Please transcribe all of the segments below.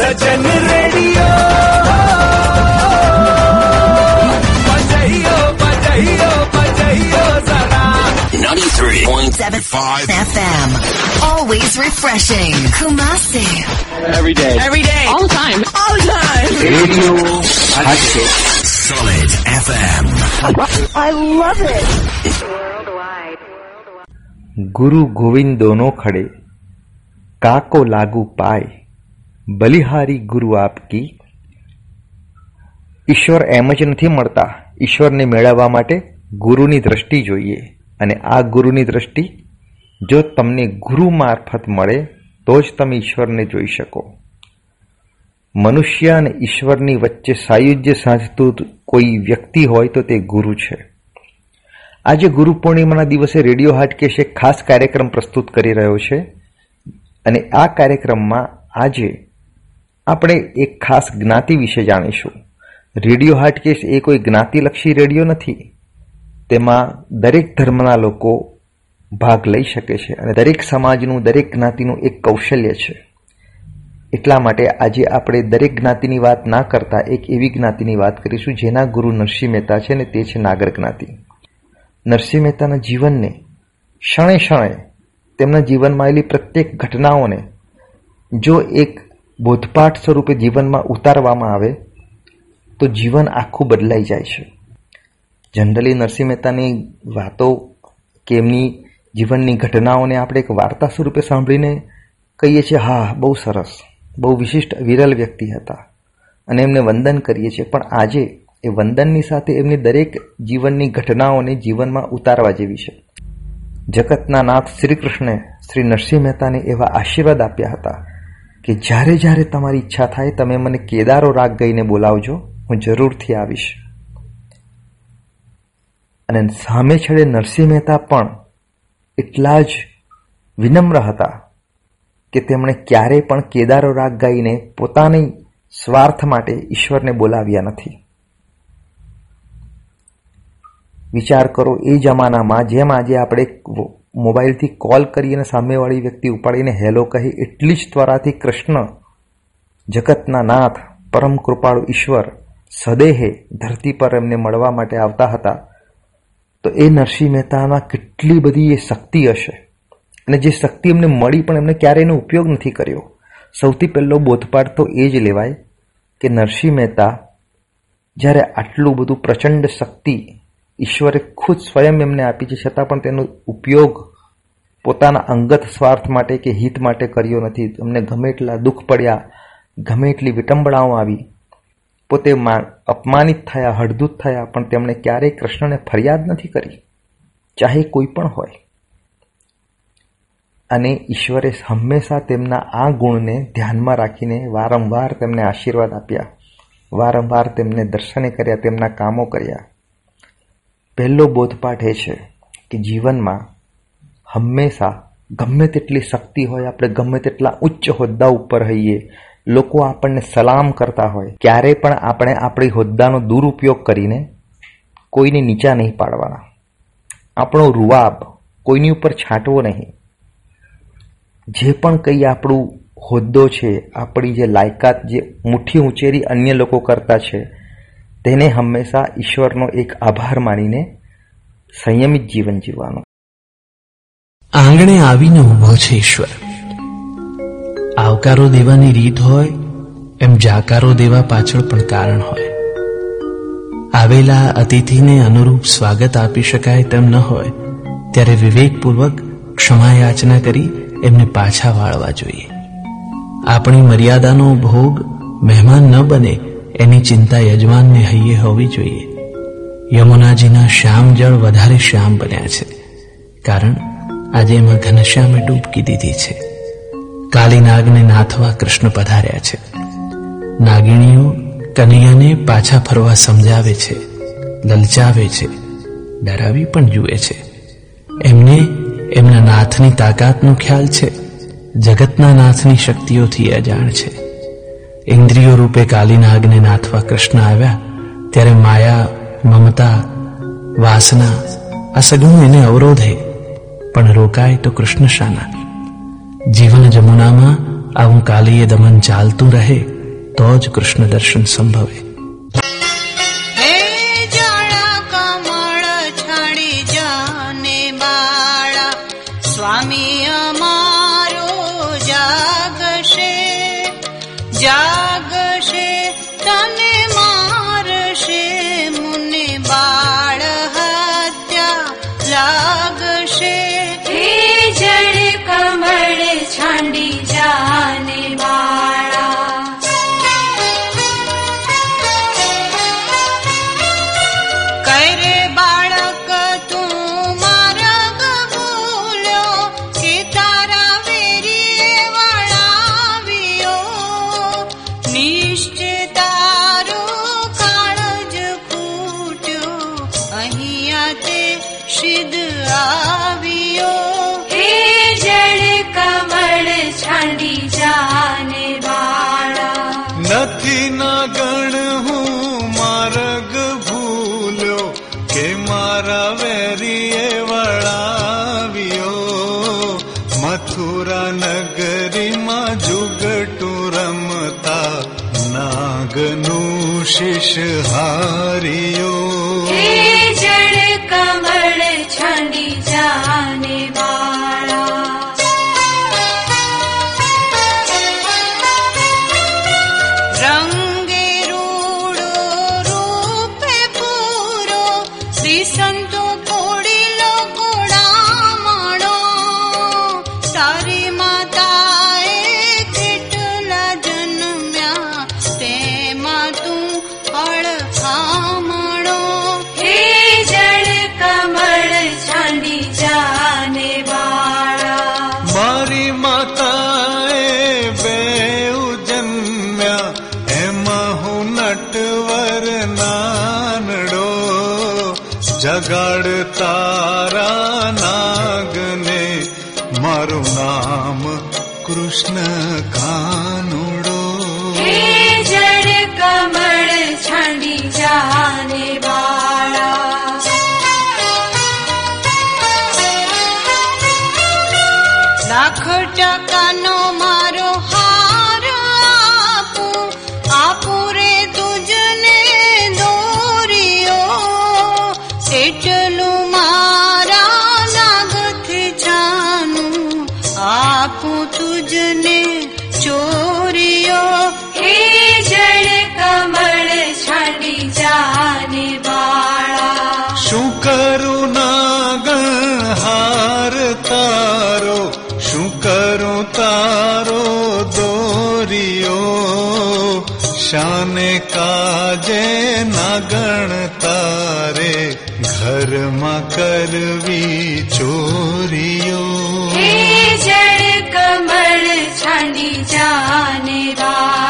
सजन radio बजाइयो बजाइयो बजाइयो 93.75 FM. Always refreshing. Kumasi. Every day. Every day. All the time. All the time. Radio Hatchet. Solid FM. I love it. गुरु गोविंद दोनों खड़े काको लागू पाए બલિહારી ગુરુ આપકી. ઈશ્વર એમ જ નથી મળતા. ઈશ્વરને મેળવવા માટે ગુરુની દ્રષ્ટિ જોઈએ અને આ ગુરુની દ્રષ્ટિ જો તમને ગુરુ મારફત મળે, તો જ તમે ઈશ્વરને જોઈ શકો. મનુષ્ય અને ઈશ્વરની વચ્ચે સાયુજ્ય સાધતું કોઈ વ્યક્તિ હોય તો તે ગુરુ છે. આજે ગુરુ પૂર્ણિમાના દિવસે રેડિયો હાટકેશ એક ખાસ કાર્યક્રમ પ્રસ્તુત કરી રહ્યો છે અને આ કાર્યક્રમમાં આજે આપણે એક ખાસ જ્ઞાતિ વિશે જાણીશું. રેડિયો હાટકેશ એ કોઈ જ્ઞાતિલક્ષી રેડિયો નથી. તેમાં દરેક ધર્મના લોકો ભાગ લઈ શકે છે અને દરેક સમાજનું, દરેક જ્ઞાતિનું એક કૌશલ્ય છે. એટલા માટે આજે આપણે દરેક જ્ઞાતિની વાત ના કરતા એક એવી જ્ઞાતિની વાત કરીશું જેના ગુરુ નરસિંહ મહેતા છે ને તે છે નાગર જ્ઞાતિ. નરસિંહ મહેતાના જીવનને ક્ષણે ક્ષણે તેમના જીવનમાં આવેલી પ્રત્યેક ઘટનાઓને જો એક બોધપાઠ સ્વરૂપે જીવનમાં ઉતારવામાં આવે, તો જીવન આખું બદલાઈ જાય છે. જનરલી નરસિંહ મહેતાની વાતો કે એમની જીવનની ઘટનાઓને આપણે એક વાર્તા સ્વરૂપે સાંભળીને કહીએ છીએ, હા બહુ સરસ, બહુ વિશિષ્ટ, વિરલ વ્યક્તિ હતા અને એમને વંદન કરીએ છીએ. પણ આજે એ વંદનની સાથે એમની દરેક જીવનની ઘટનાઓને જીવનમાં ઉતારવા જેવી છે. જગતના નાથ શ્રી કૃષ્ણે શ્રી નરસિંહ મહેતાને એવા આશીર્વાદ આપ્યા હતા કે જ્યારે જ્યારે તમારી ઈચ્છા થાય તમે મને કેદારો રાગ ગઈને બોલાવજો, હું જરૂરથી આવીશ. અને સામે છેડે નરસિંહ મહેતા પણ એટલા જ વિનમ્ર હતા કે તેમણે ક્યારેય પણ કેદારો રાગ ગાઈને પોતાની સ્વાર્થ માટે ઈશ્વરને બોલાવ્યા નથી. વિચાર કરો, એ જમાનામાં જેમ આજે આપણે મોબાઈલથી કોલ કરી અને સામેવાળી વ્યક્તિ ઉપાડીને હેલો કહી એટલી જ ત્વરાથી કૃષ્ણ, જગતના નાથ, પરમ કૃપાળુ ઈશ્વર, સદેહે ધરતી પર એમને મળવા માટે આવતા હતા, તો એ નરસિંહ મહેતાના કેટલી બધી એ શક્તિ હશે. અને જે શક્તિ એમને મળી પણ એમને ક્યારેય એનો ઉપયોગ નથી કર્યો. સૌથી પહેલો બોધપાઠ તો એ જ લેવાય કે નરસિંહ મહેતા જ્યારે આટલું બધું પ્રચંડ શક્તિ ઈશ્વરે ખુદ સ્વયં એમને આપી છે, છતાં પણ તેનો ઉપયોગ પોતાના અંગત સ્વાર્થ માટે કે હિત માટે કર્યો નથી. એમને ગમે એટલા દુઃખ પડ્યા, ગમે એટલી વિટંબણાઓ આવી, પોતે અપમાનિત થયા, હળદૂત થયા, પણ તેમણે ક્યારેય કૃષ્ણને ફરિયાદ નથી કરી, ચાહે કોઈ પણ હોય. અને ઈશ્વરે હંમેશા તેમના આ ગુણને ધ્યાનમાં રાખીને વારંવાર તેમને આશીર્વાદ આપ્યા. વારંવાર તેમને દર્શને કર્યા, તેમના કામો કર્યા. પહેલો બોધપાઠ એ છે કે જીવનમાં હંમેશા ગમે તેટલી શક્તિ હોય, આપણે ગમે તેટલા ઉચ્ચ હોદ્દા ઉપર હઈએ, લોકો આપણને સલામ કરતા હોય ક્યારે પણ આપણે આપણી હોદ્દાનો દુરુપયોગ કરીને કોઈને નીચા નહીં પાડવાના. આપણો રૂવાબ કોઈની ઉપર છાંટવો નહીં. જે પણ કંઈ આપણું હોદ્દો છે, આપણી જે લાયકાત, જે મુઠ્ઠી ઉંચેરી અન્ય લોકો કરતા છે તેને હંમેશા ઈશ્વરનો એક આભાર માનીને સંયમિત જીવન જીવવાનું. આંગણે આવીને ઊભો છે ઈશ્વર. આવકારો દેવાની રીત હોય, એમ જાકારો દેવા પાછળ પણ કારણ હોય. આવેલા અતિથિને અનુરૂપ સ્વાગત આપી શકાય તેમ ન હોય, ત્યારે વિવેકપૂર્વક ક્ષમા યાચના કરી એમને પાછા વાળવા જોઈએ. આપણી મર્યાદાનો ભોગ મહેમાન ન બને એની ચિંતા યજમાનને હૈયે હોવી જોઈએ. યમુનાજીના શ્યામ જળ વધારે શ્યામ બન્યા છે. કારણ આજે એમાં ઘનશ્યામે ડૂબકી દીધી છે. કાલી નાગને નાથવા કૃષ્ણ પધાર્યા છે. નાગિણીઓ કનૈયાને પાછા ફરવા સમજાવે છે, લલચાવે છે, ડરાવી પણ જુએ છે. એમને એમના નાથની તાકાતનો ખ્યાલ છે. જગતના નાથની શક્તિઓથી અજાણ છે. ઇન્દ્રિયો રૂપે કાલીનાગને નાથવા કૃષ્ણ આવ્યા. ત્યારે માયા, મમતા, વાસના, આ સઘળું એને અવરોધે, પણ રોકાય તો કૃષ્ણ શાના. જીવન જમુનામાં આવું કાલીએ દમન ચાલતું રહે, તો જ કૃષ્ણ દર્શન સંભવે. જડમાં કરવી ચોરીઓ જડ કમળ છાંડી જાને રા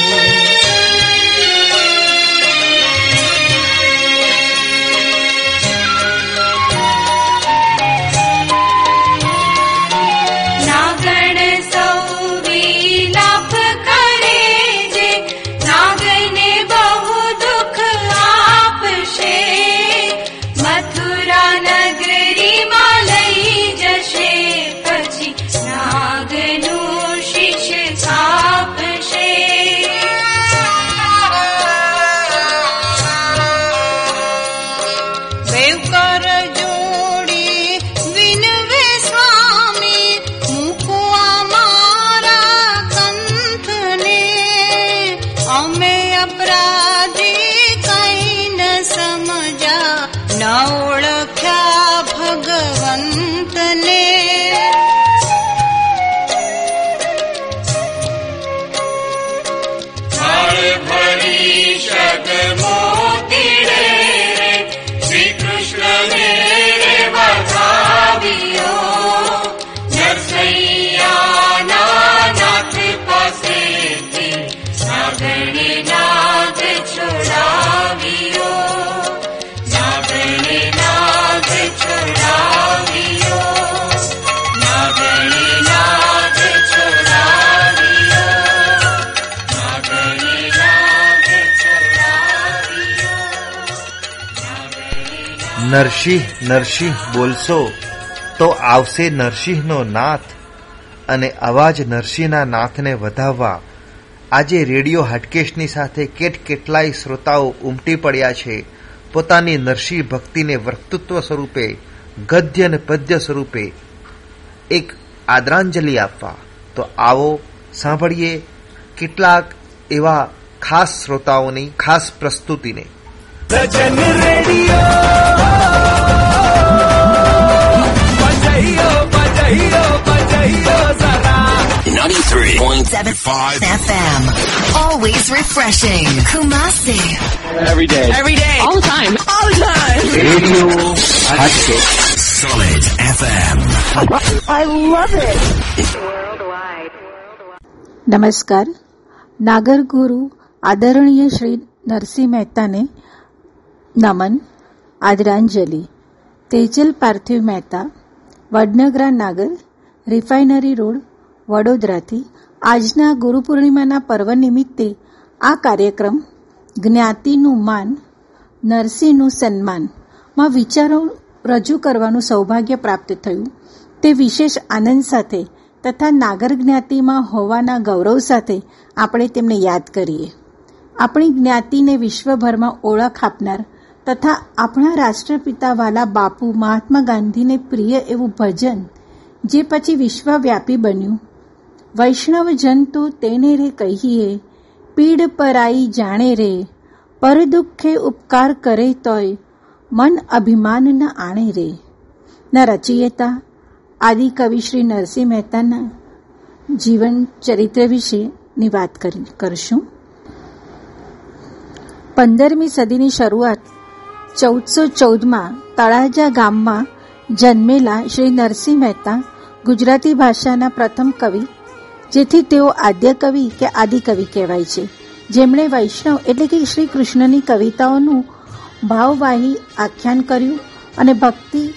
નરસિંહ નરસિંહ બોલશો. તો આવશે નરસિંહનો નાથ અને અવાજ નરસિંહના નાથને વધાવવા. આજે રેડિયો હાટકેશની સાથે કેટ કેટલાય શ્રોતાઓ ઉમટી પડ્યા છે. પોતાની નરસિંહ ભક્તિને વક્તૃત્વ સ્વરૂપે, ગદ્ય અને પદ્ય સ્વરૂપે એક આદરાંજલિ આપવા. તો આવો સાંભળીએ કેટલાક એવા ખાસ શ્રોતાઓની ખાસ પ્રસ્તુતિને. Radio. 93.75 FM. Always refreshing. Kumasi. Every day. Every day. All the time. All the time. Radio Hatchet. Solid FM. I love it. નમસ્કાર નાગર ગુરુ આદરણીય શ્રી નરસિંહ મહેતાને નમન આદરાંજલિ તેજલ પાર્થિવ મહેતા વડનગરા નાગર રિફાઇનરી રોડ વડોદરાથી આજના ગુરુ પૂર્ણિમાના પર્વ નિમિત્તે આ કાર્યક્રમ જ્ઞાતિનું માન, નરસિંહનું સન્માનમાં વિચારો રજૂ કરવાનું સૌભાગ્ય પ્રાપ્ત થયું. તે વિશેષ આનંદ સાથે તથા નાગર જ્ઞાતિમાં હોવાના ગૌરવ સાથે આપણે તેમને યાદ કરીએ. આપણી જ્ઞાતિને વિશ્વભરમાં ઓળખ આપનાર તથા આપણા રાષ્ટ્રપિતા વાલા બાપુ મહાત્મા ગાંધીને પ્રિય એવું ભજન જે પછી વિશ્વવ્યાપી બન્યું. વૈષ્ણવ જન તો તેને રે કહીએ, પીડ પરાઈ જાણે રે પર દુઃખે ઉપકાર કરે તોય, મન અભિમાન ન આણે રે. ન રચયિતા આદિ કવિ શ્રી નરસિંહ મહેતાના જીવન ચરિત્ર વિશેની વાત કરી, કરશું. પંદરમી સદીની શરૂઆત ચૌદસો ચૌદમાં તળાજા ગામમાં જન્મેલા શ્રી નરસિંહ મહેતા ગુજરાતી ભાષાના પ્રથમ કવિ જેથી તેઓ આદ્ય કવિ કે આદિકવિ કહેવાય છે. જેમણે વૈષ્ણવ એટલે કે શ્રી કૃષ્ણની કવિતાઓનું ભાવવાહી આખ્યાન કર્યું અને ભક્તિ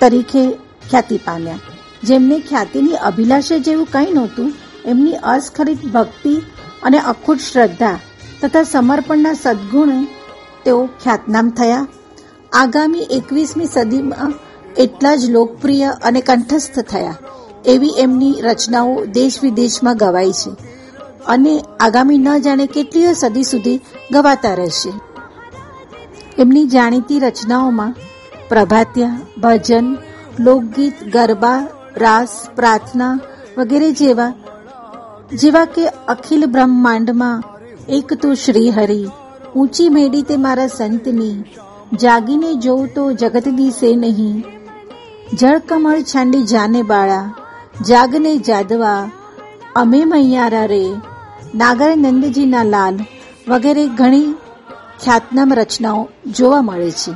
તરીકે ખ્યાતિ પામ્યા. જેમને ખ્યાતિની અભિલાષા જેવું કંઈ નહોતું, એમની અસ્ખલિત ભક્તિ અને અખૂટ શ્રદ્ધા તથા સમર્પણના સદગુણે તેઓ ખ્યાતનામ થયા. આગામી એકવીસમી સદીમાં એટલા જ લોકપ્રિય અને કંઠસ્થ થયા. એવી એમની રચનાઓ દેશ વિદેશમાં ગવાઈ છે અને આગામી ન જાણે કેટલીય સદી સુધી ગવાતા રહેશે. એમની જાણીતી રચનાઓમાં પ્રભાત્યા, ભજન, લોકગીત, ગરબા, રાસ, પ્રાર્થના વગેરે જેવા જેવા કે અખિલ બ્રહ્માંડમાં એક તો શ્રી હરિ ઊંચી મેડી તે મારા સંતની, જાગીને જોઉં તો જગત દિશે નહીં જળકમળ છાંડી જાને બાળા જાગને જાદવા, અમે મૈયારા રે. નાગર નંદજીના લાલ વગેરે ઘણી ખ્યાતનામ રચનાઓ જોવા મળે છે.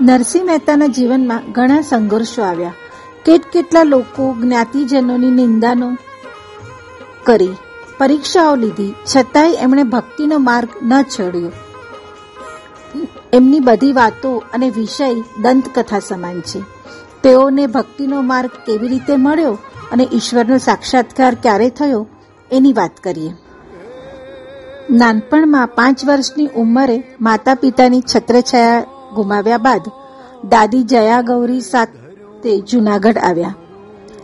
નરસિંહ મહેતાના જીવનમાં ઘણા સંઘર્ષો આવ્યા. કેટ કેટલા લોકો જ્ઞાતિજનોની નિંદાનો કરી પરીક્ષાઓ લીધી. છતાંય એમણે ભક્તિનો માર્ગ ન છોડ્યો. એમની બધી વાતો અને વિષય દંતકથા સમાન છે. તેઓને ભક્તિનો માર્ગ કેવી રીતે મળ્યો અને ઈશ્વરનો સાક્ષાત્કાર ક્યારે થયો, એની વાત કરીએ. નાનપણમાં પાંચ વર્ષની ઉંમરે માતા પિતાની છત્રછાયા ગુમાવ્યા બાદ દાદી જયા ગૌરી સાથે જુનાગઢ આવ્યા.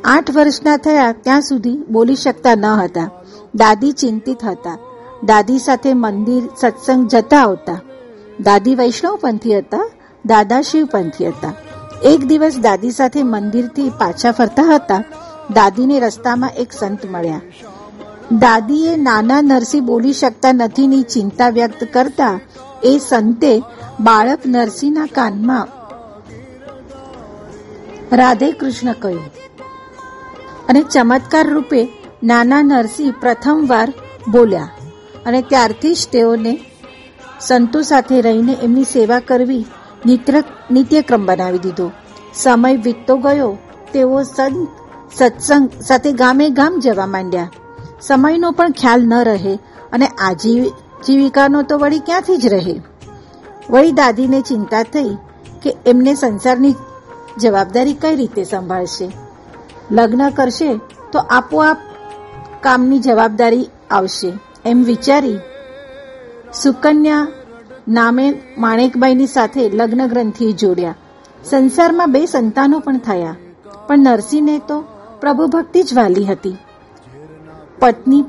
આઠ વર્ષના થયા ત્યાં સુધી બોલી શકતા ન હતા. દાદી ચિંતિત હતા. દાદી સાથે મંદિર, સત્સંગ જતા આવતા. દાદી વૈષ્ણવપંથી હતા, દાદા શિવપંથી હતા. એક દિવસ દાદી સાથે મંદિરથી પાછા ફરતા હતા, દાદીને રસ્તામાં એક સંત મળ્યા. દાદીએ નાના નરસી બોલી શકતા નથીની ચિંતા વ્યક્ત કરતા એ સંતે બાળક નરસિંહના કાનમાં રાધે કૃષ્ણ કહ્યું. અને ચમત્કાર રૂપે નાના નરસિંહ પ્રથમવાર બોલ્યા અને ત્યારથી જ તેઓને સંતો સાથે રહીને એમની સેવા કરવી નિત્યક્રમ બનાવી દીધો. સમય વીતતો ગયો. તેઓ સંત સત્સંગ સાથે ગામે ગામ જવા માંડ્યા. સમયનો પણ ખ્યાલ ન રહે અને આજીવિકાનો તો વળી ક્યાંથી જ રહે? વળી દાદીને ચિંતા થઈ કે એમને સંસારની જવાબદારી કઈ રીતે સંભાળશે? લગ્ન કરશે તો આપોઆપ કામની જવાબદારી આવશે. એમ વિચારી સુકન્યા નામે માણેકબાઈની સાથે લગ્ન ગ્રંથિએ જોડ્યા. સંસારમાં બે સંતાનો પણ થયા. પણ નરસિંહને તો પ્રભુ ભક્તિ જ વાલી હતી. પત્ની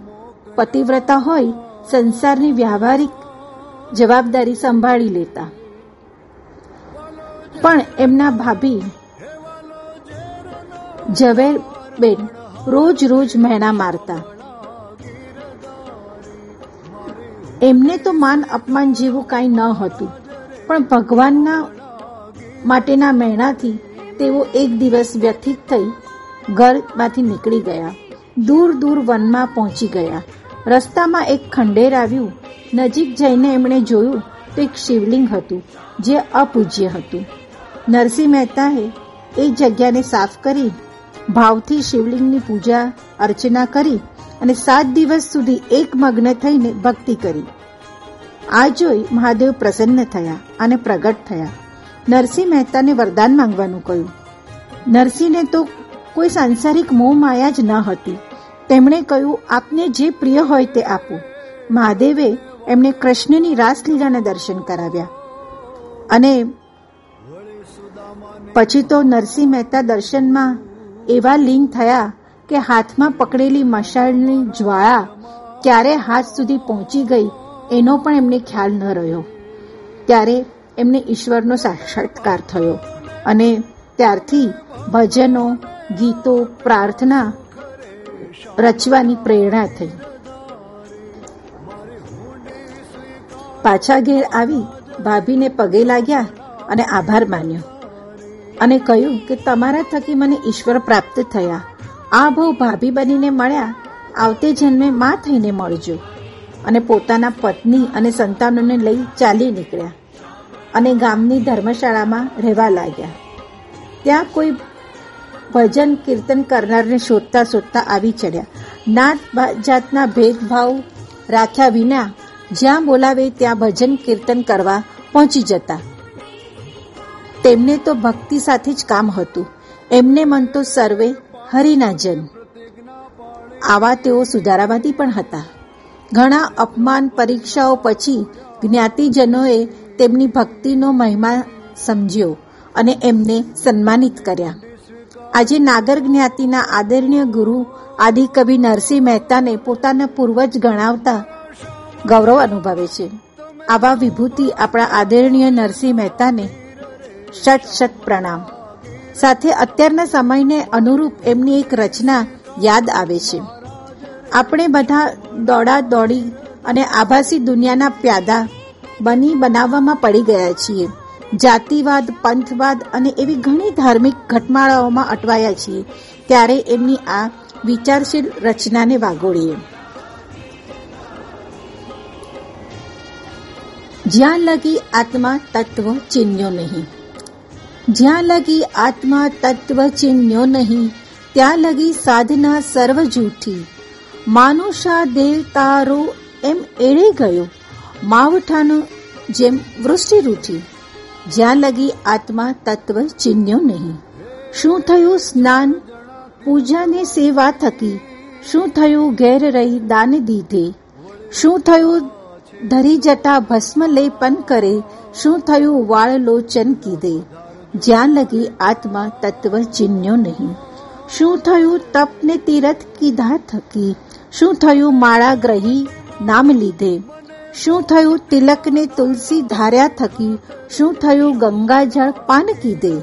પતિવ્રતા હોય, સંસારની વ્યવહારિક જવાબદારી સંભાળી લેતા. પણ એમના ભાભી ઝવેરબેન રોજ રોજ મહેણા મારતા. એમને તો માન અપમાન જેવું કાંઈ ન હતું. પણ ભગવાનના માટેના મહેણાથી તેઓ એક દિવસ વ્યથિત થઈ ઘરમાંથી નીકળી ગયા. દૂર દૂર વનમાં પહોંચી ગયા. રસ્તામાં એક ખંડેર આવ્યું. નજીક જઈને એમણે જોયું તો એક શિવલિંગ હતું, જે અપૂજ્ય હતું. નરસિંહ મહેતાએ એ જગ્યાને સાફ કરી, ભાવથી શિવલિંગની પૂજા અર્ચના કરી અને સાત દિવસ સુધી એક મગ્ન થઈને ભક્તિ કરી. આ જોઈ મહાદેવ પ્રસન્ન થયા અને પ્રગટ થયા. નરસિંહ મહેતાને વરદાન માંગવાનું કહ્યું. નરસિંહને તો કોઈ સાંસારિક મોહ માયા જ ન હતી. તેમણે કહ્યું, આપને જે પ્રિય હોય તે આપો. મહાદેવે એમને કૃષ્ણની રાસલીલાના દર્શન કરાવ્યા. અને પછી તો નરસિંહ મહેતા દર્શનમાં એવા લીન થયા કે હાથમાં પકડેલી મશાળની જ્વાળા ક્યારે હાથ સુધી પહોંચી ગઈ, એનો પણ એમને ખ્યાલ ન રહ્યો. ત્યારે એમને ઈશ્વરનો સાક્ષાત્કાર થયો અને ત્યારથી ભજનો, ગીતો, પ્રાર્થના રચવાની પ્રેરણા થઈ. પાછા ઘેર આવી ભાભીને પગે લાગ્યા અને આભાર માન્યો અને કહ્યું કે તમારા થકી મને ઈશ્વર પ્રાપ્ત થયા. આ બહુ ભાભી બનીને મળ્યા. આવતે જન્મે માં થઈને મળજો અને પોતાના પત્ની અને સંતાનોને લઈ ચાલી નીકળ્યા અને ગામની ધર્મશાળામાં રહેવા લાગ્યા. ત્યાં કોઈ ભજન કીર્તન કરનારને શોધતા શોધતા આવી ચડ્યા. નાત જાતના ભેદભાવ રાખ્યા વિના જ્યાં બોલાવે ત્યાં ભજન કીર્તન કરવા પહોંચી જતા. તેમને તો ભક્તિ સાથે જ કામ હતું. એમને મન તો સર્વે હરિના જન આવા તેઓ સુધારાવાદી પણ હતા. ઘણા અપમાન પરીક્ષાઓ પછી જ્ઞાતિજનોએ તેમની ભક્તિનો મહિમા સમજ્યો અને એમને સન્માનિત કર્યા. આજે નાગર જ્ઞાતિના આદરણીય ગુરુ આદિકવિ નરસિંહ મહેતાને પોતાના પૂર્વજ ગણાવતા ગૌરવ અનુભવે છે. આવા વિભૂતિ આપણા આદરણીય નરસિંહ મહેતાને શત શત પ્રણામ. સાથે અત્યારના સમયને અનુરૂપ એમની એક રચના યાદ આવે છે. આપણે બધા દોડા દોડી અને આભાસી દુનિયાના પ્યાદા બની બનાવવામાં પડી ગયા છીએ. જાતિવાદ, પંથવાદ અને એવી ઘણી ધાર્મિક ઘટમાળાઓમાં અટવાયા છીએ. ત્યારે એમની આ વિચારશીલ રચનાને વાગોળીએ. જ્યાં લગી આત્મા, તત્વ, ચિન્યો નહીં. જ્યાં લગી આત્મા તત્વ ચિન્યો નહીં, ત્યાં લગી સાધના સર્વ જૂઠી માનુષા દેવ તારો એમ એળે ગયો, માવઠાનો જેમ વૃષ્ટિ રૂઠી. જ્યાં લગી આત્મા તત્વ ચિન્યો નહીં. શું થયું સ્નાન? પૂજાની સેવા થકી. શું થયું ઘેર રહી દાન દીધે? શું થયું ધરી જતા ભસ્મ લેપન કરે? શું થયું વાળ લોચન કીધે? જ્યાં લગી આત્મા તત્વ ચિન્યો નહીં. શું થયું? તપને તીરથ કીધા થકી. શું થયું? માળા ગ્રહી નામ લીધે. શું થયું? તિલકને તુલસી ધાર્યા થકી. શું થયું? ગંગાજળ પાન કીધે.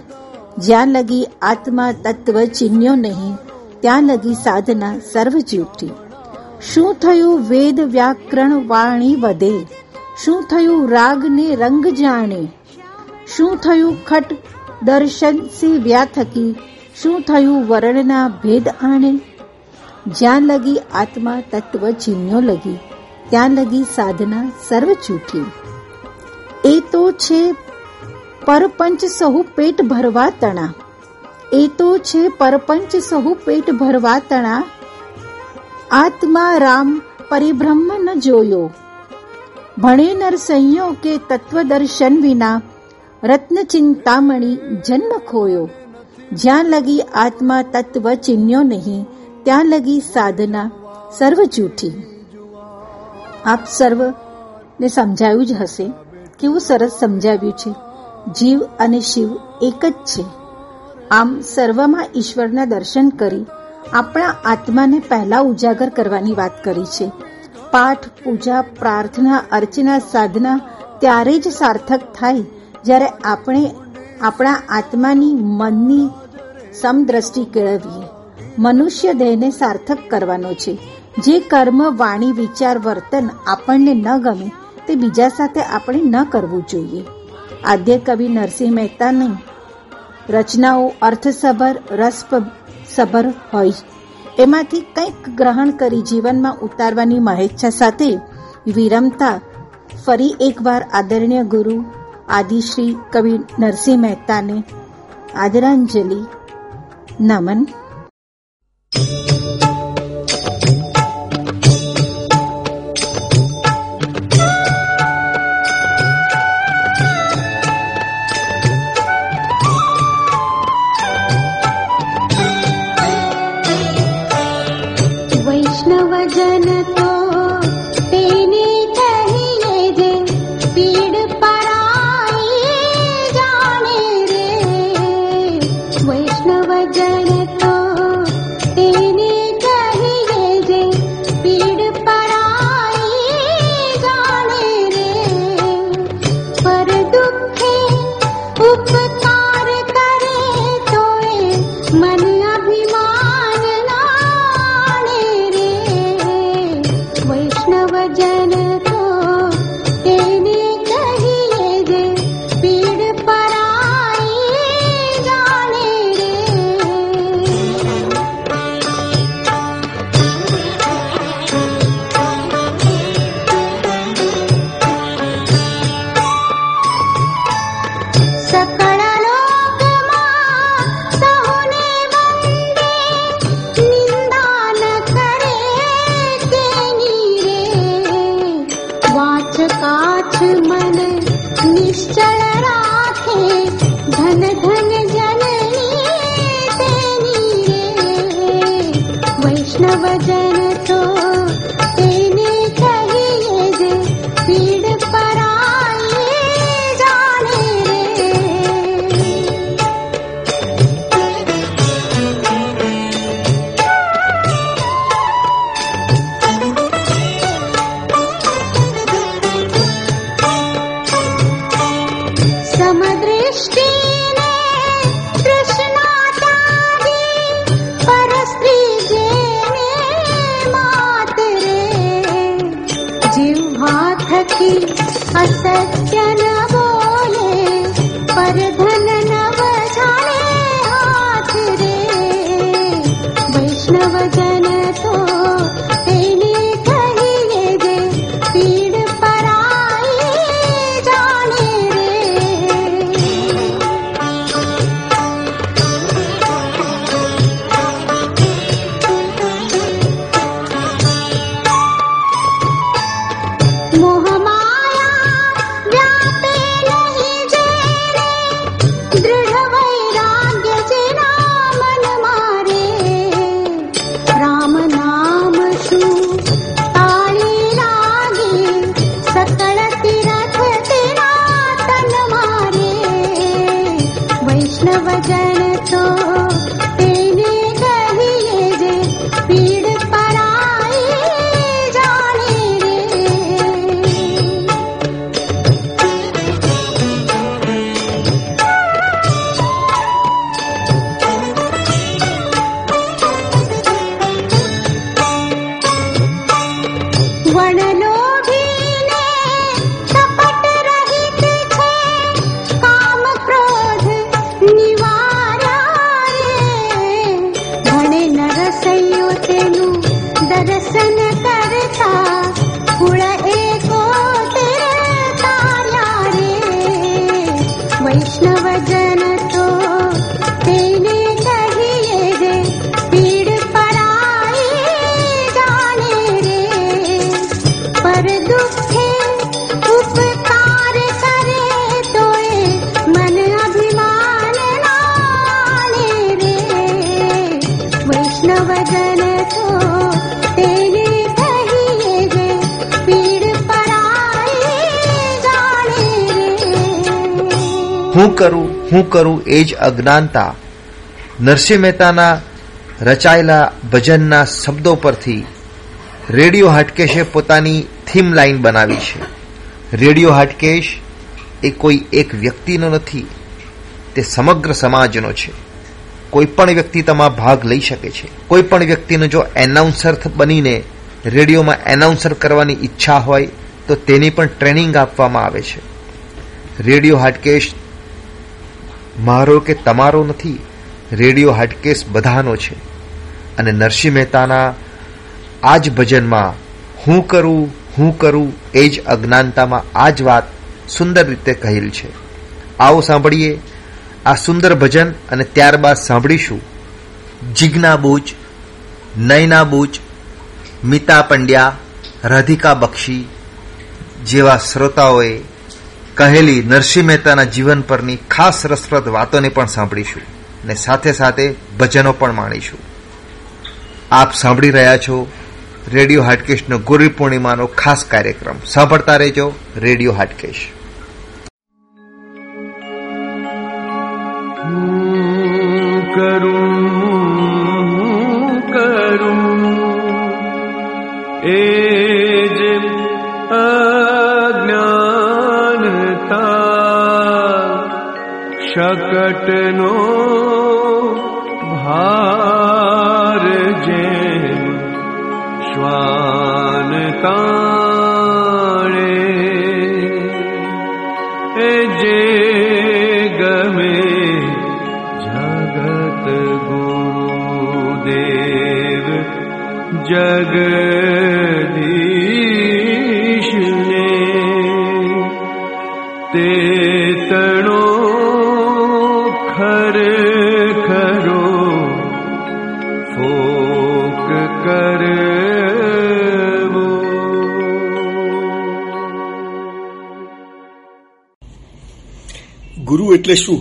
જ્યાં લગી આત્મા તત્વ ચિન્યો નહીં, ત્યાં લગી સાધના સર્વ જૂઠી શું થયું? વેદ વ્યાકરણ વાણી વધે. શું થયું? રાગને રંગ જાણે. શું થયું? ખટ દર્શન સેવ્યા થકી શું થયું વર્ણના ભેદ આણે? જ્યાં લગી આત્મા તત્વ ચિહ્નો લગી, ત્યાં લગી સાધના સર્વ ચૂકી એ તો છે પરપંચ સહુ પેટ ભરવા તણા. એ તો છે પરપંચ સહુ પેટ ભરવા તણા. આત્મા રામ પરિભ્રમ ન જોયો. ભણે નર સંયો કે તત્વદર્શન વિના રત્ન ચિંતામણી જન્મ ખોયો. જ્યાં લગી આત્મા તત્વ ચિન્યો નહીં, ત્યાં લગી સાધના સર્વ જૂઠી. આપ સર્વને સમજાયું જ હશે. કેવું સરસ સમજાવ્યું છે. જીવ અને શિવ એક જ છે. આમ સર્વમાં ઈશ્વરના દર્શન કરી આપણા આત્માને પહેલા ઉજાગર કરવાની વાત કરી છે. પાઠ, પૂજા, પ્રાર્થના, અર્ચના, સાધના ત્યારે જ સાર્થક થાય જ્યારે આપણે આપણા આત્માની મનની સમદ્રષ્ટિ કેળવીએ, મનુષ્ય દેહને સાર્થક કરવાનો છે. જે કર્મ, વાણી, વિચાર, વર્તન આપણને ન ગમે, તે બીજા સાથે આપણે ન કરવું જોઈએ. આદ્ય કવિ નરસિંહ મહેતાની રચનાઓ અર્થસભર, રસસભર હોય. એમાંથી કંઈક ગ્રહણ કરી જીવનમાં ઉતારવાની મહેચ્છા સાથે વિરમતા ફરી એકવાર આદરણીય ગુરુ આદિશ્રી કવિ નરસિંહ મહેતાને આદરાંજલિ નમન વૈષ્ણવજન કરું, હું કરું એ જ અજ્ઞાનતા. નરસિંહ મહેતાના રચાયેલા ભજનના શબ્દો પરથી રેડિયો હાટકેશે પોતાની થીમ લાઈન બનાવી છે. રેડિયો હાટકેશ એ કોઈ એક વ્યક્તિનો નથી, તે સમગ્ર સમાજનો છે. કોઈ પણ વ્યક્તિ તેમાં ભાગ લઈ શકે છે. કોઈ પણ વ્યક્તિનો જો એનાઉન્સર બનીને રેડિયોમાં એનાઉન્સર કરવાની ઈચ્છા હોય, તો તેની પણ ટ્રેનિંગ આપવામાં આવે છે. રેડિયો હાટકેશ મારો કે તમારો નથી, રેડિયો હાટકેસ બધાનો છે. અને નરસિંહ મહેતાના આ જ ભજનમાં હું કરું હું કરું, એ જ અજ્ઞાનતામાં આ જ વાત સુંદર રીતે કહેલ છે. આવો સાંભળીએ આ સુંદર ભજન અને ત્યારબાદ સાંભળીશું. જિજ્ઞા બુચ, નયના બુચ, મિતા પંડ્યા, રાધિકા બક્ષી જેવા શ્રોતાઓએ કહેલી નરસિંહ મહેતાના જીવન પરની ખાસ રસપ્રદ વાતોને પણ સાંભળીશું ને સાથે સાથે ભજનો પણ માણીશું. આપ સાંભળી રહ્યા છો રેડિયો હાટકેશનો ગુરુ પૂર્ણિમાનો ખાસ કાર્યક્રમ. સાંભળતા રહેજો રેડિયો હાટકેશ. કરું કરું, એ शकटनो भार शकट नो भारे जे गमे जगत गुरुदेव जग એટલે શું?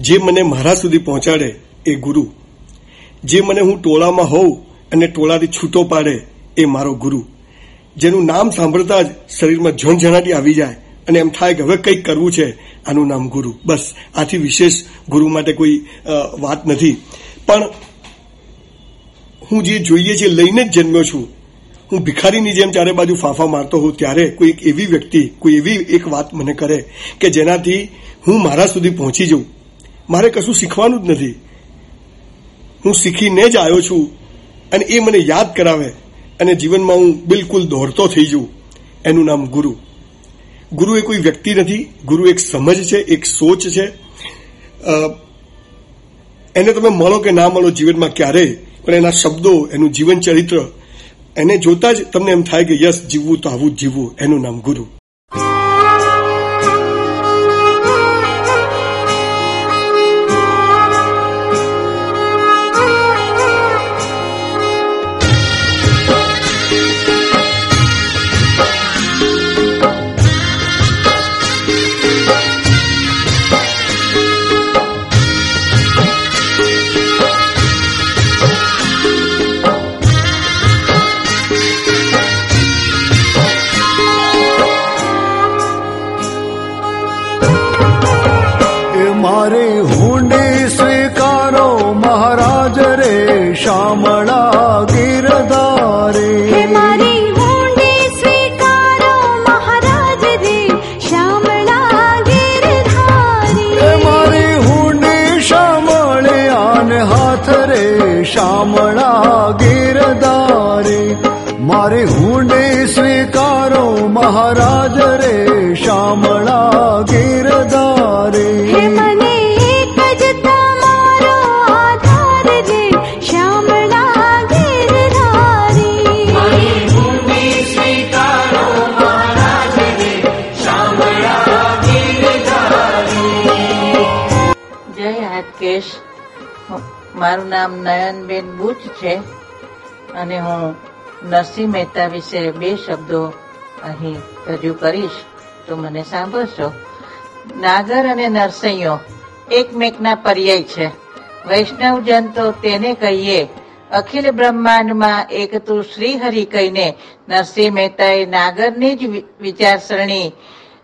જે મને મારા સુધી પહોંચાડે એ ગુરુ. જે મને હું ટોળામાં હોઉં અને ટોળાથી છૂટો પાડે એ મારો ગુરુ. જેનું નામ સાંભળતા જ શરીરમાં ઝણઝણાટી આવી જાય અને એમ થાય કે હવે કંઈક કરવું છે, આનું નામ ગુરુ. બસ, આથી વિશેષ ગુરુ માટે કોઈ વાત નથી. પણ હું જે જોઈએ છે લઈને જ જન્મ્યો છું. હું ભિખારીની જેમ ચારે બાજુ ફાફા મારતો હોઉં ત્યારે કોઈ એવી વ્યક્તિ, કોઈ એવી એક વાત મને કરે કે જેનાથી હું મારા સુધી પહોંચી જઉં. મારે કશું શીખવાનું જ નથી. હું શીખીને જ આવ્યો છું અને એ મને યાદ કરાવે અને જીવનમાં હું બિલકુલ દોડતો થઈ જઉં. એનું નામ ગુરુ. ગુરુ એ કોઈ વ્યક્તિ નથી. ગુરુ એક સમજ છે, એક સોચ છે. એને તમે મળો કે ના મળો જીવનમાં ક્યારેય, પણ એના શબ્દો, એનું જીવન ચરિત્ર, એને જોતા જ તમને એમ થાય કે, યસ, જીવવું તો આવું જ જીવવું. એનું નામ ગુરુ. ગીરધારે મારી હુંડી સ્વીકારો મહારાજ રે મારું નામ નયનબેન બુચ છે અને હું નરસિંહ મહેતા વિશે બે શબ્દો અહીં રજૂ કરીશ. તો મને સાંભળશો. નાગર અને નરસૈયો એકમેકના પર્યાય છે. વૈષ્ણવજન તો તેને કહીએ, અખિલ બ્રહ્માંડમાં એક તું શ્રીહરિ કહીને નરસિંહ મહેતાએ નાગરની જ વિચારસરણી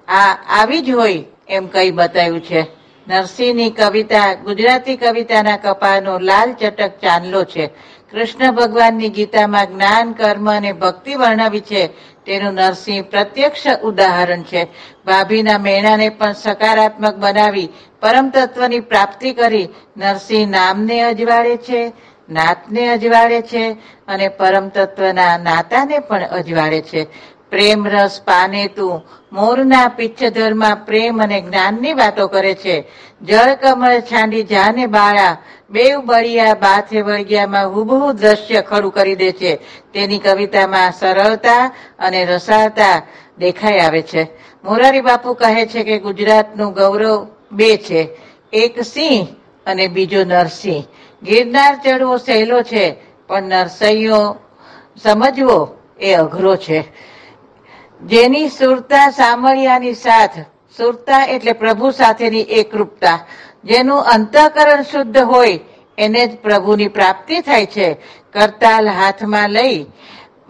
આ, આવી જ હોય એમ કહી બતાવ્યું છે. નરસિંહની કવિતા, ગુજરાતી કવિતાના કપાનો લાલ ચટક ચાંદલો છે. કૃષ્ણ ભગવાનની ગીતામાં જ્ઞાન, કર્મ અને ભક્તિ વર્ણવી છે. તેનું નરસિંહ પ્રત્યક્ષ ઉદાહરણ છે. ભાભીના મેણાને પણ સકારાત્મક બનાવી, પરમ તત્વની પ્રાપ્તિ કરી. નરસિંહ નામને અજવાળે છે, નાતને અજવાળે છે અને પરમ તત્વના નાતાને પણ અજવાળે છે. પ્રેમ રસ પાને તું. મોરના પિચ્છધરમાં પ્રેમ અને જ્ઞાનની વાતો કરે છે. જળ કમળ છાંડી જાને બાળા. બેવ બળિયા બાથે વળગ્યામાં હુબહુ દ્રશ્ય ખડું કરી દે છે. તેની કવિતામાં સરળતા અને રસાળતા દેખાઈ આવે છે. મોરારી બાપુ કહે છે કે ગુજરાતનું ગૌરવ બે છે. એક સિંહ અને બીજો નરસિંહ. ગિરનાર ચડવો સહેલો છે, પણ નરસૈયો સમજવો એ અઘરો છે. જેની સુરતા સામળિયાની સાથ, સુરતા એટલે પ્રભુ સાથેની એકરૂપતા. જેનું અંતઃકરણ શુદ્ધ હોય, એને જ પ્રભુની પ્રાપ્તિ થાય છે. કરતાલ હાથમાં લઈ,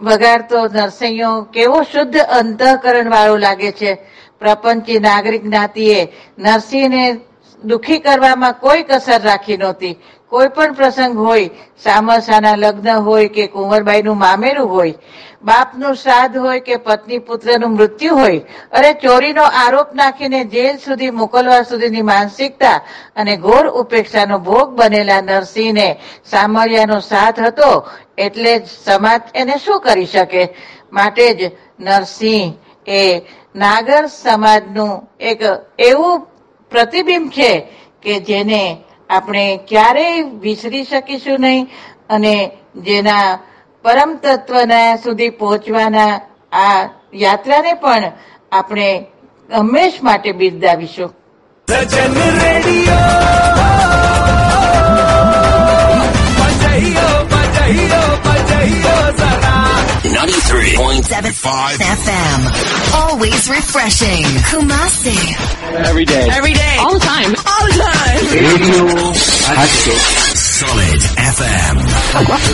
વગાડતો નરસિંહો, કેવો શુદ્ધ અંતઃકરણ વાળો લાગે છે. પ્રપંચી નાગરિક જ્ઞાતિએ નરસિંહને દુખી કરવામાં કોઈ કસર રાખી નહોતી. કોઈ પણ પ્રસંગ હોય સામસાના લગ્ન હોય કે કુંવરબાઈનું મામેરું હોય, બાપનું શ્રાદ્ધ હોય કે પત્ની પુત્રનું મૃત્યુ હોય, અરે ચોરીનો આરોપ નાખીને જેલ સુધી મોકલવા સુધીની માનસિકતા અને ઘોર ઉપેક્ષાનો ભોગ બનેલા નરસિંહને સામરિયાનો સાથ હતો, એટલે જ સમાજ એને શું કરી શકે? માટે જ નરસિંહ એ નાગર સમાજનું એક એવું પ્રતિબિંબ છે કે જેને આપણે ક્યારેય વિસરી શકીશું નહીં અને જેના પરમ તત્વના સુધી પહોંચવાના આ યાત્રાને પણ આપણે હંમેશ માટે બિરદાવીશું સજન રેડિયો બજાઈયો બજાઈયો બજાઈયો જરા 93.75 FM. Always refreshing. Kumasi. Every day. Every day. All the time.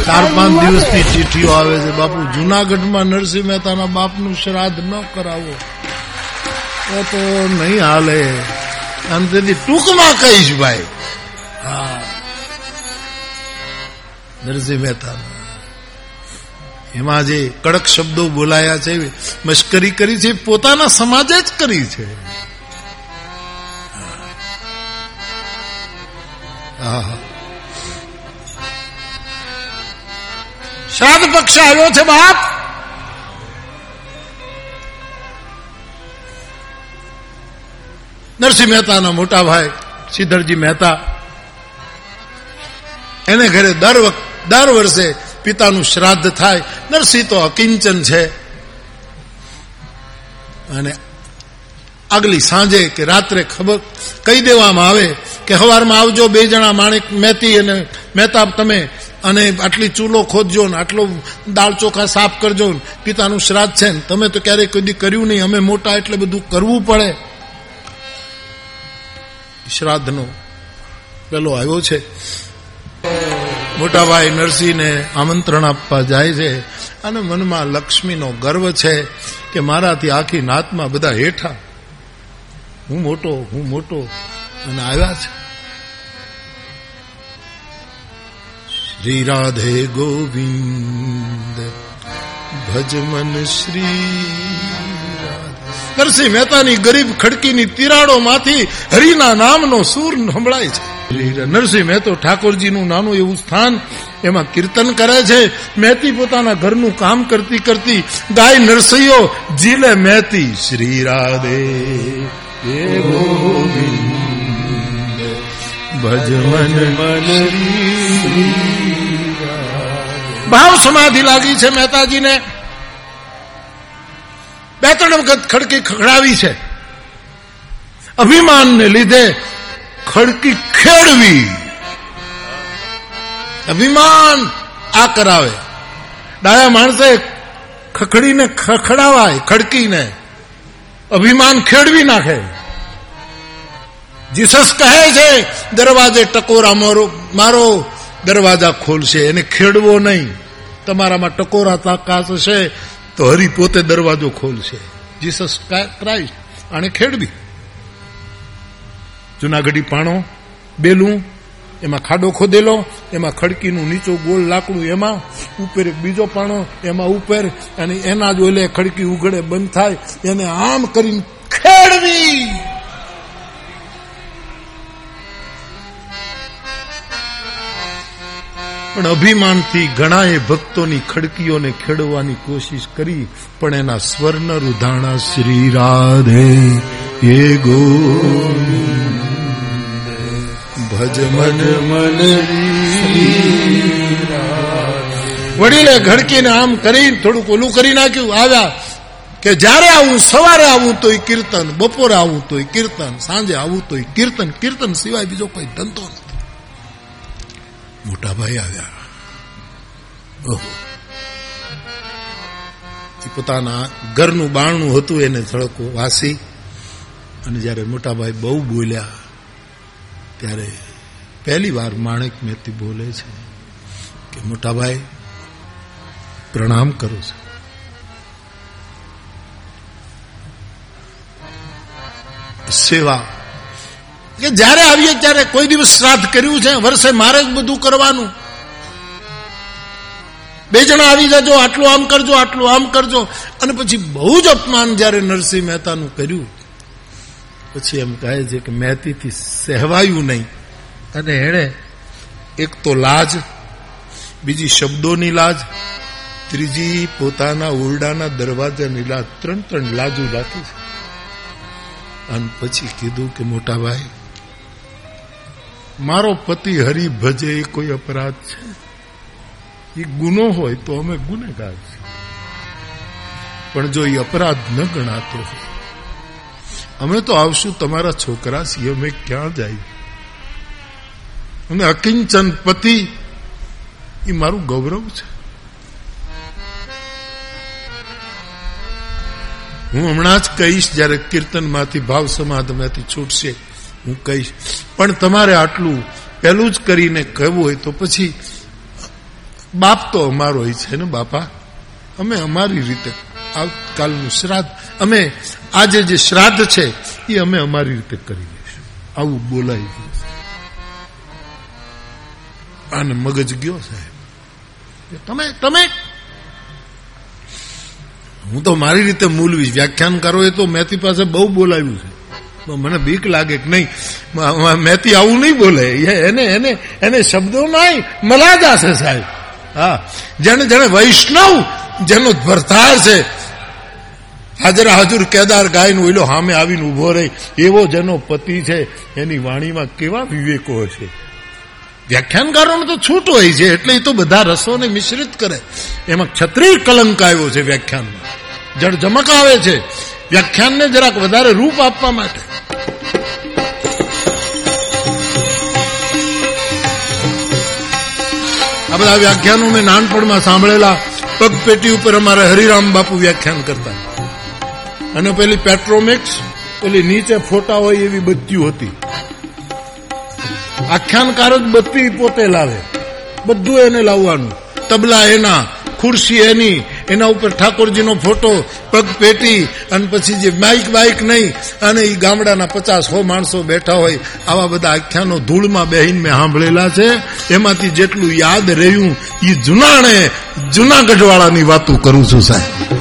ચાર પાંચ દિવસની ચીઠીઓ આવે છે. બાપુ જુનાગઢમાં નરસિંહ મહેતાના બાપનું શ્રાદ્ધ ન કરાવો. તો તો નહીં હાલે. અને તેથી ટૂંકમાં કહીશ ભાઈ. હા. નરસિંહ મહેતાના. એમાં જે કડક શબ્દો બોલાયા છે મશ્કરી કરી છે પોતાના સમાજે જ કરી છે. શ્રાદ્ધ પક્ષ આવ્યો છે બાપ. નરસિંહ મહેતાના મોટા ભાઈ સિદ્ધરજી મહેતા. એને ઘરે દર દર વર્ષે પિતાનું શ્રાદ્ધ થાય. નરસિંહ તો અકિંચન છે. અને આગલી સાંજે કે રાત્રે ખબર કહી દેવામાં આવે કે સવારમાં આવજો, બે જણા માણેક મહેતી અને મહેતા તમે અને આટલી ચૂલો ખોદજો ને, આટલો દાળ ચોખા સાફ કરજો ને, પિતાનું શ્રાદ્ધ છે ને, તમે તો ક્યારેય કદી કર્યું નહીં, અમે મોટા એટલે બધું કરવું પડે. શ્રાદ્ધનો પેલો આવ્યો છે. મોટાભાઈ નરસિંહને આમંત્રણ આપવા જાય છે અને મનમાં લક્ષ્મીનો ગર્વ છે કે મારાથી આખી નાતમાં બધા હેઠા હું મોટો હું મોટો અને આવ્યા છે. શ્રી રાધે ગોવિંદ ભજ મન શ્રી નરસિંહ મહેતાની ગરીબ ખડકીની તિરાડોમાંથી હરિના નામનો સૂર સંભળાય છે. નરસિંહ મહેતો ઠાકોરજીનું નાનું એવું સ્થાન એમાં કીર્તન કરે છે. મહેતી પોતાના ઘરનું કામ કરતી કરતી ગાય નરસૈયો જીલે મહેતી, શ્રી રાધે હે ગોવિંદ ભજમન ભાવ સમાધિ લાગી છે મહેતાજીને. બે ત્રણ વખત ખડકી ખખડાવી છે. અભિમાનને લીધે ખડકી ખેડવી. અભિમાન આ કરાવે. ડાયા માણસે ખખડીને ખખડાવાય, ખડકીને. અભિમાન ખેડવી નાખે. જીસસ કહે છે, દરવાજે ટકોરા મારો મારો દરવાજા ખોલશે એને ખેડવો નહીં. તમારામાં ટકોરા તાકાત હશે તો હરી પોતે દરવાજો ખોલશે. જીસસ ક્રાઇસ્ટ આને ખેડવી. જુનાગઢી પાણો, બેલું, એમાં ખાડો ખોદેલો, એમાં ખડકીનું નીચો ગોળ લાકડું એમાં, ઉપર એક બીજો પાણો, એમાં ઉપર, અને એના જ ઓલે ખડકી ઉઘડે બંધ થાય, એને આમ કરીને ખેડવી. પણ અભિમાનથી ઘણાએ ભક્તોની ખડકીઓને ખેડવાની કોશિશ કરી, પણ એના સ્વર્ણ રુધાણા શ્રી રાધે એ ગો ભજ મન મન વડીલે ઘડકીને આમ કરી, થોડુંક ઓલું કરી નાખ્યું, આવ્યા કે જ્યારે આવું, સવારે આવું તોય કીર્તન, બપોરે આવું તોય કીર્તન, સાંજે આવું તોય કીર્તન કીર્તન સિવાય બીજો કોઈ ધંધો નથી. મોટા ભાઈ આવ્યા. ઓહો. એ પોતાના ઘરનું બારણું હતું એને થડકો વાસી. અને જ્યારે મોટાભાઈ બહુ બોલ્યા, ત્યારે પહેલી વાર માણેક મેતી બોલે છે કે મોટાભાઈ પ્રણામ કરું છું. સેવા કે જ્યારે આવીએ ત્યારે કોઈ દિવસ શ્રાદ્ધ કર્યું છે, વર્ષે મારે જ બધું કરવાનું. બે જણા આવી જજો, આટલું આમ કરજો, આટલું આમ કરજો. અને પછી બહુ જ અપમાન જ્યારે નરસિંહ મહેતાનું કર્યું. પછી એમ કહે છે કે મહેતીથી સહેવાયું નહીં. અને એણે એક તો લાજ, બીજી શબ્દોની લાજ, ત્રીજી પોતાના ઓરડાના દરવાજાની લાજ, ત્રણ ત્રણ લાજુ રાખી છે. અને પછી કીધું કે મોટા ભાઈ મારો પતિ હરિ ભજે એ કોઈ અપરાધ છે? એ ગુનો હોય તો અમે ગુનેગાર છીએ. પણ જો એ અપરાધ ન ગણાતો હોય, અમે તો આવશું તમારા છોકરા છીએ અમે ક્યાં જાય? અને અકિંચન પતિ, એ મારું ગૌરવ છે. હું હમણાં જ કહીશ, જયારે કીર્તનમાંથી, ભાવ સમાધમાંથી છૂટશે હું કહીશ. પણ તમારે આટલું પહેલું જ કરીને કહેવું હોય તો પછી બાપ તો અમારો છે ને બાપા? અમે અમારી રીતે આવતીકાલનું શ્રાદ્ધ, અમે આજે જે શ્રાદ્ધ છે એ અમે અમારી રીતે કરી લઈશું આવું બોલાઈ ગયું આને મગજ ગયો સાહેબ. તમે તમે? હું તો મારી રીતે મૂલવીશ. એ તો મેથી પાસે બહુ બોલાવ્યું છે. મને બીક લાગે કે નહીં. મેથી આવું નહીં બોલે. એને એને એને શબ્દો નાય મલાજા છે સાહેબ. હા. જેને જેને વૈષ્ણવ જેનો ભરતાર છે. હાજરા હાજર કેદાર ગાયનું ઓઈલો સામે આવીને ઊભો રહી. એવો જેનો પતિ છે, એની વાણીમાં કેવા વિવેકો છે. વ્યાખ્યાનકારોને તો છૂટ હોય છે, એટલે એ તો બધા રસોને મિશ્રિત કરે. એમાં ક્ષત્રિય કલંક આવ્યો છે વ્યાખ્યાનમાં. જળ જમક આવે છે. વ્યાખ્યાનને જરાક વધારે રૂપ આપવા માટે આ બધા વ્યાખ્યાનો મેં નાનપણમાં સાંભળેલા પગપેટી ઉપર અમારે હરિરામ બાપુ વ્યાખ્યાન કરતા અને પેલી પેટ્રોમેક્સ પેલી નીચે ફોટા હોય એવી બત્તીઓ હતી આખ્યાનકાર જ બત્તી પોતે લાવે બધું એને લાવવાનું તબલા એના ખુરશી એની એના ઉપર ઠાકોરજીનો ફોટો, પગ પેટી અને પછી જે બાઇક બાઇક નહીં, અને એ ગામડાના પચાસ સો માણસો બેઠા હોય, આવા બધા આખ્યાનો ધૂળમાં બેહીને મેં સાંભળેલા છે. એમાંથી જેટલું યાદ રહ્યું એ જુનાણે જુનાગઢવાળાની વાતો કરું છું સાહેબ.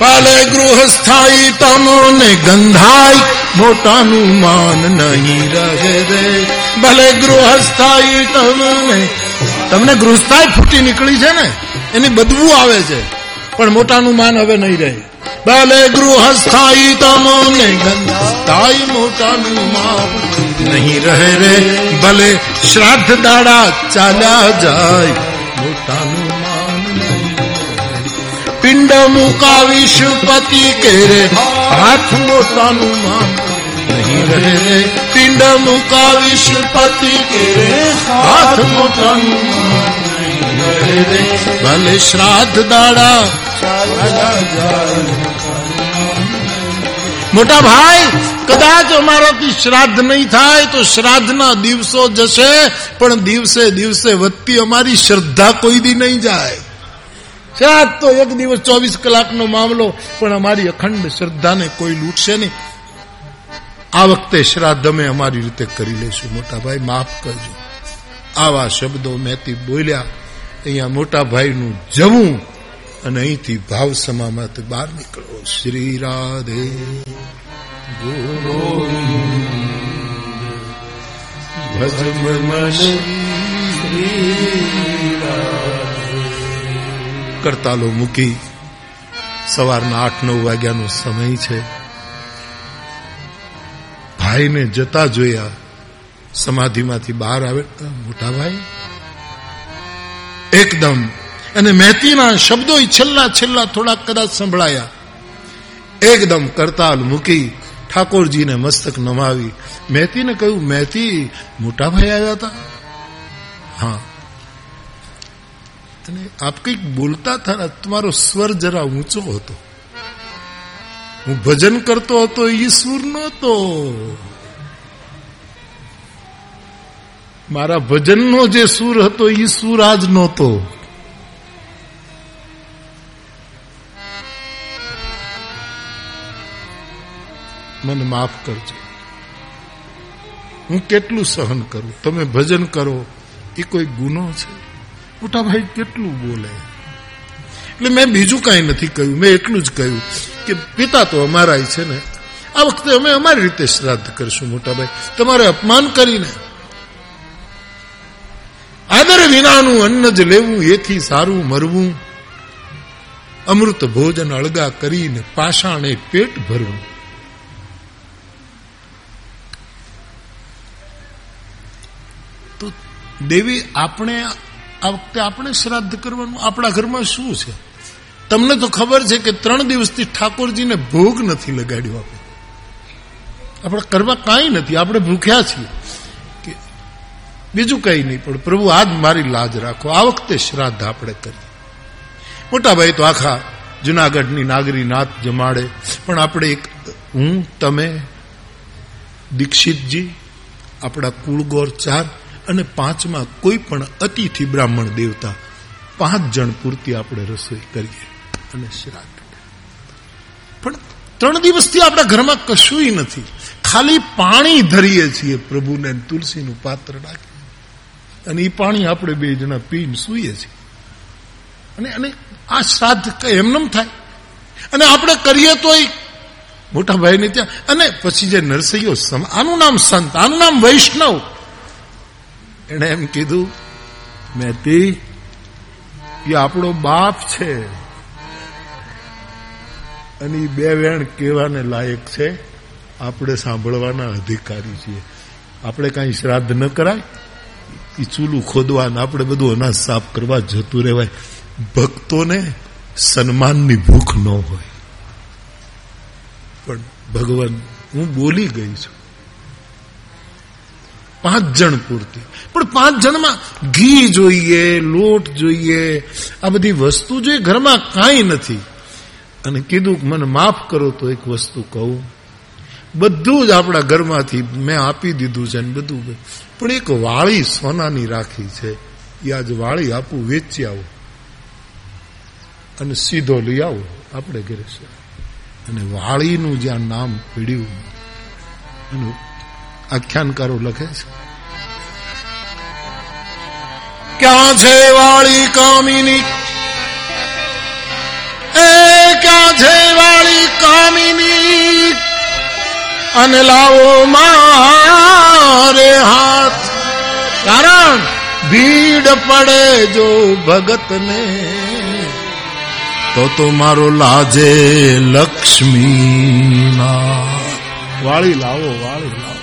પાલે ગૃહસ્થાઈ તમોને ગંધાઈ મોટાનું માન નહીં રહે રે ભલે ગૃહસ્થાઈ તમને તમને ગૃહસ્થાઈ ફૂટી નીકળી છે ને, એની બદબુ આવે છે, પણ મોટાનું માન હવે નહીં રહે. ભલે ગૃહસ્થાઈ તમોને ગંધાઈ, મોટાનું માન નહીં રહે રે. ભલે શ્રાદ્ધ દાડા ચાલ્યા જાય, મોટાનું પિંડ મુકાવીશ પતિ કેરે હાથ મોટાનું માન નહીં રહે. પિંડ મુકાવીશ પતિ કેરે હાથ મોટાનું ભલે શ્રાદ્ધ દાડા, મોટા ભાઈ, કદાચ અમારાથી શ્રાદ્ધ નહીં થાય તો શ્રાદ્ધના દિવસો જશે, પણ દિવસે દિવસે વધતી અમારી શ્રદ્ધા કોઈ દી નહીં જાય. શ્રાદ્ધ તો એક દિવસ ચોવીસ કલાકનો મામલો, પણ અમારી અખંડ શ્રદ્ધાને કોઈ લૂંટશે નહીં. આ વખતે શ્રાદ્ધ અમે અમારી રીતે કરી લઈશું. મોટાભાઈ, માફ કરજો. આવા શબ્દો મેથી બોલ્યા, અહીંયા મોટાભાઈનું જવું અને અહીંથી ભાવ સમામાંથી બહાર નીકળો. શ્રી રાધે. ભજ કરતાલો મૂકી સવારના આઠ, નવ વાગ્યાનો સમય છે. ભાઈને જતા જોયા, સમાધિમાંથી બહાર આવે મોટા ભાઈ. એકદમ. અને મહેતીના શબ્દો છેલ્લા છેલ્લા થોડાક કદાચ સંભળાયા. એકદમ કરતાલ મૂકી ઠાકોરજીને મસ્તક નમાવી. મહેતીને કહ્યું મહેતી મોટા ભાઈ આવ્યા હતા? હા. અને આપ કંઈક બોલતા હતા તમારો સ્વર જરા ઊંચો હતો. હું ભજન કરતો હતો એ સુર નહોતો. મારા ભજનનો જે સૂર હતો એ સૂર આજ નહોતો. મને માફ કરજો. હું કેટલું સહન કરું? તમે ભજન કરો, એ કોઈ ગુનો છે? મોટા ભાઈ કેટલું બોલે? એટલે મેં બીજું કાંઈ નથી કહ્યું, મેં એટલું જ કહ્યું કે પિતા તો અમારા છે ને, આ વખતે અમે અમારી રીતે શ્રાદ્ધ કરશું મોટાભાઈ. તમારે અપમાન કરીને આદર વિનાનું અન્ન જ લેવું, એથી સારું મરવું. અમૃત ભોજન અળગા કરીને પાષાણે પેટ ભરવું. તો દેવી, આપણે આ વખતે આપણે શ્રાદ્ધ કરવાનું, આપણા ઘરમાં શું છે? તમને તો ખબર છે કે ત્રણ દિવસથી ઠાકોરજીને ભોગ નથી લગાડ્યો આપણે. આપણે કરવા કાંઈ નથી, આપણે ભૂખ્યા છીએ. કે બીજું કંઈ નહીં, પણ પ્રભુ, આજ મારી લાજ રાખો. આ વખતે શ્રાદ્ધ આપણે કરીએ. મોટાભાઈ તો આખા જુનાગઢની નાગરી નાથ જમાડે. પણ આપણે એક, હું, તમે, દીક્ષિતજી, આપણા કુળગોર ચાર અને પાંચમાં કોઈ પણ અતિથિ બ્રાહ્મણ દેવતા પાંચ જણ પૂરતી આપણે રસોઈ કરીએ અને શ્રાદ્ધ પણ ત્રણ દિવસથી આપણા ઘરમાં કશું નથી. ખાલી પાણી ધરીએ છીએ પ્રભુને તુલસીનું પાત્ર રાખીએ. અને એ પાણી આપણે બે જણા પીને સૂઈએ છીએ. અને અને આ શ્રાદ્ધ એમનેમ થાય. અને આપણે કરીએ તો મોટા ભાઈને ત્યાં અને પછી જે નરસૈયો આનું નામ સંત, આનું નામ વૈષ્ણવ એણે એમ કીધું મેતી એ આપણો બાપ છે અને એ બે વેણ કહેવાને લાયક છે. આપણે સાંભળવાના અધિકારી છીએ. આપણે કાંઈ શ્રાદ્ધ ન કરાય. એ ચૂલું ખોદવાના આપણે બધું અનાજ સાફ કરવા જતું રહેવાય. ભક્તોને સન્માનની ભૂખ ન હોય. પણ ભગવાન, હું બોલી ગઈ છું. પાંચ જણ પૂરતી. પણ પાંચ જણમાં ઘી જોઈએ, લોટ જોઈએ, આ બધી વસ્તુ જોઈએ ઘરમાં કાંઈ નથી. અને કીધું મને માફ કરો તો એક વસ્તુ કહું. બધું જ આપણા ઘરમાંથી મેં આપી દીધું છે ને બધું. પણ એક વાળી સોનાની રાખી છે. એ આજ વાળી આપું, વેચી આવો. અને સીધો લઈ આવો આપણે ઘરે. અને વાળીનું જ્યાં નામ પીડ્યું. એનું આખ્યાનકારો લખે છે. ક્યાં છે વાળી કામિની? એ ક્યાં છે વાળી કામિની? અને લાવો મારે હાથ. કારણ ભીડ પડે જો ભગતને. તો તો મારો લાજે લક્ષ્મી વાળી લાવો વાળી લાવો.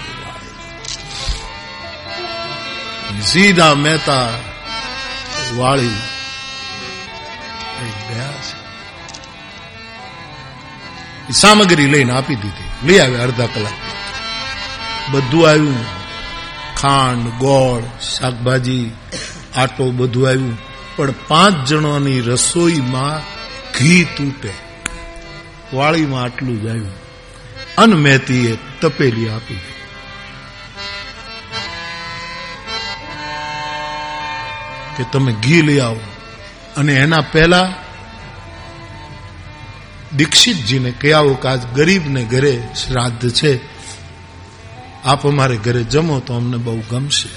સીધા મહેતા વાળી ગયા છે. સામગ્રી લઈને આપી દીધી. લઈ આવે અડધા કલાક. બધું આવ્યું. ખાંડ, ગોળ, શાકભાજી, આટો બધું આવ્યું. પણ પાંચ જણાની રસોઈમાં ઘી તૂટે. વાળીમાં આટલું જ આવ્યું. અનમેતીએ તપેલી આપી. કે તમે ઘી લઈ આવો. અને એના પહેલા દીક્ષિતજીને કહેવો કે આજ ગરીબને ઘરે શ્રાદ્ધ છે. આપ અમારે ઘરે જમો તો અમને બહુ ગમશે.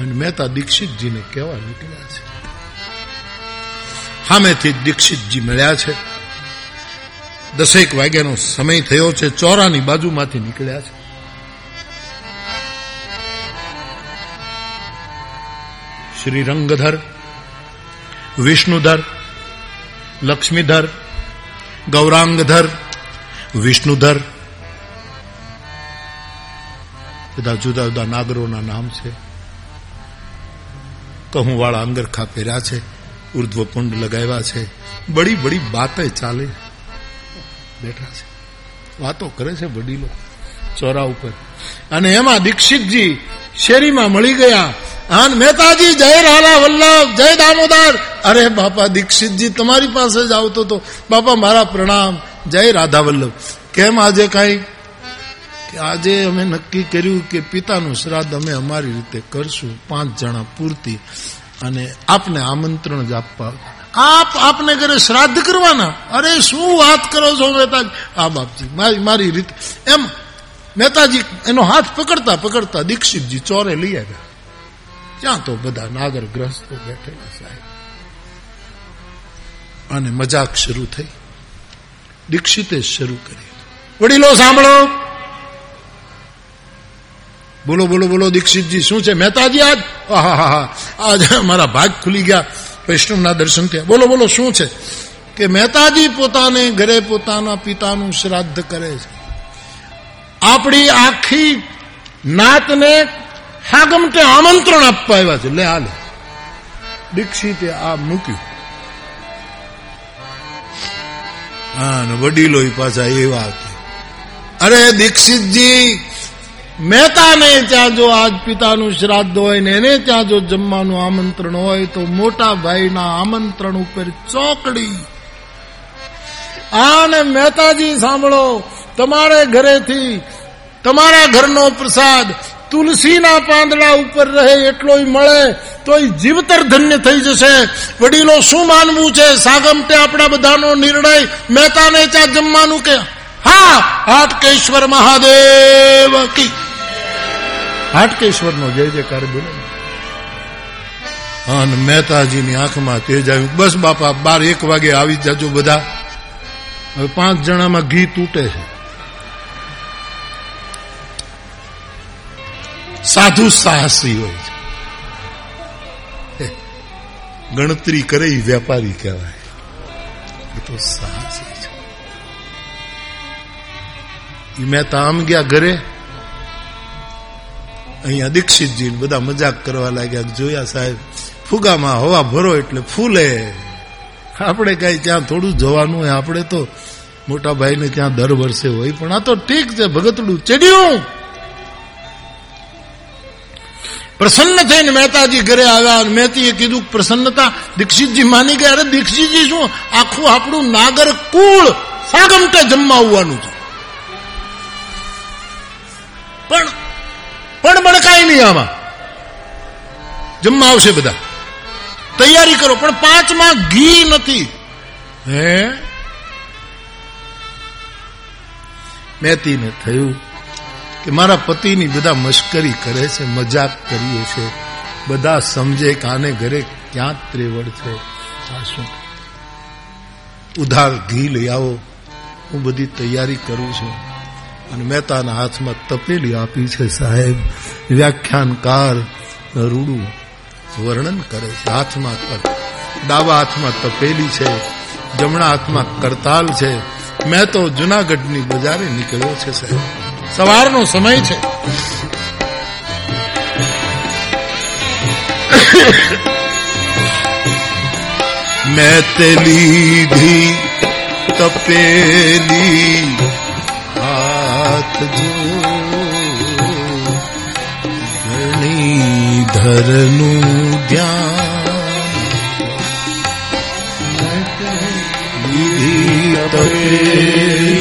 અને મહેતા દીક્ષિતજીને કહેવા નીકળ્યા છે. સામેથી દીક્ષિતજી મળ્યા છે. દસેક વાગ્યાનો સમય થયો છે. ચોરાની બાજુમાંથી નીકળ્યા છે. શ્રી રંગધર વિષ્ણુધર લક્ષ્મીધર ગૌરાંગધર વિષ્ણુધર બધા જુદા જુદા નાગરોના નામ છે. કહુંવાળા અંગરખા પહેર્યા છે, ઉર્ધ્વપુંડ લગાવ્યા છે. બડી બડી બાતે ચાલે બેઠા છે. વાતો કરે છે વડીલો ચોરા ઉપર. અને એમાં દીક્ષિતજી શેરીમાં મળી ગયા. આન મહેતાજી, જય રાલા વલ્લભ, જય દામોદર. અરે બાપા, દીક્ષિતજી, તમારી પાસે જ આવતો તો. બાપા, મારા પ્રણામ. જય રાધા વલ્લભ. કેમ આજે કાંઈ? કે આજે અમે નક્કી કર્યું કે પિતાનું શ્રાદ્ધ અમે અમારી રીતે કરશું. પાંચ જણા પૂરતી. અને આપને આમંત્રણ જ આપવા. આપ આપને ઘરે શ્રાદ્ધ કરવાના. અરે શું વાત કરો છો મહેતાજી? આ બાપજી, મારી મારી રીતે એમ મહેતાજી એનો હાથ પકડતા પકડતા દીક્ષિતજી ચોરે લઈ આવ્યા. ત્યાં તો બધા નાગર ગ્રસ્તો બેઠેલા સાહેબ. અને મજાક શરૂ થઈ. દીક્ષિતે શરૂ કરી. વડીલો સાંભળો. બોલો બોલો બોલો દીક્ષિતજી, શું છે મહેતાજી આજ? આહા આજ મારા ભાગ ખુલી ગયા. વૈષ્ણવના દર્શન થયા. બોલો બોલો, શું છે? કે મહેતાજી પોતાને ઘરે પોતાના પિતાનું શ્રાદ્ધ કરે છે. આપણી આખી નાતને હાગમટે આમંત્રણ આપવા આવ્યા છે. લે હાલે દીક્ષિતે આ મૂક્યું. હા વડીલો પાછા એવા અરે, દીક્ષિતજી, મહેતાને ત્યાં જો આજ પિતાનું શ્રાદ્ધ હોય ને એને ત્યાં જો જમવાનું આમંત્રણ હોય તો મોટા ભાઈના આમંત્રણ ઉપર ચોકડી. આને મહેતાજી સાંભળો, તમારે ઘરેથી તમારા ઘરનો પ્રસાદ તુલસીના પાંદડા ઉપર રહે એટલો મળે તો જીવતર ધન્ય થઈ જશે. વડીલો શું માનવું છે? સાગમટે આપણા બધાનો નિર્ણય. મહેતાને ત્યાં જમવાનું કે હા હાટકેશ્વર મહાદેવ કી. હાટકેશ્વર નો જય જયકાર બોલો. અને મહેતાજીની આંખમાં તેજ આવ્યું. બસ બાપા બાર એક વાગે આવી જજો બધા. હવે પાંચ જણામાં ઘી તૂટે છે. સાધુ સાહસી હોય છે. ગણતરી કરે એ વેપારી કહેવાય. તો સાહસી છે. મેં તો આમ ગયા ઘરે, અહીંયા દીક્ષિતજી બધા મજાક કરવા લાગ્યા જોયા સાહેબ, ફુગામાં હવા ભરો એટલે ફૂલે. આપણે કઈ ત્યાં થોડું જવાનું હોય, આપણે તો મોટા ભાઈને ત્યાં દર વર્ષે હોય, પણ આ તો ઠીક છે, ભગતડું ચડ્યું. પ્રસન્ન થઈને મહેતાજી ઘરે આવ્યા અને મહેતીએ કીધું પ્રસન્નતા, દીક્ષિતજી માની ગયા? અરે દીક્ષિતજી શું? આખું આપણું નાગર કુળ સાગમટે જમવા છે. પણ પણ બળકાય નહીં આમાં. જમવા આવશે બધા. તૈયારી કરો, પણ પાંચમાં ઘી નથી. હે? મેતીને થયું કે મારા પતિની બધા મશ્કરી કરે છે, મજાક કરીએ છે. બધા સમજે કે આને ઘરે ક્યાં ત્રેવડ છે. ઉધાર ઘી લઈ આવો. હું બધી તૈયારી કરું છું. અને મહેતાના હાથમાં તપેલી આપી છે સાહેબ. વ્યાખ્યાનકાર રૂડું વર્ણન કરે છે. હાથમાં ડાબા હાથમાં તપેલી છે. જમણા હાથમાં કરતાલ છે. મેં તો જુનાગઢની બજારે નીકળ્યો છે સાહેબ. સવારનો સમય છે. મેં તે લીધી તપેલી હાથ ઘણી ધરનું ધ્યાન. તપેલી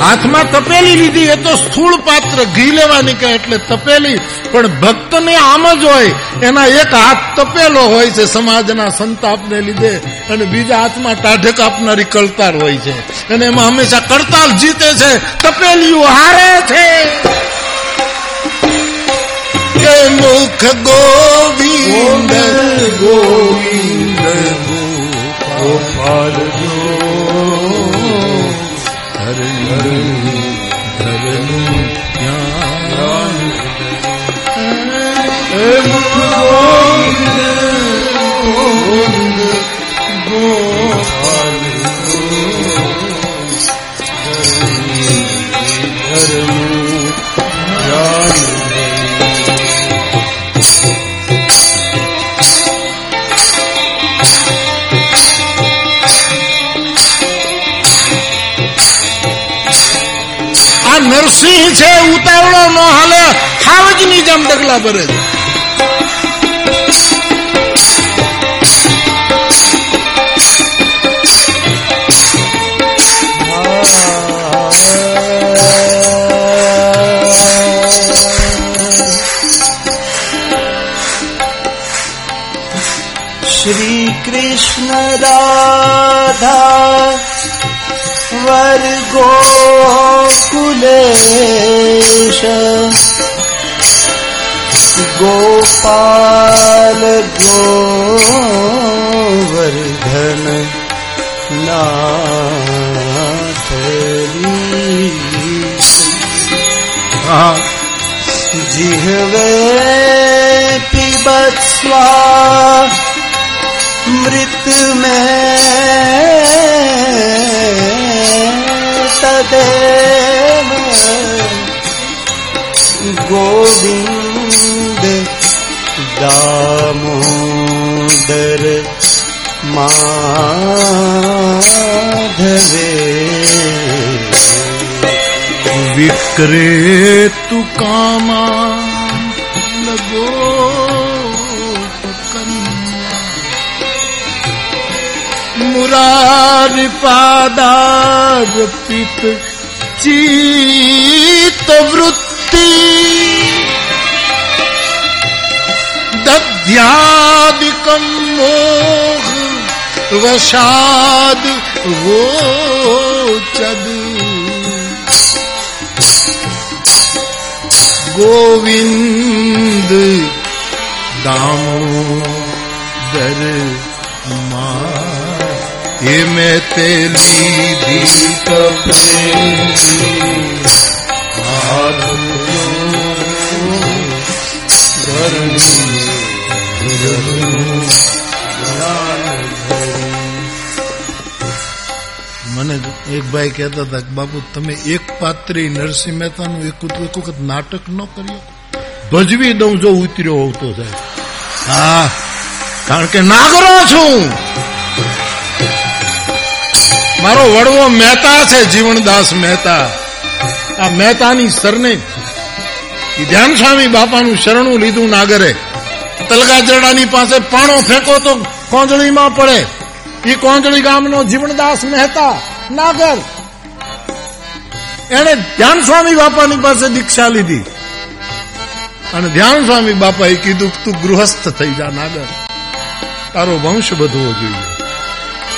હાથમાં તપેલી લીધી એ તો સ્થૂળ પાત્ર ઘી લેવા નીકળે એટલે તપેલી. પણ ભક્તને આમ જ હોય, એના એક હાથ તપેલો હોય છે સમાજના સંતાપને લીધે અને બીજા હાથમાં ટાઢે આપનારી કળતાર હોય છે. અને એમાં હંમેશા કડતાલ જીતે છે, તપેલીઓ હારે છે. કે મુખ ગોવિંદ ગોવિંદ ગોપાલ આ સિંહ છે ઉતાવળો ન હાલે હાવજની જેમ ડગલા ભરે છે શ્રી કૃષ્ણ રાધા गोकुलेश गोपाल गोवर्धन नाथ जिहवे पिबत स्वा मृत में तदेव माधवे विक्रेतु कामा लगो मुरारी पादार्पित चीत वृत्ति दध्यादिकं વસાદ વો ચદ. ગોવિંદ દામોદર મા એ મેં તેલી દીત પ્રેમ ધર્મ એક ભાઈ કહેતા હતા કે, બાપુ, તમે એક પાત્રી નરસિંહ મહેતાનું એક એક વખત નાટક ન કર્યો? ભજવી દઉં જો ઉતર્યો હોતો સાહેબ. હા, કારણ કે નાગરો છું. મારો વડવો મહેતા છે, જીવનદાસ મહેતા. આ મહેતાની સરને ધ્યાન સ્વામી બાપાનું શરણું લીધું નાગરે. તલગાજરડાની પાસે પાણો ફેંકો તો કોંજળીમાં પડે. એ કોંજળી ગામનો જીવનદાસ મહેતા. નાગર. એને ધ્યાન સ્વામી બાપાની પાસે દીક્ષા લીધી. અને ધ્યાન સ્વામી બાપાએ કીધું તું ગૃહસ્થ થઈ જા, નાગર. તારો વંશ બધવો જોઈએ.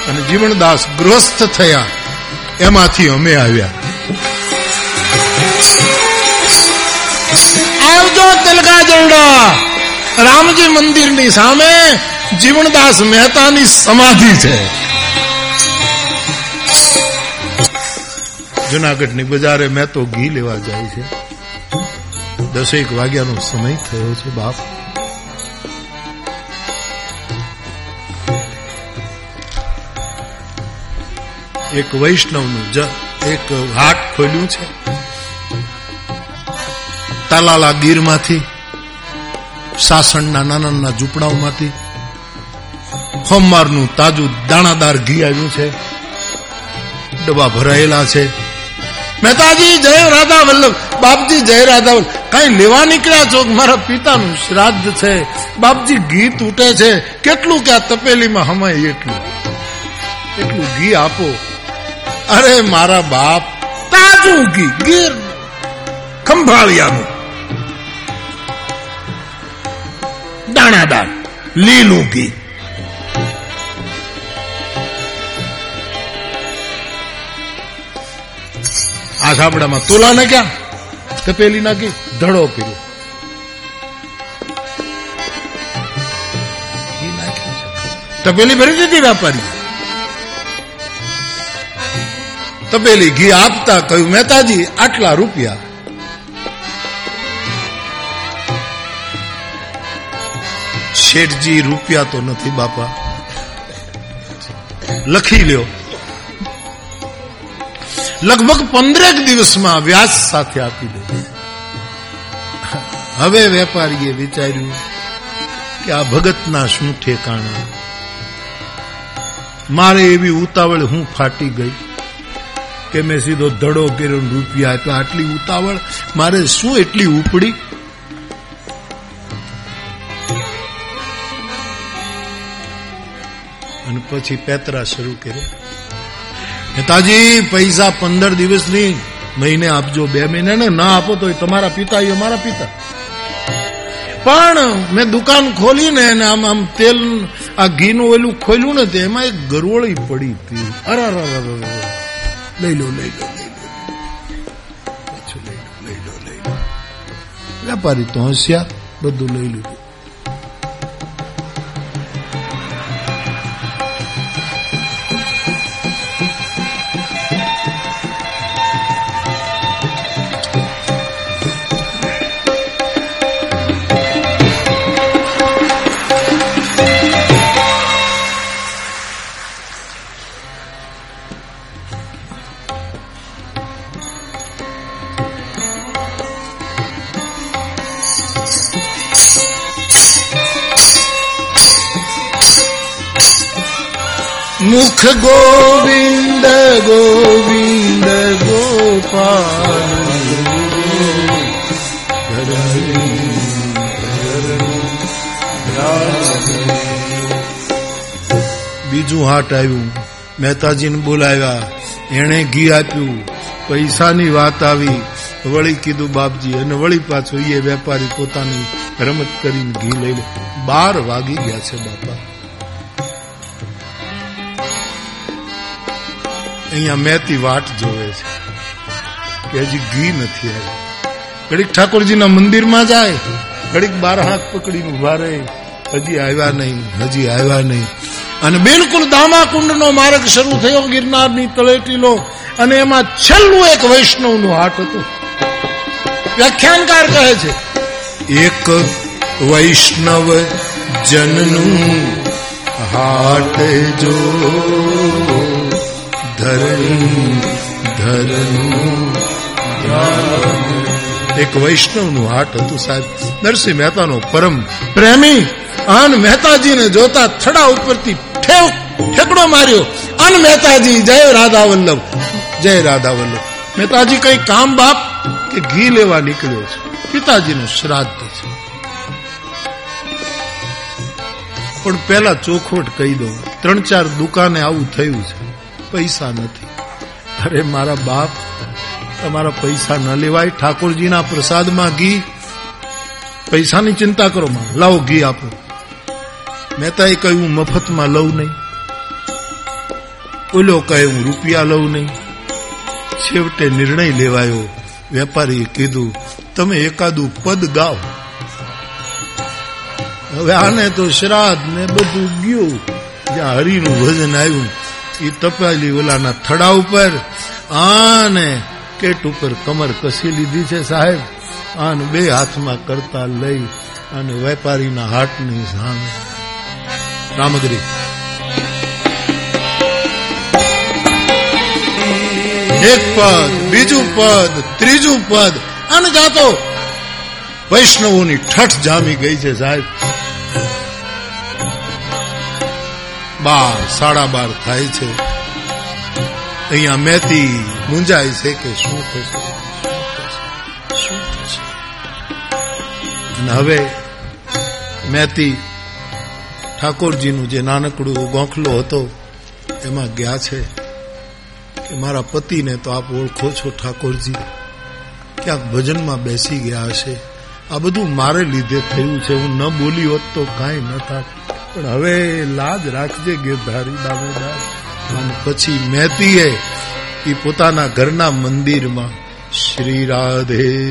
અને જીવનદાસ ગૃહસ્થ થયા. એમાંથી અમે આવ્યા. આવજો તલગાજરડા રામજી મંદિરની સામે જીવનદાસ મહેતાની સમાધિ છે. જુનાગઢની બજારે મેં તો ઘી લેવા જાય છે. દસેક વાગ્યાનો સમય થયો છે, બાપ. એક વૈષ્ણવનું એક હાટ ખોલ્યું છે. તાલાલા ગીરમાંથી, સાસણના નાના નાના ઝૂંપડાઓમાંથી સોમવારનું તાજું દાણાદાર ઘી આવ્યું છે. ડબ્બા ભરાયેલા છે. મહેતાજી, જય રાધા વલ્લભ. બાપજી, જય રાધા વલ્લભ. કઈ લેવા નીકળ્યા છો? મારા પિતાનું શ્રાદ્ધ છે. બાપજી, ઘી તૂટે છે. કેટલું કે આ તપેલીમાં હમાય એટલું? એટલું ઘી આપો. અરે, મારા બાપ, તાજું ઘી, ગીર ખંભાળિયાનું. દાણાદાર લીલું ઘી. આ સાપડામાં તોલા ને ક્યાં? તપેલી નાખી ધડો છે. તપેલી ભરી દીધી વેપારી તપેલી ઘી આપતા કહ્યું, મહેતાજી, આટલા રૂપિયા. શેઠજી, રૂપિયા તો નથી બાપા. લખી લ્યો. લગભગ પંદરેક દિવસમાં વ્યાજ સાથે આપી દે. હવે વેપારીએ વિચાર્યું કે આ ભગતના શું ઠેકાણા. મારે એવી ઉતાવળ હું ફાટી ગઈ કે મેં સીધો ધડો કર્યો રૂપિયા આપ્યા. આટલી ઉતાવળ મારે શું એટલી ઉપડી? અને પછી પેતરા શરૂ કર્યા. નેતાજી, પૈસા પંદર દિવસની મહિને આપજો, બે મહિને ને ના આપો તો તમારા પિતા એ મારા પિતા. પણ મેં દુકાન ખોલીને ને આમ આમ તેલ, આ ઘીનું ઓલું ખોલ્યું ને તે એમાં એક ગરવળી પડી હતી. અરે લઈ લો લઈ લો વેપારી તો હસ્યા, બધું લઈ લીધું. મુખ ગોવિંદ ગોવિંદ ગોપાલ બીજું હાટ આવ્યું. મહેતાજીને બોલાવ્યા. એણે ઘી આપ્યું. પૈસાની વાત આવી. વળી કીધું, બાપજી, અને વળી પાછો એ વેપારી પોતાની રમત કરીને ઘી લઈ લે બાર વાગી ગયા છે બાપા. અહીંયા મેતી વાટ જોવે છે, કે હજી ઘી નથી આવ્યું. ઘડીક ઠાકોરજીના મંદિરમાં જાય, ઘડીક બાર હાથ પકડીને ઊભા રહે, હજી આવ્યા નહીં, હજી આવ્યા નહીં. અને બિલકુલ દામાકુંડનો માર્ગ શરૂ થયો ગિરનારની તળેટીનો, અને એમાં છેલ્લું એક વૈષ્ણવનું હાટ હતું. વ્યાખ્યાનકાર કહે છે, એક વૈષ્ણવ જનનું હાટ જો ધરણી ધરનું એક હાટ હતું સાહેબ. નરસિંહ મહેતાનો પરમ પ્રેમી અન મહેતાજીને જોતા થડા ઉપરથી ઠેવ, ઠેકડો માર્યો. અન મહેતાજી, જય રાધા વલ્લભ, જય રાધા વલ્લભ. મહેતાજી કઈ કામ બાપ કે ઘી લેવા નીકળ્યો છે? પિતાજીનું શ્રાદ્ધ છે. પણ પેલા ચોખવટ કહી દઉં. ત્રણ ચાર દુકાને આવું થયું છે. પૈસા નથી. અરે, મારા બાપ, તમારા પૈસા ન લેવાય. ઠાકોરજીના પ્રસાદમાં ઘી. પૈસાની ચિંતા કરો માં. લાવો ઘી આપો. મહેતાએ કહ્યું મફતમાં લઉં નહીં. ઓલો કહે, હું રૂપિયા લઉં નહીં. છેવટે નિર્ણય લેવાયો. વેપારીએ કીધું, તમે એકાદું પદ ગાઓ. હવે આને તો શ્રાદ્ધ ને બધું ગયું. જ્યાં હરિનું ભજન આવ્યું એ તપાલી ઓલાના થડા ઉપર આને કેટ ઉપર કમર કસી લીધી છે સાહેબ. આને બે હાથમાં કરતા લઈ અને વેપારીના હાટની સામે. રામગરી. એક પદ, બીજું પદ, ત્રીજું પદ. અને જાતો વૈષ્ણવોની ઠઠ જામી ગઈ છે સાહેબ. બાર, સાડા બાર થાય છે. અહીંયા મેથી મુંજાય છે કે શું થશે? શું થશે? અને હવે મેથી ઠાકોરજીનું જે નાનકડું ગોખલો હતો, એમાં ગયા છે કે મારા પતિને તો આપ ઓળખો છો ઠાકોરજી. ક્યાંક ભજનમાં બેસી ગયા હશે. આ બધું મારે લીધે થયું છે. હું ન બોલી હોત તો કાંઈ ન થાત. પણ હવે લાજ રાખજે ગિરધારી દામોદર અને પછી મહેતીએ એ પોતાના ઘરના મંદિરમાં શ્રી રાધે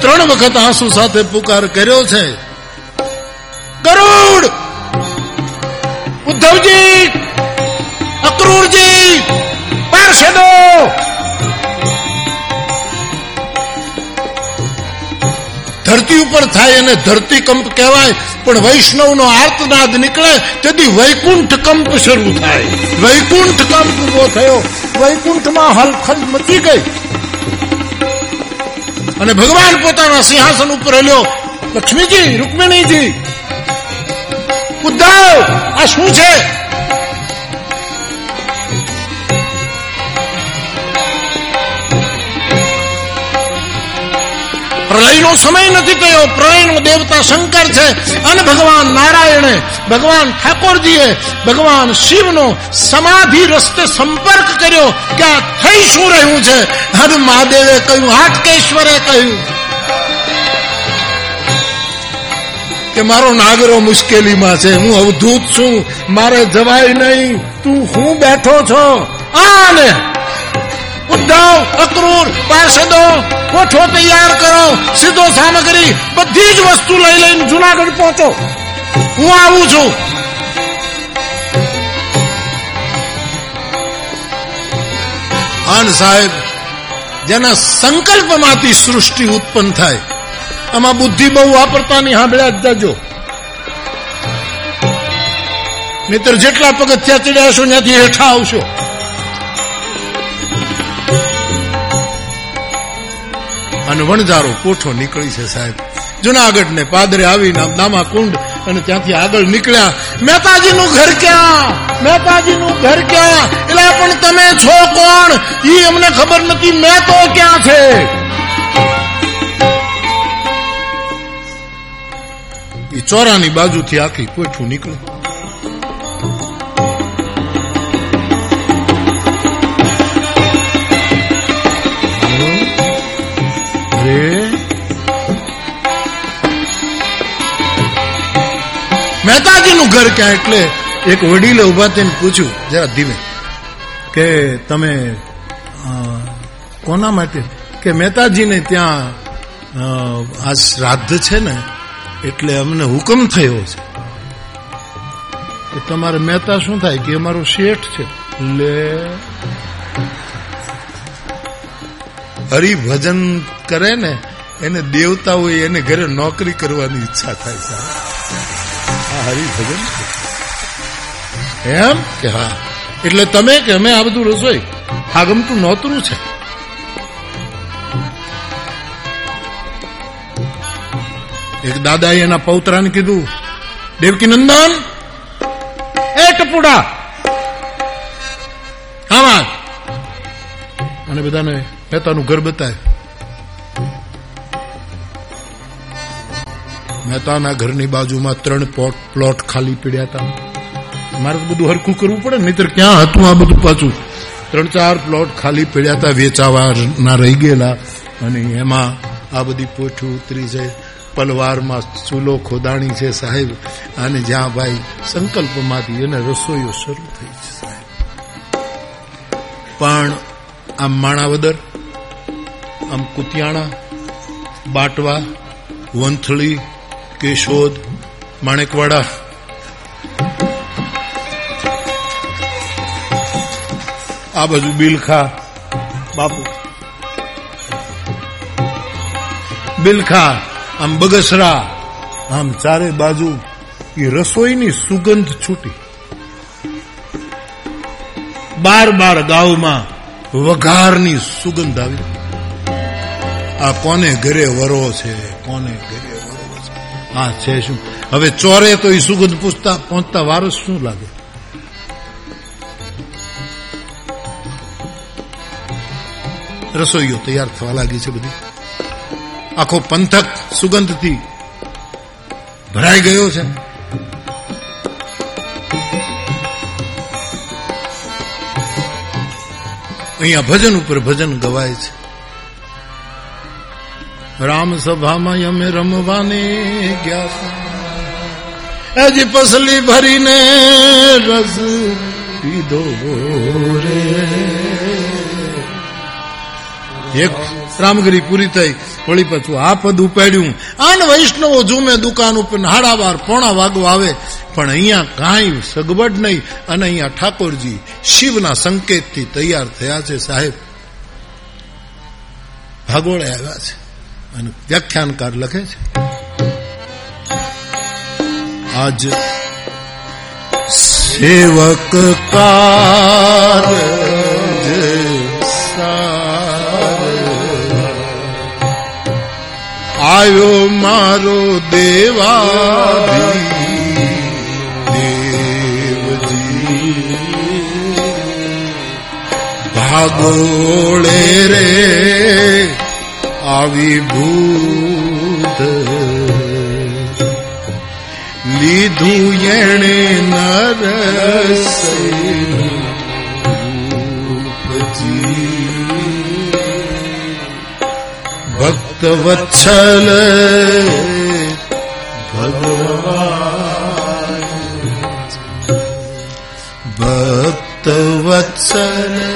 ત્રણ વખત આંસુ સાથે પુકાર કર્યો છે. ગરુડ! ઉદ્ધવજી! અક્રૂરજી! પાર્ષદો ધરતી ઉપર થાય એને ધરતીકંપ કહેવાય, પણ વૈષ્ણવનો આર્તનાદ નીકળે, તેથી વૈકુંઠ કંપ શરૂ થાય. વૈકુંઠ કંપ ઊભો થયો. વૈકુંઠમાં હલખલ મચી ગઈ. અને ભગવાન પોતાના સિંહાસન ઉપર હલ્યો. લક્ષ્મીજી, રૂકમિણીજી, ઉદ્ધવ, આ શું છે? પ્રલયનો સમય નથી થયો. પ્રલયનો દેવતા શંકર છે અને ભગવાન નારાયણે, ભગવાન ઠાકોરજીએ, ભગવાન શિવનો સમાધિ રસ્તે સંપર્ક કર્યો કે આ થઈ શું રહ્યું છે? અને મહાદેવે કહ્યું, હાટકેશ્વરે કહ્યું કે મારો નાગરો મુશ્કેલીમાં છે, હું અવધૂત છું, મારે જવાય નહીં, તું હું બેઠો છો? આને ઉદ્ધવ અક્રૂર પાર્ષદો કોઠો તૈયાર કરો, સીધો સામગ્રી, બધી જ વસ્તુ લઈ લઈને જુનાગઢ પહોંચો. હું આવું છું. આન સાહેબ, જેના સંકલ્પમાંથી સૃષ્ટિ ઉત્પન્ન થાય, આમાં બુદ્ધિ બહુ વાપરતા નહીં સાંભળ્યા જજો. નહીતર જેટલા પગથિયા ચડ્યા છો ત્યાંથી હેઠા આવશો. અને વણઝારો કોઠો નીકળી છે સાહેબ. જુનાગઢ ને પાદરે આવીને નામા કુંડ અને ત્યાંથી આગળ નીકળ્યા. મહેતાજીનું ઘર ક્યાં? મહેતાજીનું ઘર ક્યાં? એટલે પણ તમે છો કોણ? એ અમને ખબર નથી, મેં તો ક્યાં છે? એ ચોરાની બાજુથી આખી કોઠું નીકળે. ઘર ક્યાં એટલે એક વડીલે ઊભા થઈને પૂછ્યું, જરા ધીમે, કે તમે કોના માટે? કે મહેતાજીને ત્યાં આ શ્રાદ્ધ છે ને, એટલે અમને હુકમ થયો છે. તમારે મહેતા શું થાય? કે અમારો શેઠ છે. લે. હરિભજન કરે ને, એને દેવતા હોય એને ઘરે નોકરી કરવાની ઈચ્છા થાય છે. આ હરિભજન એમ? કે હા. એટલે તમે કે અમે આ બધું રસોઈ આ ગમતું નોતરું છે? એક દાદાએ એના પૌત્રાને કીધું દેવકી નંદન એ ટપુડા આમાં અને બધાને પેતાનું ઘર બતાય મહેતાના ઘરની બાજુમાં ત્રણ પ્લોટ ખાલી પડ્યા હતા. મારે તો બધું હરખું કરવું પડે, નહીતર ક્યાં હતું આ બધું પાછું? ત્રણ ચાર પ્લોટ ખાલી પડ્યા હતા, વેચાવાના રહી ગયેલા. અને એમાં આ બધી પોઠું ઉતરી છે, પલવારમાં ચૂલો ખોદાણી છે સાહેબ. અને જ્યાં ભાઈ સંકલ્પમાંથી એને રસોઈઓ શરૂ થઈ છે સાહેબ. પણ, આમ માણાવદર, આમ કુતિયાણા, બાટવા, વંથળી કેશોદ માણેકવાડા. આ બાજુ બિલખા. બાપુ. બિલખા આમ બગસરા. આમ ચારે બાજુ એ રસોઈની સુગંધ છૂટી. બાર બાર ગાઉમાં વઘારની સુગંધ આવી. આ કોને ઘરે વરો છે કોને આ છે શું હવે ચોરે તો એ સુગંધ પૂછતા પહોંચતા વારસ શું લાગે રસોઈઓ તૈયાર થવા લાગી છે બધી આખો પંથક સુગંધથી ભરાઈ ગયો છે અહીંયા ભજન ઉપર ભજન ગવાય છે રામ સભામાં અમે રમવાને ગયા હજી પસલી ભરીને રસ પીધો રે એક રામગીરી પૂરી થઈ, વળી પાછું આ પદ ઉપાડ્યું. આન વૈષ્ણવો ઝૂમે દુકાન ઉપર હાડા બાર પોણા વાગો આવે, પણ અહીંયા કાંઈ સગવડ નહીં. અને અહીંયા ઠાકોરજી શિવના સંકેતથી તૈયાર થયા છે સાહેબ. ભાગોળે આવ્યા છે. અને વ્યાખ્યાનકાર લખે છે. આજ સેવક કાર આવ્યો મારો દેવા દેવજી ભાગોળે રે આવી ભૂત. લીધું એણે ભક્ત વત્સલ ભગવાન. ભક્ત વત્સલ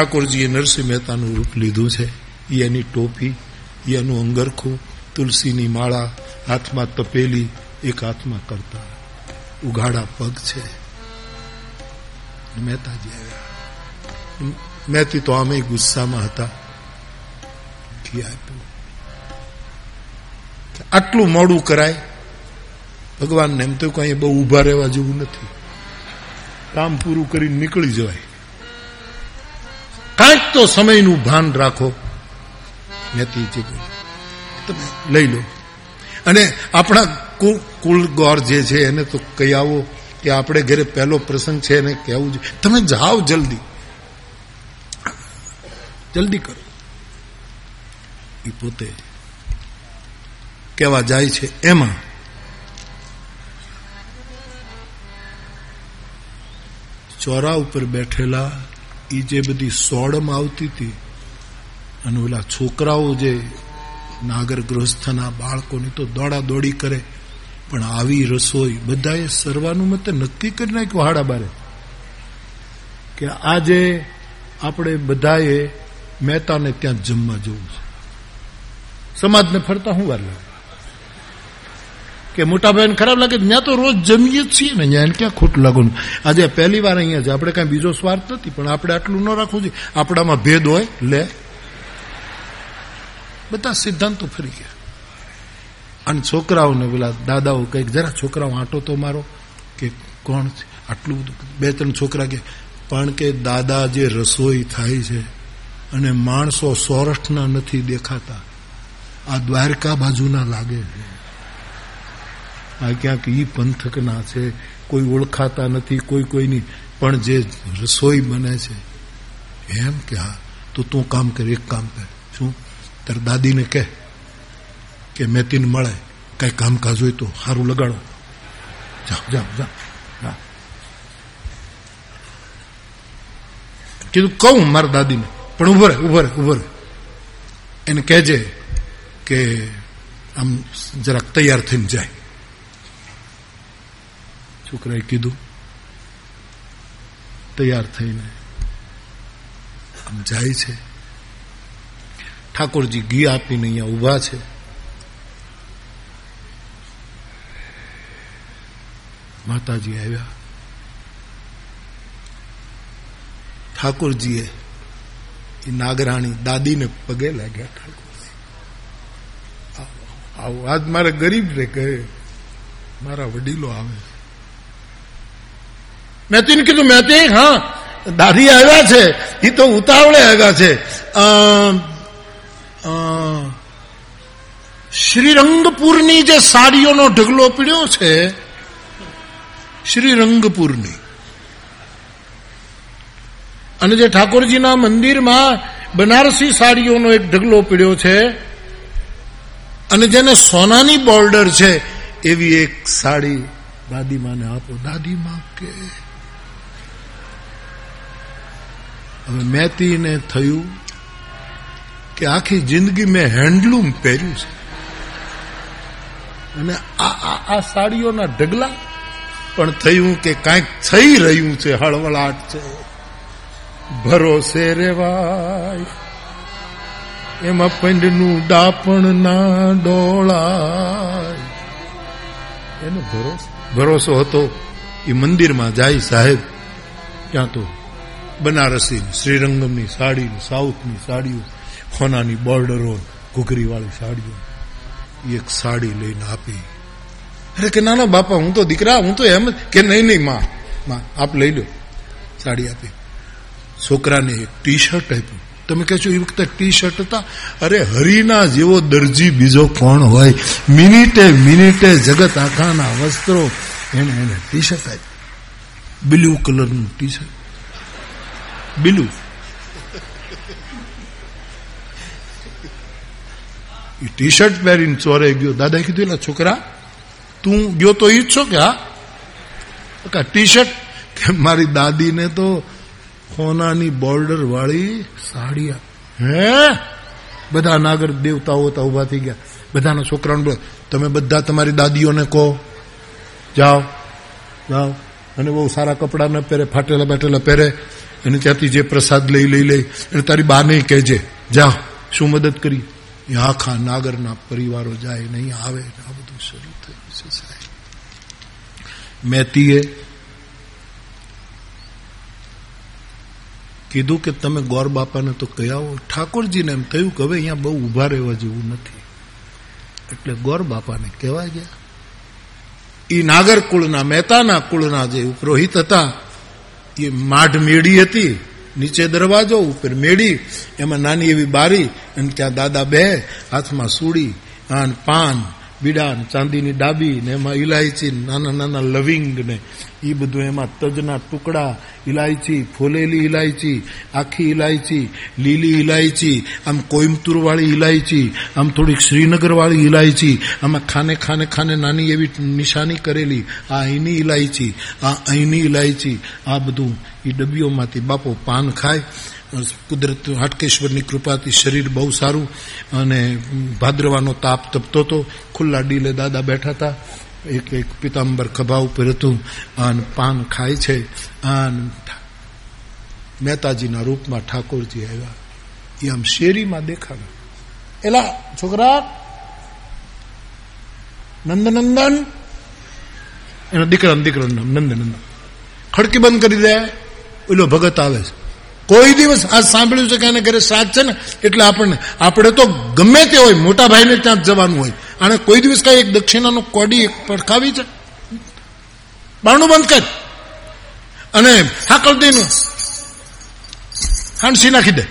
ઠાકોરજીએ નરસિંહ મહેતાનું રૂપ લીધું છે. એની ટોપી એનું અંગરખું, તુલસીની માળા, હાથમાં તપેલી, એક હાથમાં કરતા. ઉઘાડા પગ છે. મહેતાજી આવ્યા. મહેતી તો આમે ગુસ્સામાં હતા. આટલું મોડું કરાય? ભગવાનને એમ તો કઈ બહુ ઊભા રહેવા જેવું નથી. કામ પૂરું કરીને નીકળી જવાય. કાંઈક તો સમયનું ભાન રાખો. મહેતીજી તમે લઈ લો. અને આપણા કુલ ગોર જે છે એને તો કહી આવો કે આપણે ઘરે પહેલો પ્રસંગ છે એને કહેવું જોઈએ તમે જાઓ જલ્દી. જલ્દી કરો. એ પોતે કહેવા જાય છે, એમાં ચોરા ઉપર બેઠેલા એ જે બધી સોડમ આવતી હતી અને ઓલા છોકરાઓ જે નાગર ગૃહસ્થના બાળકોની તો દોડા દોડી કરે, પણ આવી રસોઈ બધાએ સર્વાનુમતે નક્કી કરી નાખ્યું હાડા બારે કે આજે આપણે બધાએ મહેતાને ત્યાં જમવા જવું છે. સમાજને ફરતા હું વાર લાગે? કે મોટા ભાઈને ખરાબ લાગે ત્યાં તો રોજ જમીએ જ છીએ ને, ત્યાં ક્યાં ખોટું લાગવાનું આજે પહેલી વાર અહીંયા છે. આપણે કાંઈ બીજો સ્વાર્થ નથી, પણ આપણે આટલું ન રાખવું જોઈએ. આપણામાં ભેદ હોય, લે. બધા સિદ્ધાંતો ફરી ગયા. અને છોકરાઓને પેલા દાદાઓ કંઈક જરા છોકરાઓ આંટો તો મારો. કે કોણ આટલું બધું બે ત્રણ છોકરા કે, પણ કે દાદા જે રસોઈ થાય છે અને માણસો સૌરાષ્ટ્રના નથી દેખાતા, આ દ્વારકા બાજુના લાગે છે. આ ક્યાંક ઈ પંથકના છે, કોઈ ઓળખાતા નથી, કોઈ કોઈની. પણ જે રસોઈ બને છે, એમ કે હા, તો તું કામ કર, એક કામ કર. શું? તાર દાદીને કહે કે મેતીને મળે, કઈ કામકાજ હોય તો સારું લગાડો. જાઓ જાઓ જાઓ કીધું, કહું મારા દાદીને. પણ ઊભો રહે ઊભો રહે. એને કહેજે કે આમ જરાક તૈયાર થઈને જાય. છોકરાએ કીધું, તૈયાર થઈને આમ જાય છે. ઠાકોરજી ઘી આપીને અહીંયા ઊભા છે. માતાજી આવ્યા. ઠાકોરજીએ એ નાગરાણી દાદીને પગે લાગ્યા, ઠાકોરજી, આવો આજ મારે ગરીબ રે કહે મારા વડીલો આવે મેં તેને કીધું, મેં તે હા. દાદી આવ્યા છે એ તો ઉતાવળે આવ્યા છે. શ્રીરંગપુરની જે સાડીઓનો ઢગલો પીડ્યો છે, શ્રીરંગપુરની. અને જે ઠાકોરજીના મંદિરમાં બનારસી સાડીઓનો એક ઢગલો પીડ્યો છે, અને જેને સોનાની બોર્ડર છે, એવી એક સાડી દાદીમાને આપો. દાદીમા કે હવે મેતીને થયું કે આખી જિંદગી મેં હેન્ડલૂમ પહેર્યું છે. અને આ- આ સાડીઓના ઢગલા પણ થયું કે કાંઈક થઈ રહ્યું છે, હળવળાટ છે. ભરોસે રેવાય. એમાં પંડનું ડાપણ ના ડોળાય. એનો ભરોસો ભરોસો હતો. એ મંદિરમાં જાય સાહેબ ક્યાં તો બનારસી શ્રીરંગમની સાડી સાઉથની સાડીઓ ખોનાની બોર્ડરો ઘૂઘરીવાળી સાડીઓ એક સાડી લઈને આપી. અરે કે ના ના બાપા, હું તો દીકરા, હું તો એમ કે નહીં નહીં, માં માં, આપ લઈ લો સાડી આપી. છોકરાને એક ટી શર્ટ આપ્યું. તમે કહેશો એ વખતે ટી શર્ટ હતા? અરે હરિના જેવો દરજી બીજો કોણ હોય? મિનિટે મિનિટે જગત આખાના વસ્ત્રો, એને એને ટી શર્ટ આપ્યું. બ્લુ કલરનું ટી શર્ટ બ્લુ એ ટી શર્ટ પહેરીને ચોરે ગયો દાદા કીધું એલા છોકરા તું ગયો તો ઈ જ છો કે હા ટી શર્ટ કે મારી દાદીને તો ખોનાની બોર્ડર વાળી સાડી હે બધા નાગર દેવતાઓ હતા ઊભા થઈ ગયા બધાના છોકરાઓને બોલ તમે બધા તમારી દાદીઓને કહો જાઓ જાઓ અને બહુ સારા કપડાં ન પહેરે ફાટેલા બાટેલા પહેરે અને ત્યાંથી જે પ્રસાદ લઈ લઈ લઈ. અને તારી બાને કહેજે, જા, શું મદદ કરી? આખા નાગરના પરિવારો જાય, નહીં આવે. આ બધું શરૂ થયું છે સાહેબ. મેતીએ કીધું કે, તમે ગોર બાપાને તો કહી આવો ઠાકોરજીને એમ થયું કે, હવે અહીંયા બહુ ઊભા રહેવા જેવું નથી. એટલે ગોર બાપાને કહેવા ગયા. એ નાગર કુળના મહેતાના કુળના જે પુરોહિત હતા એ માઢ મેળી હતી, નીચે દરવાજો, ઉપર મેળી, એમાં નાની એવી બારી, અને ત્યાં દાદા બે હાથમાં સૂડી અને પાન બીડા ચાંદીની ડાબી ને એમાં ઇલાયચી નાના નાના લવિંગ ને. એ બધું એમાં તજના ટુકડા ઇલાયચી ફોલેલી ઇલાયચી આખી ઇલાયચી લીલી ઇલાયચી આમ કોઈમ્બતુર વાળી ઇલાયચી આમ થોડીક શ્રીનગર વાળી ઇલાયચી આમાં ખાને ખાને ખાને નાની એવી નિશાની કરેલી, આ અહીંની ઇલાયચી આ અહીંની ઇલાયચી આ બધું એ ડબ્બીઓમાંથી બાપો પાન ખાય. કુદરત, હાટકેશ્વરની કૃપાથી શરીર બહુ સારું અને ભાદ્રવાનો તાપ તપતો હતો. ખુલ્લા ડીલે દાદા બેઠા હતા. એક એક પિતાંબર ખભા ઉપર હતું અને પાન ખાય છે. અને મહેતાજીના રૂપમાં ઠાકોરજી આવ્યા. એ આમ શેરીમાં દેખાડ્યા એલા, છોકરા, નંદનંદન. એના દીકરા દીકરાનું નામ નંદનંદન. ખડકી બંધ કરી દે. ઓલો ભગત આવે છે. કોઈ દિવસ આ સાંભળ્યું છે કે એને ઘરે સાથ છે ને, એટલે આપણને, આપણે તો ગમે તે હોય, મોટા ભાઈને ત્યાં જવાનું હોય. અને કોઈ દિવસ કઈ એક દક્ષિણાનું કોડી પડખાવી છે? બારણું બંધ કર. અને હાકલ દઈને હાંસી નાખી દે.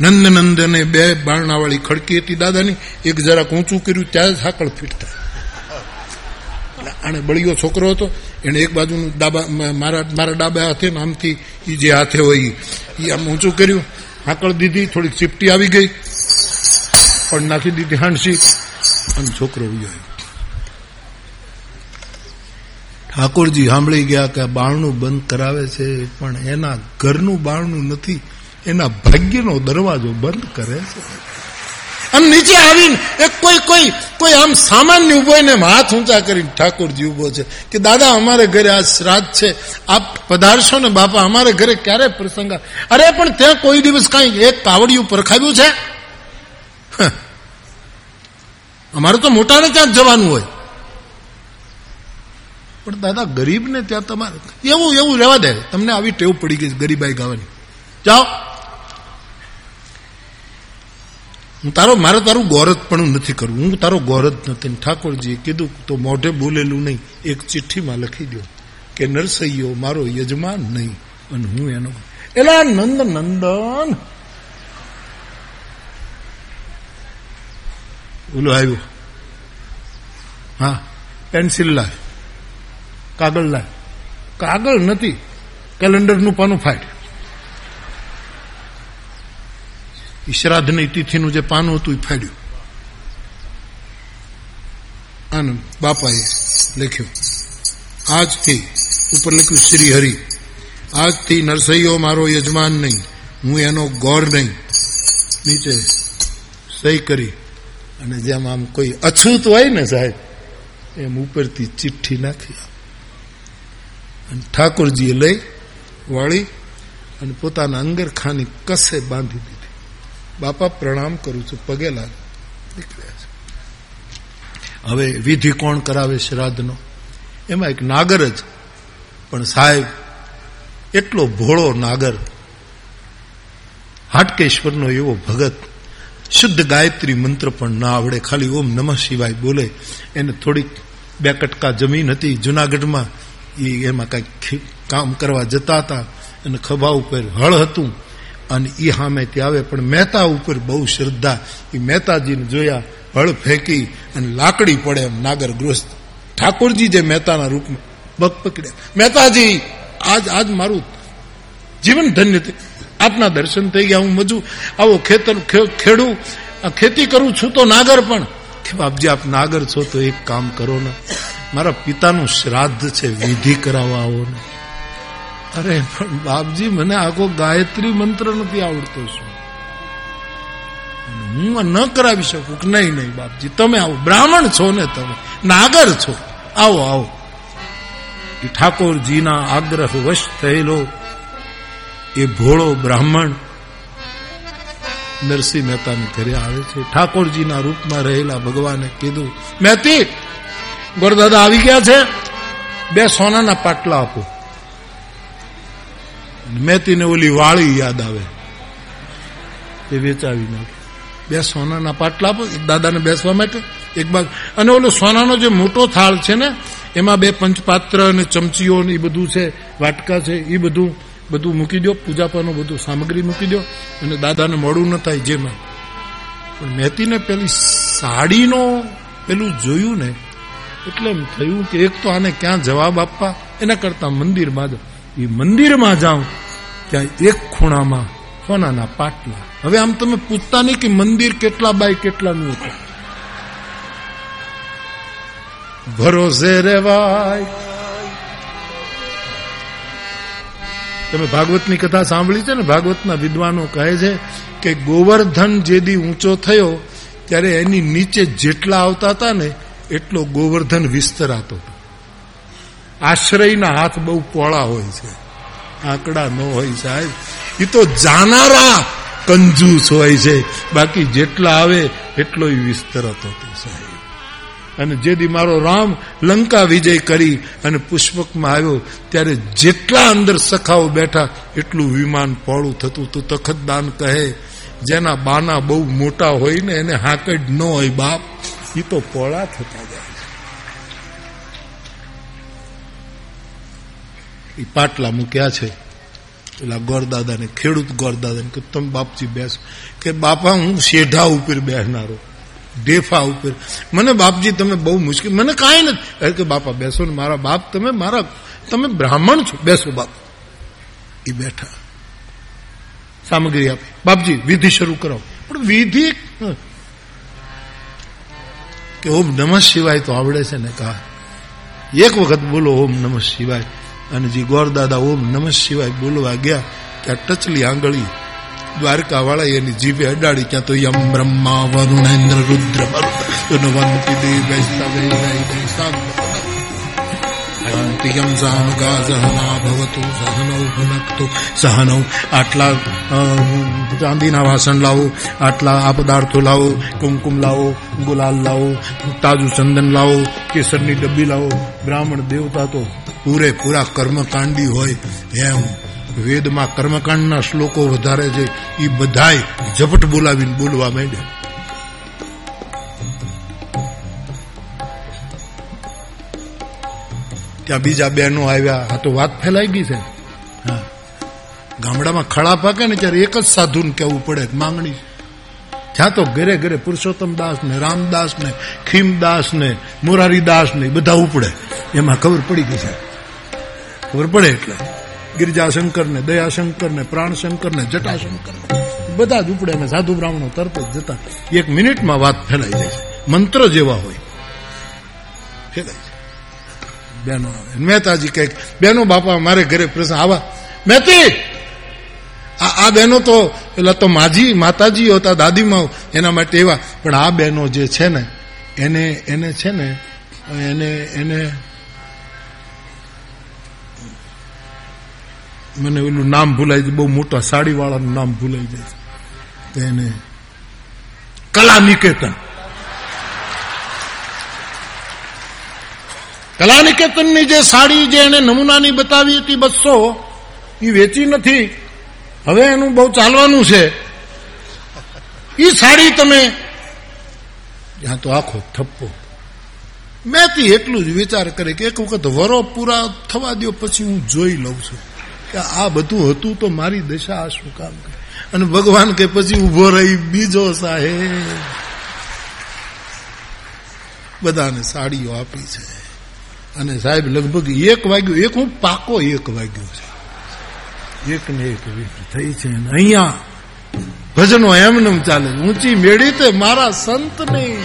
નંદ નંદ અને બે બારણાવાળી ખડકી હતી દાદાની, એક જરાક ઊંચું કર્યું, ત્યાં જ હાકળ ફીટ થાય આને બળિયો છોકરો હતો એને એક બાજુનું ડાબા મારા મારા ડાબા હાથે આમથી ઈ જે હાથે હોય એ આમ ઊંચું કર્યું, હાકળ દીધી, થોડીક ચીપટી આવી ગઈ, પણ નાખી દીધી હાંડસી અને છોકરો ઉયો ઠાકોરજી સાંભળી ગયા કે બારણું બંધ કરાવે છે, પણ એના ઘરનું બારણું નથી, એના ભાગ્યનો દરવાજો બંધ કરે છે. અને નીચે આવીને એક કોઈ કોઈ કોઈ આમ સામાન્ય ઊભો ને હાથ ઊંચા કરીને ઠાકોરજી ઊભો છે કે દાદા, અમારે ઘરે આ શ્રાદ્ધ છે. આપ પધારશો ને બાપા, અમારે ઘરે ક્યારે પ્રસંગ? અરે, પણ ત્યાં કોઈ દિવસ કઈ એક કાવડિયું પરખાવ્યું છે. અમારે તો મોટાને ત્યાં જવાનું હોય. પણ દાદા, ગરીબને ત્યાં તમારે એવું એવું રહેવા દે. તમને આવી ટેવ પડી ગઈ ગરીબાઈ ગાવાની. જાઓ. હું તારો, મારે તારું ગોરજ પણ નથી કરવું. હું તારો ગોરજ નથી. ઠાકોરજીએ કીધું, તો મોઢે બોલેલું નહીં. એક ચિઠ્ઠીમાં લખી દો કે, નરસૈયો, મારો યજમાન નહીં. અને હું એનો એલા નંદ નંદન. ઓલો આવ્યો. હા, પેન્સિલ લાવ કાગળ લાવ કાગળ નથી. કેલેન્ડરનું પાનું ફાટ એ શ્રાદ્ધની તિથિનું જે પાનું હતું એ ફાડ્યું. અને બાપાએ લખ્યું, આજથી, ઉપર લખ્યું, શ્રી હરિ, આજથી નરસૈયો મારો યજમાન નહીં, હું એનો ગોર નહીં. નીચે સહી કરી, અને જેમ આમ કોઈ અછૂત હોય ને સાહેબ, એમ ઉપરથી ચિઠ્ઠી નાખી. અને ઠાકોરજીએ લઈ વાળી અને પોતાના અંગરખાની કસે બાંધી દીધી. બાપા પ્રણામ કરું છું. પગે લાગે. હવે વિધિ કોણ કરાવે શ્રાદ્ધનો? એમાં એક નાગર જ. પણ સાહેબ, એટલો ભોળો નાગર. હાટકેશ્વરનો એવો ભગત. શુદ્ધ ગાયત્રી મંત્ર પણ ના આવડે. ખાલી ઓમ નમઃ શિવાય બોલે. એને થોડીક બે કટકા જમીન હતી જુનાગઢમાં. એ એમાં કાંઈક કામ કરવા જતા હતા. અને ખભા ઉપર હળ હતું. અને એ સામે ત્યાં આવે, પણ મહેતા ઉપર બહુ શ્રદ્ધા. એ મહેતાજીને જોયા, હળ ફેંકી અને લાકડી પડે એમ નાગર ગૃહસ્થ ઠાકોરજી જે મહેતાના રૂપમાં પગ પકડ્યા. મહેતાજી, આજ આજ મારું જીવન ધન્ય આપના દર્શન થઈ ગયા, હું મજુ. આવો ખેતર ખેડું ખેતી કરું છું તો નાગર પણ. કે બાપજી, આપ નાગર છો તો એક કામ કરો ને. મારા પિતાનું શ્રાદ્ધ છે, વિધિ કરાવવા આવો ને. અરે, પણ બાપજી, મને આખો ગાયત્રી મંત્ર નથી આવડતો શું? હું ન કરાવી શકું કે નહીં નહીં, બાપજી. તમે આવો. બ્રાહ્મણ છો ને તમે. નાગર છો. આવો આવો. એ ઠાકોરજીના આગ્રહ વશ થયેલો એ ભોળો બ્રાહ્મણ નરસિંહ મહેતાની ઘરે આવે છે. ઠાકોરજીના રૂપમાં રહેલા ભગવાને કીધું મહેતી ગોરદાદા આવી ગયા છે? બે સોનાના પાટલા આપો. મહેતીને ઓલી વાળી યાદ આવે. એ વેચાવી નાખે. બે સોનાના પાટલા આપો દાદાને બેસવા માટે એક બાગ અને ઓલો સોનાનો જે મોટો થાળ છે ને એમાં બે પંચપાત્ર અને ચમચીઓ એ બધું છે વાટકા છે એ બધું બધું મૂકી દો પૂજાપાનું બધું સામગ્રી મૂકી દો અને દાદાને મોડું ન થાય જેમાં. પણ મહેતીને પેલી સાડીનો પેલું જોયું ને એટલે એમ થયું કે એક તો આને ક્યાં જવાબ આપવા? એના કરતા મંદિરમાં જાઉં એ મંદિરમાં જાઉં, ત્યાં એક ખૂણામાં સોનાના પાટલા. હવે આમ તમે પૂછતા નહીં કે મંદિર કેટલા બાય કેટલાનું હતું. ભરોસે રેવાય. તમે ભાગવતની કથા સાંભળી છે ને? ભાગવતના વિદ્વાનો કહે છે કે ગોવર્ધન જેદી ઊંચો થયો, ત્યારે એની નીચે જેટલા આવતા હતા ને, એટલો ગોવર્ધન વિસ્તરાતો હતો. આશ્રયના હાથ બહુ પોળા હોય છે. આંકડા ન હોય સાહેબ. એ તો જાનારા કંજૂસ હોય છે. બાકી જેટલા આવે એટલો વિસ્તરત હતો સાહેબ. અને જેથી મારો રામ લંકા વિજય કરી અને પુષ્પકમાં આવ્યો, ત્યારે જેટલા અંદર સખાઓ બેઠા એટલું વિમાન પોળું થતું તો તખતદાન કહે. જેના બાના બહુ મોટા હોય ને એને હાકડ ન હોય બાપ એ તો પોળા થતા એ પાટલા મૂક્યા છે. પેલા ગોરદાદાને, ખેડૂત ગોરદાદાને કે તમે બાપજી બેસો. કે બાપા, હું શેઢા ઉપર બેસનારો ઢેફા ઉપર. મને બાપજી, તમે બહુ મુશ્કેલ, મને કાંઈ નથી. કે બાપા, બેસો ને, મારા બાપ તમે, મારા, તમે બ્રાહ્મણ છો. બેસો બાપ. એ બેઠા. સામગ્રી આપી. બાપજી, વિધિ શરૂ કરો. પણ વિધિ કે ઓમ નમઃ શિવાય તો આવડે છે ને કહા એક વખત બોલો, ઓમ નમઃ શિવાય. અને જે ગોરદાદા ઓમ નમઃ શિવાય બોલવા ગયા, ત્યાં ટચલી આંગળી દ્વારકા વાળા એની જીભે અડાડી, ત્યાં તો યમ બ્રહ્મા વરુણેન્દ્ર રુદ્ર ભરત દેવ યમ સામગા સહના ભવતુ સહનૌ ભુનક્તુ સહનૌ આટલા ચાંદીના વાસણ લાવો આટલા આ પદાર્થો લાવો કુમકુમ લાવો ગુલાલ લાવો તાજું ચંદન લાવો કેસરની ડબ્બી લાવો બ્રાહ્મણ દેવતા તો પૂરેપૂરા કર્મકાંડી હોય એમ વેદમાં કર્મકાંડના શ્લોકો વધારે છે એ બધાય ઝપટ બોલાવીને બોલવા માંડ્યા. ત્યાં બીજા બહેનો આવ્યા. આ તો વાત ફેલાઈ ગઈ છે. હા. ગામડામાં ખડા પાકે ને ત્યારે એક જ સાધુને કહેવું પડે માંગણી જ્યાં તો ઘરે ઘરે પુરુષોત્તમ દાસ ને રામદાસ ને ખીમદાસ ને મોરારીદાસ ને બધા ઉપડે. એમાં ખબર પડી ગઈ છે. ખબર પડે એટલે. ગિરજાશંકર ને દયાશંકર ને પ્રાણશંકર ને જટાશંકર બધા જ ઉપડે અને સાધુ બ્રાહ્મણો તરત જ જતા. એક મિનિટમાં વાત ફેલાઈ જાય છે. મંત્ર જેવા હોય. ફેલાય. બેનો. મહેતાજી કહે બેનો બાપા, મારે ઘરે પ્રસંગ. આવા. મહેતી! આ બહેનો તો, પેલા તો માજી, માતાજી હતા દાદીમાં એના માટે એવા. પણ આ બહેનો જે છે ને, એને એને છે ને, એને એને મને ઓલું નામ ભૂલાઈ જાય, બહુ મોટા સાડીવાળાનું નામ ભૂલાઈ જાય. તો એને કલા નિકેતન કલા નિકેતનની જે સાડી જે એને નમૂનાની બતાવી હતી બસો એ વેચી નથી. હવે એનું બહુ ચાલવાનું છે. એ સાડી તમે જ્યાં તો આખો થપ્પો. મેંથી એટલું જ વિચાર કરે કે એક વખત વરો પૂરા થવા દો પછી હું જોઈ લઉં છું કે આ બધું હતું તો મારી દશા આ શું કામ કરે? અને ભગવાન કે પછી ઊભો રહી, બીજો સાહેબ. બધાને સાડીઓ આપી છે. અને સાહેબ, લગભગ એક વાગ્યો, એક હું પાકો એક વાગ્યો છે. એક ને એક થઈ છે અહીંયા ભજનો એમનેમ ચાલે ઊંચી મેળી તે મારા સંત નહીં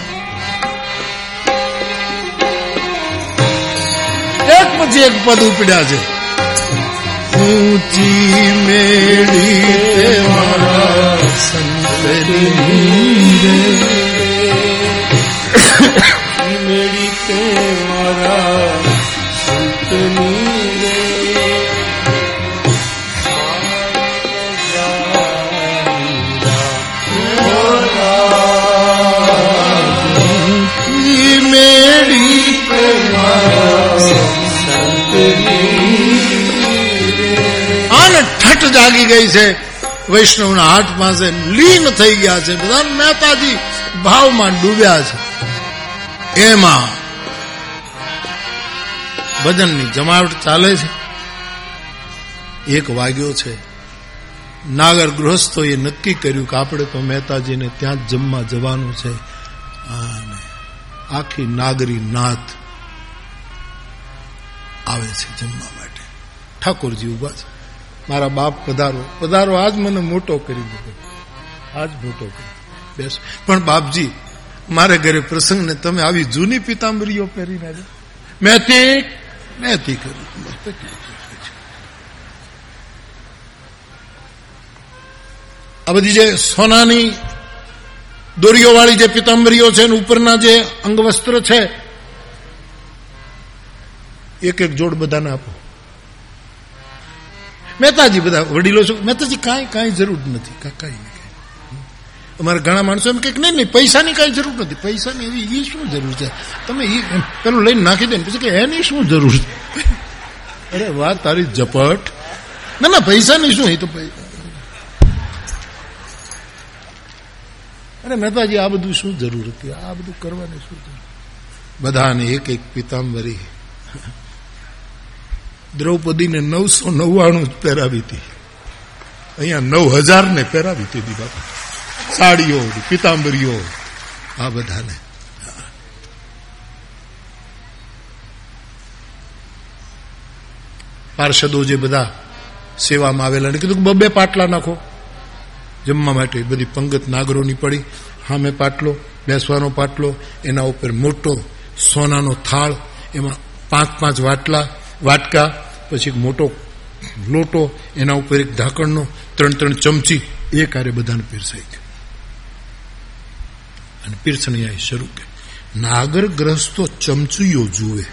એક પછી એક પદ ઉપડ્યા છે. ઊંચી મેળી તે મારા સંત મેળી તે મારા સંતની રે ઊંચી મેળી તે મારા આને ઠઠ જાગી ગઈ છે વૈષ્ણવના હાથ પાસે લીન થઈ ગયા છે બધા મહેતાજી ભાવમાં ડૂબ્યા છે એમાં ભજનની જમાવટ ચાલે છે. એક વાગ્યો છે. નાગર ગૃહસ્થોએ નક્કી કર્યું કે આપણે તો મહેતાજીને ત્યાં જ જમવા જવાનું છે. આખી નાગરી નાથ આવે છે જમવા માટે. ઠાકોરજી ઊભા છે. મારા બાપ પધારો. પધારો આજ મને મોટો કરી દીધો આજ મોટો કરી બેસ. પણ બાપજી, મારે ઘરે પ્રસંગને તમે આવી જૂની પિતાંબરીઓ પહેરીને આવ્યા. મેથી કર્યું આ બધી જે સોનાની દોરીઓવાળી જે પિતાંબરીઓ છે ઉપરના જે અંગવસ્ત્ર છે એક એક જોડ બધાને આપો મહેતાજી બધા વડીલો છો મહેતાજી કાંઈ કાંઈ જરૂર નથી કાંઈ અમારા ઘણા માણસો એમ કે નહીં નહીં, પૈસાની કાંઈ જરૂર નથી. પૈસાની એવી એ શું જરૂર છે? તમે એ પેલું લઈને નાખી દે ને પછી કે એની શું જરૂર છે? અરે વાહ તારી ઝપટ. ના ના, પૈસાની શું? એ તો અરે મહેતાજી, આ બધું શું જરૂર હતી? આ બધું કરવાની શું જરૂર? બધાને એક એક પિતાંબરી. દ્રૌપદીને નવસો નવ્વાણું જ પહેરાવી હતી. અહીંયા નવ હજાર ને પહેરાવી હતી બાપા. સાડીઓ પિતાંબરીઓ આ બધાને. પાર્ષદો જે બધા સેવામાં આવેલા કીધું બબે પાટલા નાખો. જમવા માટે બધી પંગત નાગરોની પડી સામે પાટલો, બેસવાનો પાટલો, એના ઉપર મોટો સોનાનો થાળ, એમાં પાંચ પાંચ વાટલા, વાટકા, પછી એક મોટો લોટો, એના ઉપર એક ઢાંકણનો ત્રણ ત્રણ ચમચી, એ કાર્ય બધાને પીરસાઈ ગયું. અને પીરસણી શરૂ કરી. નાગર ગ્રસ્તો ચમચીઓ જુએ.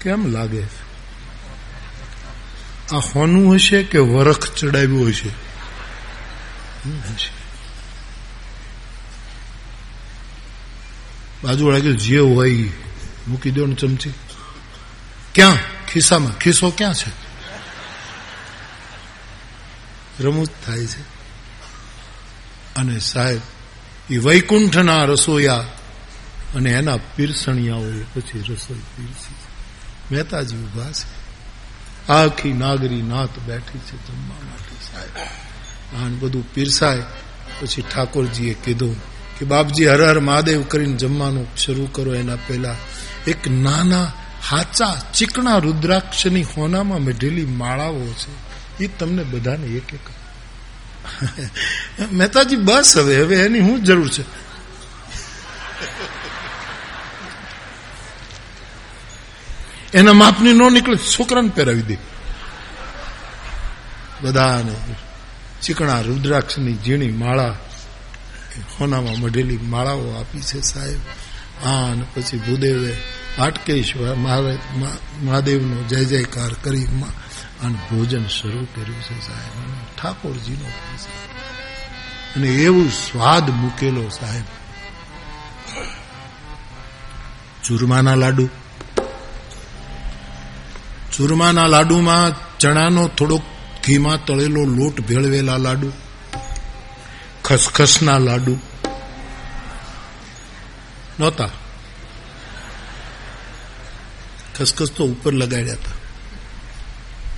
કેમ લાગે? આ હોનું હશે કે વરખ ચડાવ્યું હશે? બાજુ બાજુ કે જે હોય મૂકી દો ને ચમચી. ક્યાં? ખિસ્સામાં ખિસ્સો ક્યાં છે રમૂજ થાય છે અને સાહેબ એ વૈકુંઠના રસોયા અને એના પીરસણિયાઓએ પછી રસોઈ પીરસી મહેતાજી ઊભા છે આખી નાગરી નાત બેઠી છે જમવા માટે સાહેબ આને બધું પીરસાય પછી ઠાકોરજીએ કીધું કે બાપજી હર હર મહાદેવ કરીને જમવાનું શરૂ કરો એના પહેલા એક નાના હાચા ચીકણા રુદ્રાક્ષની હોનામાં મેઢેલી માળાઓ છે. એ તમને બધાને એક એક મહેતાજી, બસ હવે હવે એની શું જરૂર છે? એના માપની નો નીકળે, છોકરાને પહેરાવી દે. બધાને ચીકણા રુદ્રાક્ષની ઝીણી માળા, હોનામાં મઢેલી માળાઓ આપી છે સાહેબ. આ અને પછી ભૂદેવે હાટકેશ્વર મહાદેવનો જય જયકાર કરી અને ભોજન શરૂ કર્યું છે સાહેબ. ઠાકોરજીનો અને એવું સ્વાદ મૂકેલો સાહેબ. ચૂરમાના લાડુ. ચૂરમાના લાડુમાં ચણાનો થોડોક ઘીમાં તળેલો લોટ ભેળવેલા લાડુ. ખસખસના લાડુ. નહોતા. ખસખસ તો ઉપર લગાડ્યા હતા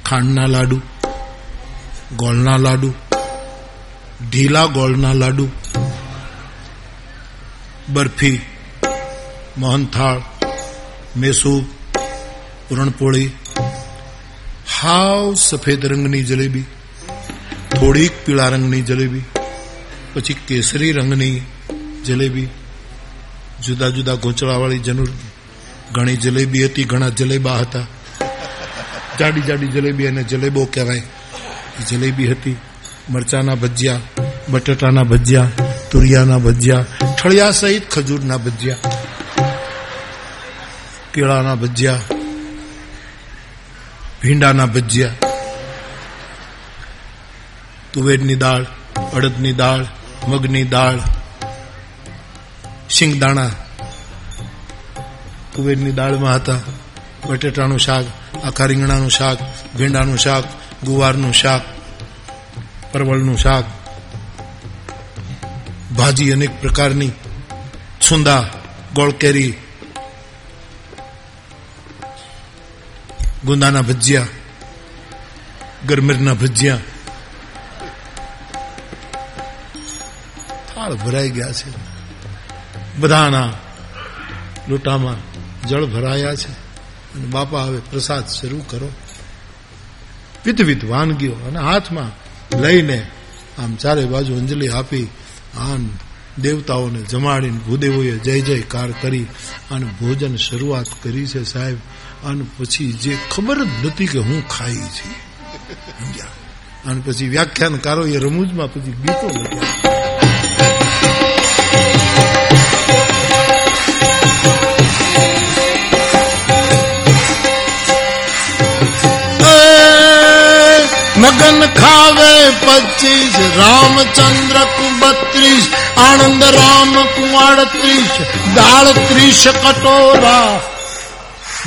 ખાંડના લાડુ ગોળના લાડુ ઢીલા ગોળના લાડુ બરફી મોહનથાળ મેસૂબ પૂરણપોળી હાવ સફેદ રંગની જલેબી થોડીક પીળા રંગની જલેબી પછી કેસરી રંગની જલેબી જુદા જુદા ગોચડાવાળી જનુર ઘણી જલેબી હતી, ઘણા જલેબા હતા. જાડી જાડી જલેબી અને જલેબો કહેવાય. જલેબી હતી, મરચાના ભજીયા, બટાટાના ભજીયા, તુરિયાના ભજીયા, ઠળિયા સહિત ખજૂરના ભજીયા, કેળાના ભજીયા, ભીંડાના ભજીયા, તુવેરની દાળ, અડદની દાળ, મગની દાળ, શિંગદાણા તુવેરની દાળમાં હતા. બટેટાનું શાક, આખા રીંગણાનું શાક, ભીંડાનું શાક, ગુવારનું શાક, પરવળનું શાક, ભાજી અનેક પ્રકારની, છુંદા, ગોળકેરી, ગુંદાના ભજીયા, ગરમીરના ભજીયા. થાળ ભરાઈ ગયા છે. બધાના લોટામાં જળ ભરાયા છે. અને બાપા, હવે પ્રસાદ શરૂ કરો. વિધવિધ વાનગીઓ અને હાથમાં લઈને આમ ચારે બાજુ અંજલિ આપી આન દેવતાઓને જમાડીને ભૂદેવોએ જય જયકાર કરી અને ભોજન શરૂઆત કરી છે સાહેબ. અને પછી જે ખબર જ નથી કે હું ખાઈ છે. અને પછી વ્યાખ્યાનકારો એ રમૂજમાં પછી ગીતો લખ્યા. મગન ખાવે પચીસ રામચંદ્ર કુ બત્રીસ આનંદ રામ કુ આડત્રીસ દાળ ત્રીસ કટોરા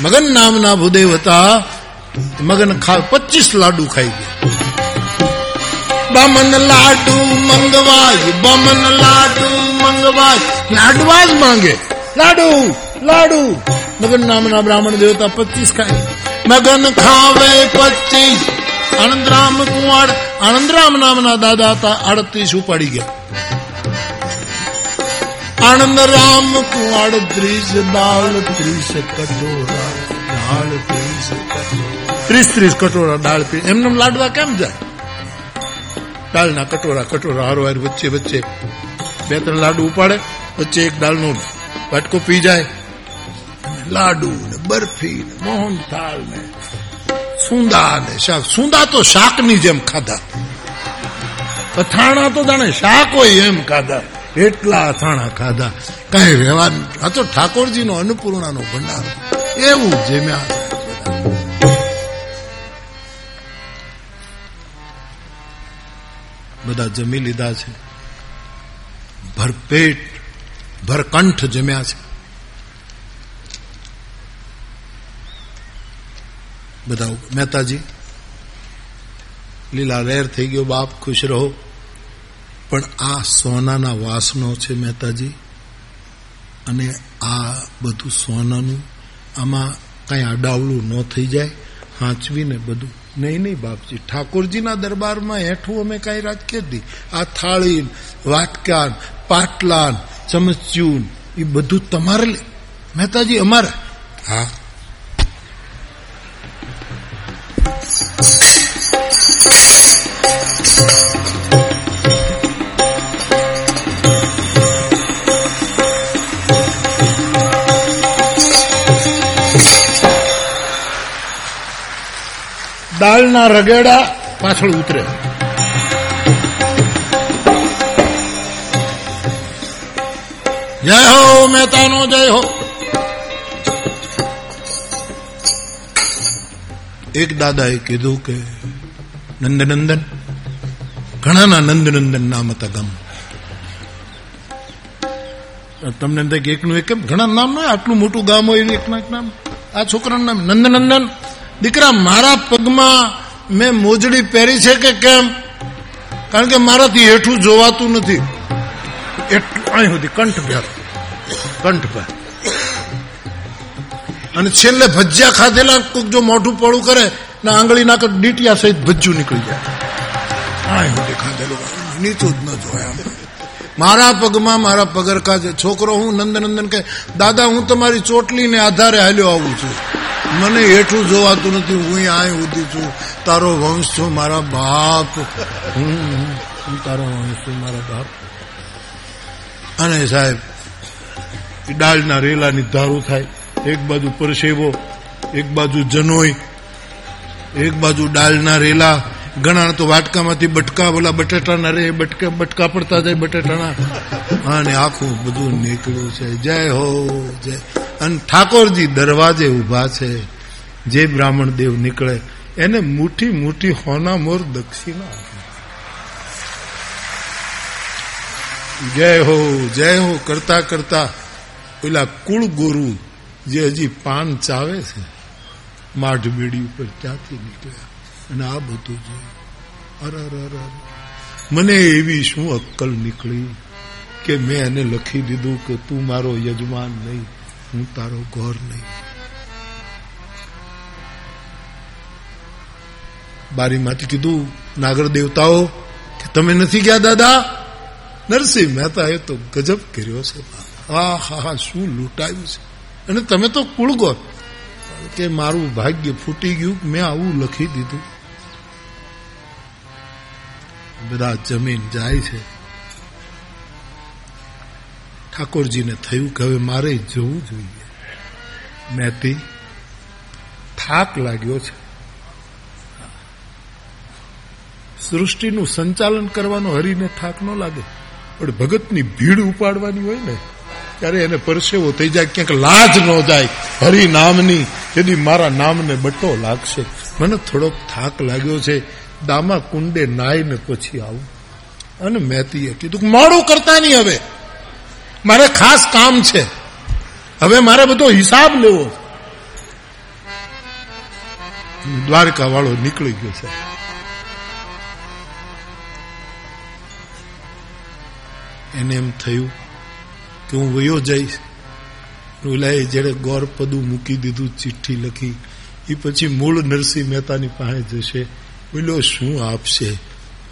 મગન નામના ભૂદેવ હતા મગન ખા પચીસ લાડુ ખાઈ ગયા બમન લાડુ મંગવાય બમન લાડુ મંગવાય લાડવા જ માંગે લાડુ લાડુ મગન નામના બ્રાહ્મણ દેવતા પચીસ ખાય મગન ખાવે પચીસ આનંદરામ કુંવાડ આનંદરામ નામના દાદા હતા આડત્રીસ ઉપાડી ગયા આનંદ રામ કુંવાડ ત્રીસ દાળ ત્રીસ કટોરા દાળ ત્રીસ ત્રીસ ત્રીસ કટોરા દાળ પી એમને લાડવા કેમ જાય દાળના કટોરા કટોરા હારો હાર વચ્ચે વચ્ચે બે, ત્રણ લાડુ ઉપાડે, વચ્ચે એક દાળનો વાટકો પી જાય. લાડુ ને બરફી ને મોહન થાળ ને સુંદા ને શાક સુંદા તો શાકની જેમ ખાધા. અથાણા તો જાણે શાક હોય એમ ખાધા. એટલા અથાણા ખાધા. કઈ રહેવા આ તો ઠાકોરજીનો અન્નપૂર્ણાનો ભંડાર. એવું જેમ્યા બધા જમી લીધા છે. ભરપેટ ભરકંઠ જમ્યા છે. બધા મહેતાજી, લીલા રેર થઈ ગયો, બાપ ખુશ રહો. પણ આ સોનાના વાસનો છે મહેતાજી, અને આ બધું સોનાનું આમાં કાંઈ આડાવડું ન થઈ જાય, હાંચવીને બધું. નહીં નહીં, બાપજી, ઠાકોરજીના દરબારમાં હેઠું અમે કાંઈ રાખીએ જ આ થાળી વાટકાન, પાટલાન, ચમચ્યું, એ બધું તમારે મહેતાજી, અમારે. હા. દાળના રગેડા પાછળ ઉતરે. જય હો મહેતાનો જય હો. એક દાદાએ કીધું કે નંદનંદન ઘણાના નંદનંદન નામ હતા ગામ તમને થાય કે એકનું એક ઘણા નામ ના આટલું મોટું ગામ હોય એકના એક નામ આ છોકરાનું નામ નંદનંદન દીકરા મારા પગમાં મેં મોજડી પહેરી છે કે કેમ કારણ કે મારાથી હેઠું જોવાતું નથી એટલું અહીં સુધી કંઠ ભેર કંઠ ભેર અને છેલ્લે ભજીયા ખાધેલા કોઈક જો મોઢું પોળું કરે ને આંગળી નાખે ડીટિયા સહિત ભજ્જું નીકળી જાય સુધી નીચું જ ન જોયા મારા પગમાં મારા પગરખા છે. છોકરો હું નંદનંદન કે દાદા, હું તમારી ચોટલીને આધારે હાલ્યો આવું છું. મને હેઠું જોવાતું નથી. હું આય ઉધી છું. તારો વંશ છું મારા બાપ. હું તારો વંશ છું મારા બાપ. અને સાહેબ ડાળના રેલાની ધારું થાય. એક બાજુ પરસેવો, એક બાજુ જનોઈ. એક બાજુ ડાળના રેલા, ઘણા તો વાટકામાંથી બટકા બોલા બટેટાના રે, બટકા બટકા પડતા જાય બટેટાના. અને આખું બધું નીકળ્યું છે. જય હો, જય. અને ઠાકોરજી દરવાજે ઊભા છે. જે બ્રાહ્મણ દેવ નીકળે, એને મુઠી મુઠી હોના મોર દક્ષિણા જય હો જય હો, કરતા કરતા પેલા કુળ ગુરુ જે હજી પાન ચાવે છે માઢ બેડી ઉપર ત્યાંથી નીકળ્યા. અને આ બધું જોયું. અર. મને એવી શું અક્કલ નીકળી કે મેં એને લખી દીધું કે તું મારો યજમાન નહીં, હું તારો ઘર નહીં. બારીમાંથી કીધું, નાગર દેવતાઓ, કે તમે નથી ગયા દાદા? નરસિંહ મહેતા એ તો ગજબ કર્યો છે. હા હા હા શું લૂંટાયું છે? અને તમે તો કુળગો કે મારું ભાગ્ય ફૂટી ગયું, મેં આવું લખી દીધું. બધા જમીન જાય છે. ઠાકોરજીને થયું કે હવે મારે જવું જોઈએ. મેથી થાક લાગ્યો છે. સૃષ્ટિનું સંચાલન કરવાનો હરીને થાક ન લાગે, પણ ભગતની ભીડ ઉપાડવાની હોય ને ત્યારે એને પરસેવો થઈ જાય, ક્યાંક લાજ ન જાય, હરિ નામની, તેથી મારા નામને બટો લાગશે. મને થોડોક થાક લાગ્યો છે, દામા કુંડે નાઈને પછી આવું. અને મેતીએ કીધું મોડું કરતા નહીં હવે. મારે ખાસ કામ છે. હવે મારે બધો હિસાબ લેવો દ્વારકા વાળો નીકળી ગયો છે. એને એમ થયું કે હું વયો જઈશ. ઓલાએ જેણે ગોર પદું મૂકી દીધું, ચિઠ્ઠી લખી. એ પછી મૂળ નરસિંહ મહેતાની પાસે જશે. બોલો શું આપશે?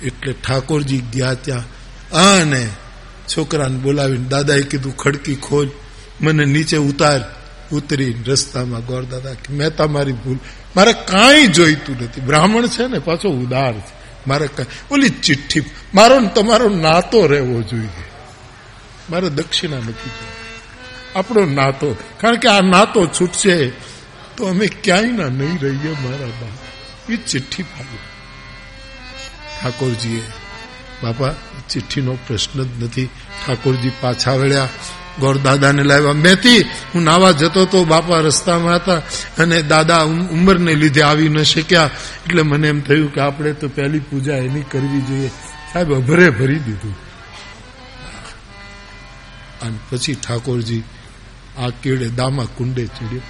એટલે ઠાકોરજી ગયા ત્યાં. આને છોકરાને બોલાવીને દાદાએ કીધું, ખડકી ખોલ મને નીચે ઉતાર. ઉતરી રસ્તામાં ગોરદાદા મહેતા, મારી ભૂલ. મારે કાંઈ જોઈતું નથી. બ્રાહ્મણ છે ને, પાછો ઉદાર છે. મારે કાંઈ. ઓલી ચિઠ્ઠી, મારો તમારો નાતો રહેવો જોઈએ. મારે દક્ષિણા નથી આપણો નાતો. કારણ કે આ નાતો છૂટશે, તો અમે ક્યાંય ના નહીં રહીએ મારા બા. એ ચિઠ્ઠી પાડી ઠાકોરજીએ, બાપા ચિઠ્ઠીનો પ્રશ્ન જ નથી. ઠાકોરજી પાછા વળ્યા. ગોરદાદાને લાવ્યા. મેથી, હું નાવા જતો તો બાપા રસ્તામાં હતા અને દાદા ઉંમરને લીધે આવી ન શક્યા. એટલે મને એમ થયું કે આપણે તો પહેલી પૂજા એની કરવી જોઈએ. સાહેબ, અભરે ભરી દીધું. અને પછી ઠાકોરજી આ કેળે દામા કુંડે ચડ્યો.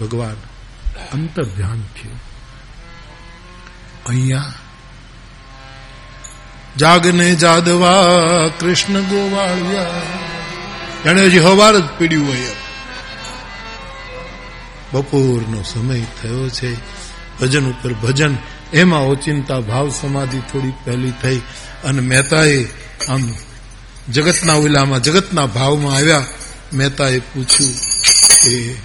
ભગવાન અંતર ધ્યાન થયું. અહીંયા જાગને જાદવા કૃષ્ણ ગોવાળિયા. એને હજી હવાર જ પીડ્યું હોય બપોરનો સમય થયો છે. ભજન ઉપર ભજન. એમાં ઓચિંતા ભાવ સમાધિ થોડી પહેલી થઈ. અને મહેતાએ આમ જગતના ઓલામાં જગતના ભાવમાં આવ્યા. મહેતાએ પૂછ્યું કે,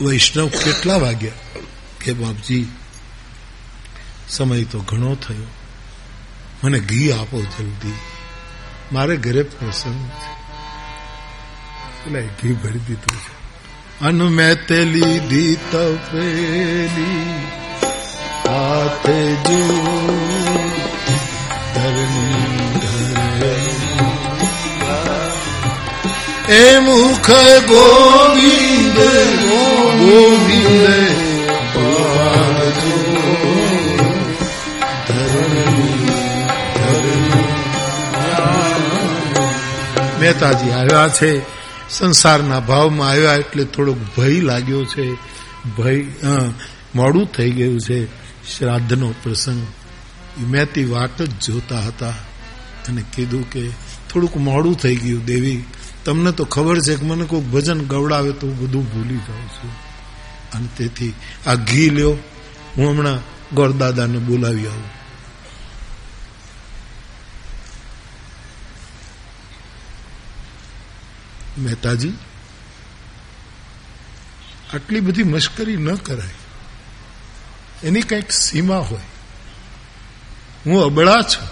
વૈષ્ણવ કેટલા વાગ્યા? કે, બાપજી, સમય તો ઘણો થયો. મને ઘી આપો જલ્દી. મારે ઘરે પ્રસંગ એટલે ઘી ભરી દીધું છે. અન મેં તે લીધી તપેલી હાથે જો ધરની ઘરે એ મુખ ગોવિંદ ગોવિંદ, મહેતાજી આવ્યા છે. સંસારના ભાવમાં આવ્યા એટલે થોડોક ભય લાગ્યો છે. ભય મોડું થઈ ગયું છે. શ્રાદ્ધનો પ્રસંગ મહેતી વાટ જ જોતા હતા અને કીધું કે થોડુંક મોડું થઈ ગયું, દેવી. તમને તો ખબર છે કે મને કોઈ ભજન ગવડાવે તો હું બધું ભૂલી જાઉં છું. અને તેથી આ ઘી લ્યો. હું હમણાં ગોરદાદાને બોલાવી આવું. મહેતાજી, આટલી બધી મશ્કરી ન કરાય. એની કંઈક સીમા હોય. હું અબળા છું.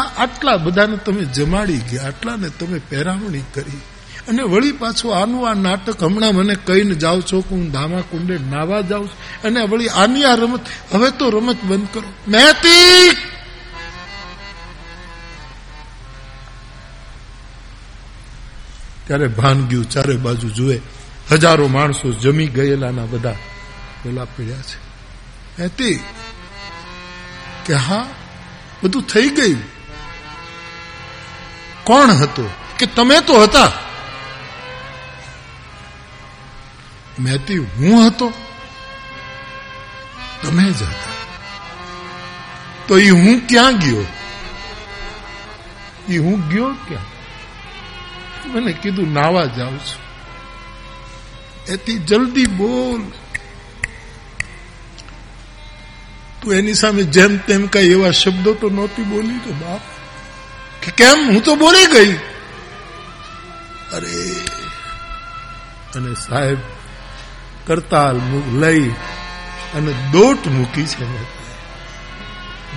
આ આટલા બધાને તમે જમાડી ગયા, આટલાને તમે પહેરામણી કરી. અને વળી પાછું આનું આ નાટક હમણાં મને કહીને જાઉં છો કે હું ધામા કુંડે નાવા જાઉં છું. અને વળી આની આ રમત, હવે તો રમત બંધ કરો. મહેતી ત્યારે ભાન ગયું ચારે બાજુ જુએ, હજારો માણસો જમી ગયેલાના બધા પેલા પડ્યા છે. મહેતી કે હા, બધું થઈ ગયું. કોણ હતો? કે તમે તો હતા? મહેતી હું હતો? તમે જ હતા. તો એ હું ક્યાં ગયો? એ હું ગયો ક્યાં? મને કીધું, નાવા જાઉં છું. એથી જલ્દી બોલ. તું એની સામે જેમ તેમ કઈ એવા શબ્દો તો નહોતી બોલી તો બાપ. કે કેમ? હું તો બોલી ગઈ. અરે, અને સાહેબ, કરતાલ લઈ અને દોટ મૂકી છે.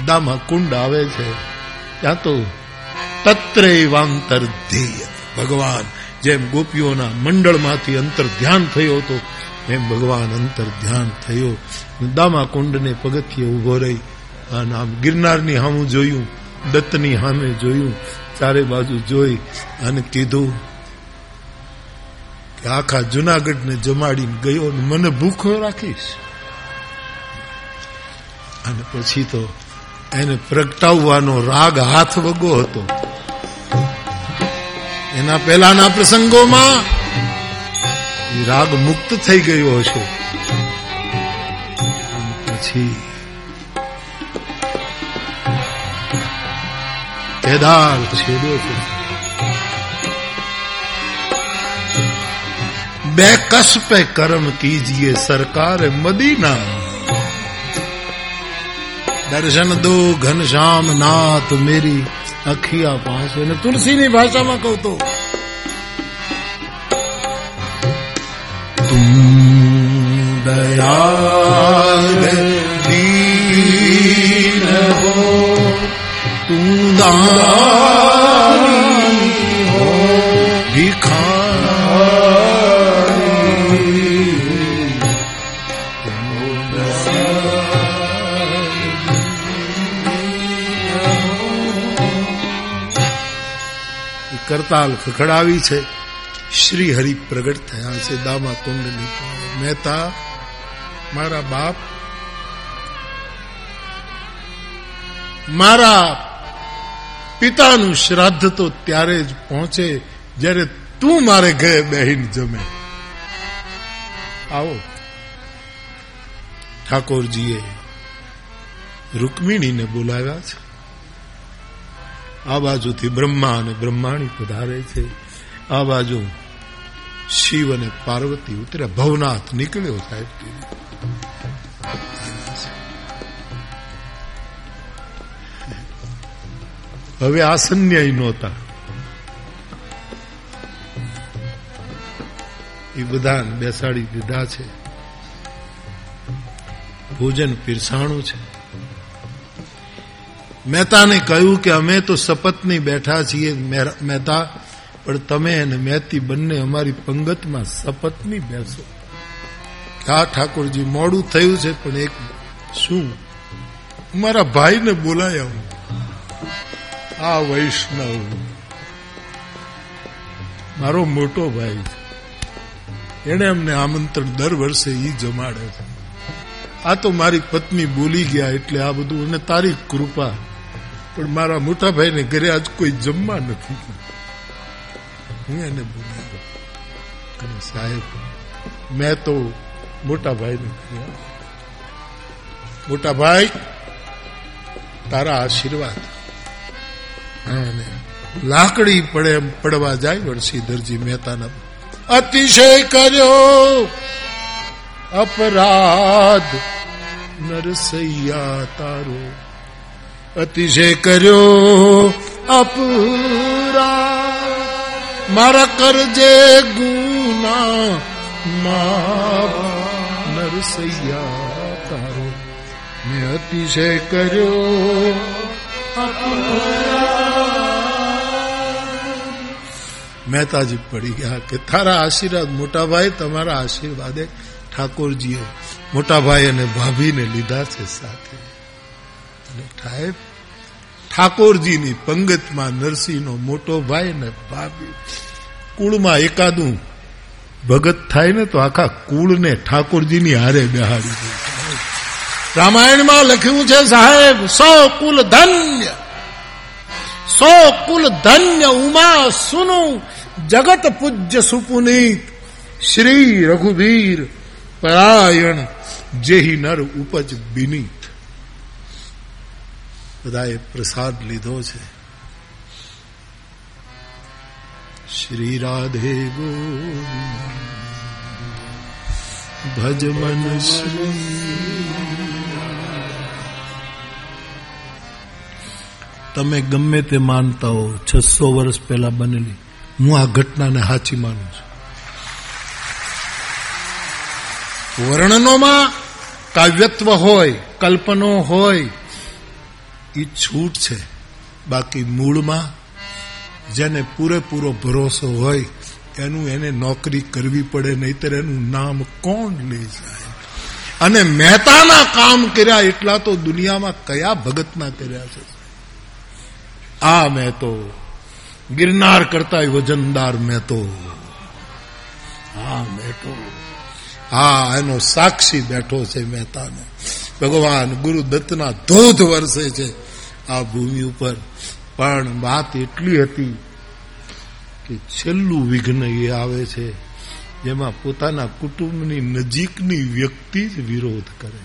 દામાં કુંડ આવે છે. ત્યાં તો તત્રે વાંતર ધ્યેય ભગવાન, જેમ ગોપીઓના મંડળમાંથી અંતર ધ્યાન થયો હતો, એમ ભગવાન અંતર ધ્યાન થયો. દામા કુંડને પગથિયે ઊભો રહી. અને આમ ગિરનારની સામું જોયું, દત્તની સામે જોયું, ચારે બાજુ જોઈ અને કીધું કે આખા જુનાગઢને જમાડીને ગયો ને મને ભૂખો રાખીશ. અને પછી તો એને પ્રગટાવવાનો રાગ હાથ વગો હતો. એના પહેલાના પ્રસંગોમાં રાગ મુક્ત થઈ ગયો હશે. પછી? કેદાર છેડ્યો છે બે કસ પે કર્મ કીજીએ સરકાર મદીના. દર્શન દો ઘનશ્યામ નાથ મેરી અખિયા પાસે. ને તુલસીની ભાષામાં કહું તો, તુમ દયા તુમ દાની હો કરતાલ ખખડાવી છે શ્રી હરિ પ્રગટ થયા છે દામા કુંડની મહેતા મારા બાપ મારા પિતાનું શ્રાદ્ધ તો ત્યારે જ પહોંચે જ્યારે તું મારે ઘરે બહેન જમે. આવો. ઠાકોરજીએ રૂકમિણીને બોલાવ્યા છે. આ બાજુથી બ્રહ્મા અને બ્રહ્માણી પધારે છે. આ બાજુ શિવ અને પાર્વતી ઉતર્યા. ભવનાથ નીકળ્યો સાહેબ. હવે આસન્યાય નહોતા એ બધા બેસાડી દીધા છે. ભોજન પીરસાણું છે. મહેતાને કહ્યું કે અમે તો શપથની બેઠા છીએ મહેતા, પણ તમે અને મહેતી બંને અમારી પંગતમાં શપથની બેસો. હા ઠાકોરજી મોડું થયું છે, પણ એક શું? મારા ભાઈને બોલાયા હું. આ વૈષ્ણવ. મારો મોટો ભાઈ એને અમને આમંત્રણ દર વર્ષે ઈ જમાડે છે. આ તો મારી પત્ની બોલી ગયા એટલે આ બધું અને તારી કૃપા. પણ મારા મોટા ઘરે આજ કોઈ જમવા નથી. હું એને બોલી અને સાહેબ, મેં તો મોટા ભાઈને મોટા ભાઈ, તારા આશીર્વાદ. લાકડી પડે પડવા જાય વણસીધરજી મહેતાના. અતિશય કર્યો અપરાધ નરસૈયા તારો. અતિશય કર્યો અપરા. મારા કરજે ગુના નરસૈયા તારો. મેં અતિશય કર્યો મહેતાજી પડી ગયા કે, તારા આશીર્વાદ મોટાભાઈ, તમારા આશીર્વાદે ઠાકોરજીએ મોટાભાઈ અને ભાભીને લીધા છે સાથે. ઠાકોરજીની પંગતમાં નરસિંહનો મોટો ભાઈ અને ભાભી કુળમાં એકાદું ભગત થાય ને તો આખા કુળને ઠાકોરજીની હારે બેહાડી દે રામાયણમાં લખ્યું છે, સાહેબ સો કુલ ધન્ય સો કુલ ધન્ય ઉમા સુનુ જગત પૂજ્ય સુપુનીત શ્રી રઘુવીર પરાયણ જેહી નર ઉપજ બિનીત. બધાએ પ્રસાદ લીધો છે. શ્રી રાધે ભજ મન તમે ગમે તે માનતા હો, છસો વર્ષ પહેલા બનેલી હું આ ઘટનાને સાચી માનું છું. વર્ણનોમાં કાવ્યત્વ હોય, કલ્પનો હોય એ છૂટ છે. બાકી મૂળમાં જેને પૂરેપૂરો ભરોસો હોય, એનું એને નોકરી કરવી પડે, નહીતર એનું નામ કોણ લઈ જાય અને મહેતાના કામ કર્યા એટલા તો દુનિયામાં કયા ભગતના કર્યા છે આ મેં તો ગિરનાર કરતા વજનદાર મેં તો હા મેં તો હા, એનો સાક્ષી બેઠો છે મહેતાનો. ભગવાન ગુરુદત્તના ધોધ વરસે છે આ ભૂમિ ઉપર. પણ વાત એટલી હતી કે છેલ્લું વિઘ્ન એ આવે છે, જેમાં પોતાના કુટુંબની નજીકની વ્યક્તિ જ વિરોધ કરે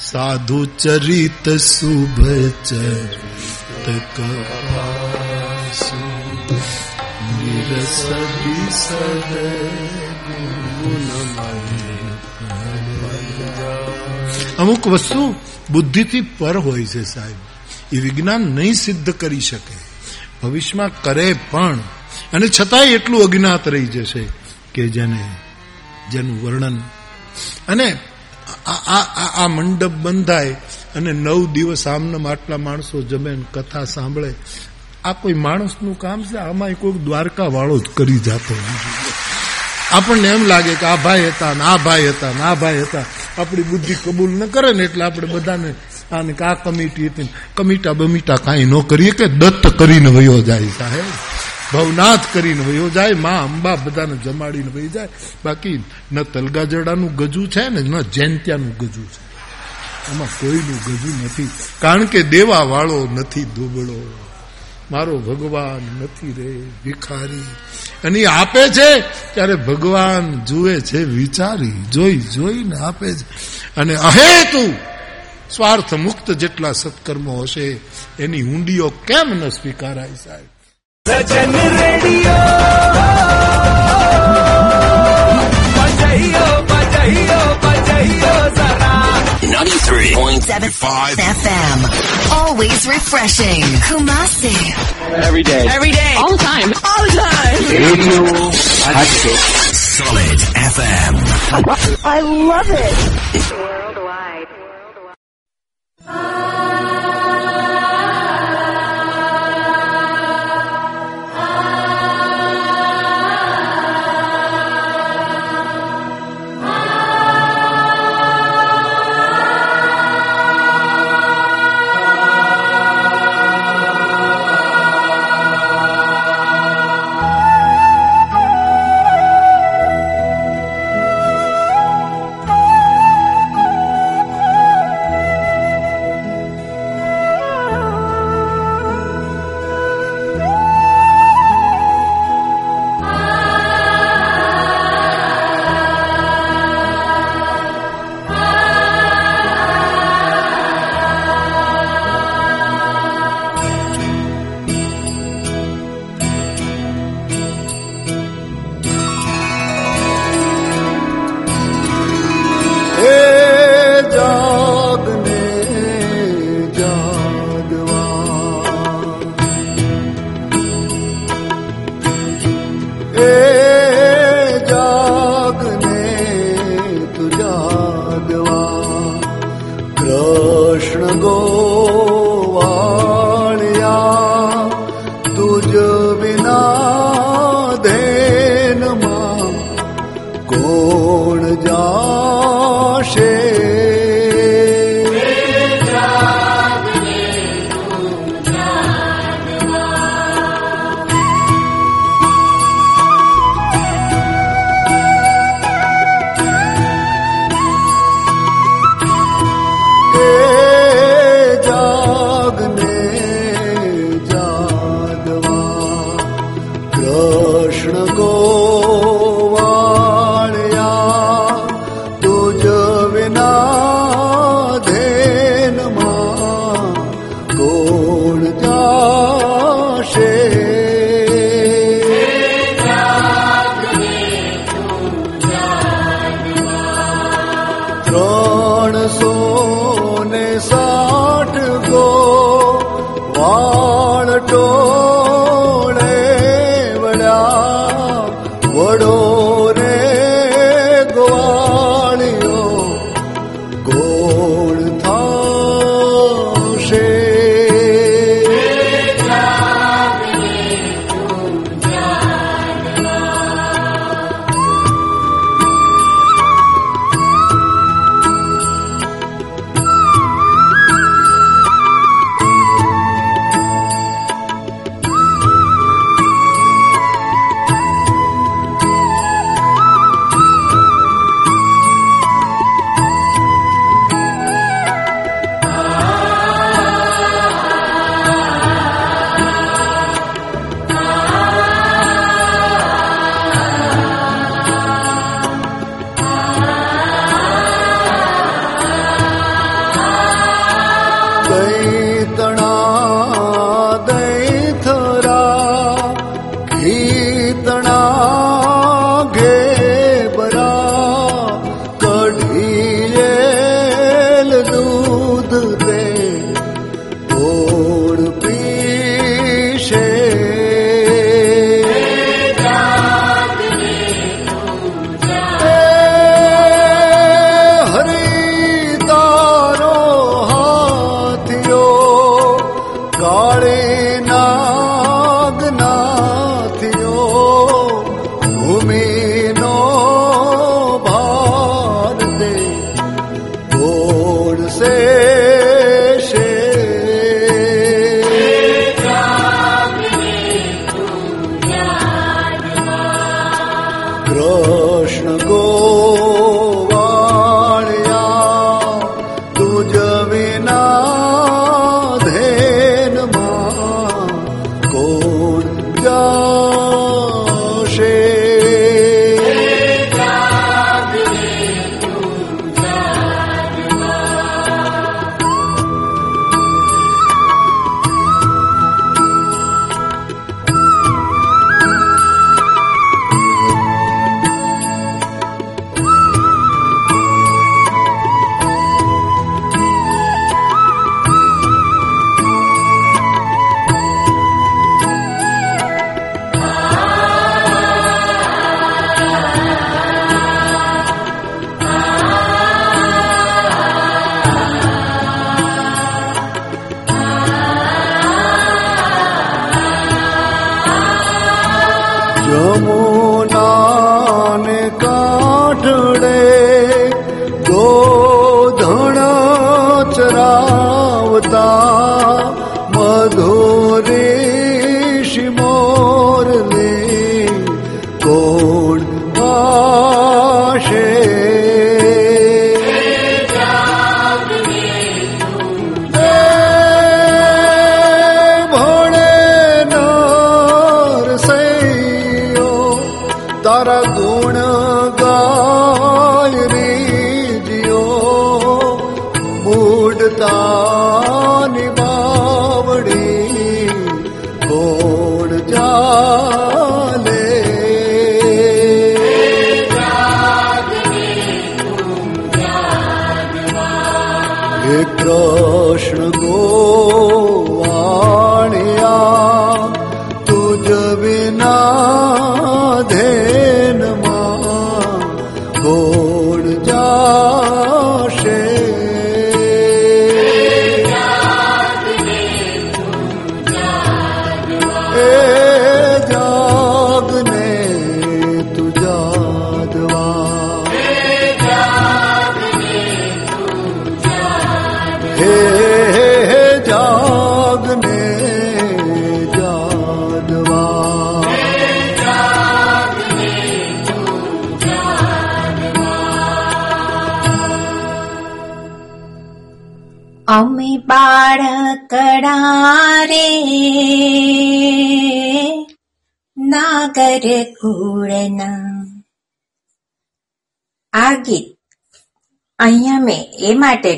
સાધુ ચરિત શુભ ચરિત અમુક વસ્તુ બુદ્ધિથી પર હોય છે સાહેબ. એ વિજ્ઞાન નહીં સિદ્ધ કરી શકે. ભવિષ્યમાં કરે પણ. અને છતાંય એટલું અજ્ઞાત રહી જશે કે જેને, જેનું વર્ણન. અને આ- મંડપ બંધાય અને નવ દિવસ આમનામ આટલા માણસો જમે કથા સાંભળે. આ કોઈ માણસનું કામ છે? આમાં કોઈ દ્વારકા વાળો જ કરી જાતો આપણને એમ લાગે કે આ ભાઈ હતા ને આ ભાઈ હતા ને આ ભાઈ હતા. આપણી બુદ્ધિ કબૂલ ન કરે ને એટલે આપણે બધાને આને આ કમિટી હતી કમિટા બમીટા કાંઈ ન કરીએ કે દત્ત કરીને વયો જાય સાહેબ. ભવનાથ કરીને વયો જાય, માં અંબા બધાને જમાડીને વહી જાય. બાકી ન તલગાજડાનું ગજુ છે ને, ન જૈનત્યાનું ગજુ છે. એમાં કોઈનું ગજુ નથી. કારણ કે દેવા વાળો નથી દુબળો. મારો ભગવાન નથી રે ભિખારી. અને આપે છે ત્યારે ભગવાન જુએ છે, વિચારી, જોઈ, જોઈને આપે છે. અને અહેતુ સ્વાર્થ મુક્ત જેટલા સત્કર્મો હશે, એની ઊંડીઓ કેમ ન સ્વીકારાય સાહેબ? Radio 93.75 FM. Always refreshing. Kumasi. Every day. Every day. All the time. All the time. Radio Active. Solid FM. I love it. Worldwide. Worldwide.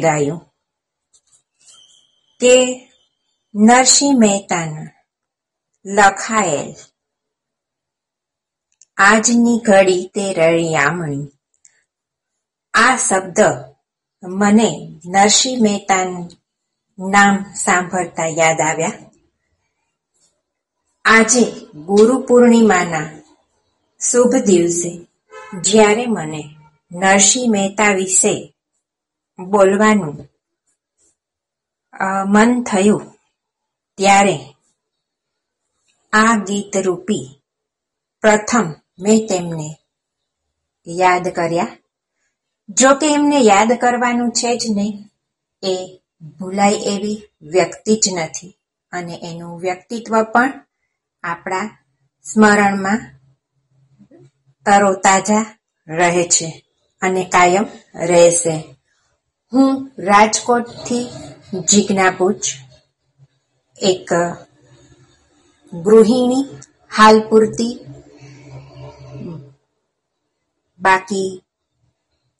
ગાયું તે નરસિંહ મહેતાના લખાયેલ આજની ઘડી તે રળિયામણી. આ શબ્દ મને નરસિંહ મહેતાનું નામ સાંભળતા યાદ આવ્યા. આજે ગુરુ પૂર્ણિમાના શુભ દિવસે જ્યારે મને નરસિંહ મહેતા વિશે બોલવાનું. મન થયું ત્યારે આ ગીત રૂપી પ્રથમ મેં તેમને યાદ કર્યા. જો કે એમને યાદ કરવાનું છે જ નહીં, એ ભૂલાય એવી વ્યક્તિ જ નથી અને એનું વ્યક્તિત્વ પણ આપણા સ્મરણમાં તરોતાજા રહે છે અને કાયમ રહેશે. હું રાજકોટથી જીજ્ઞા એક ગૃહિણી, હાલ પૂરતી. બાકી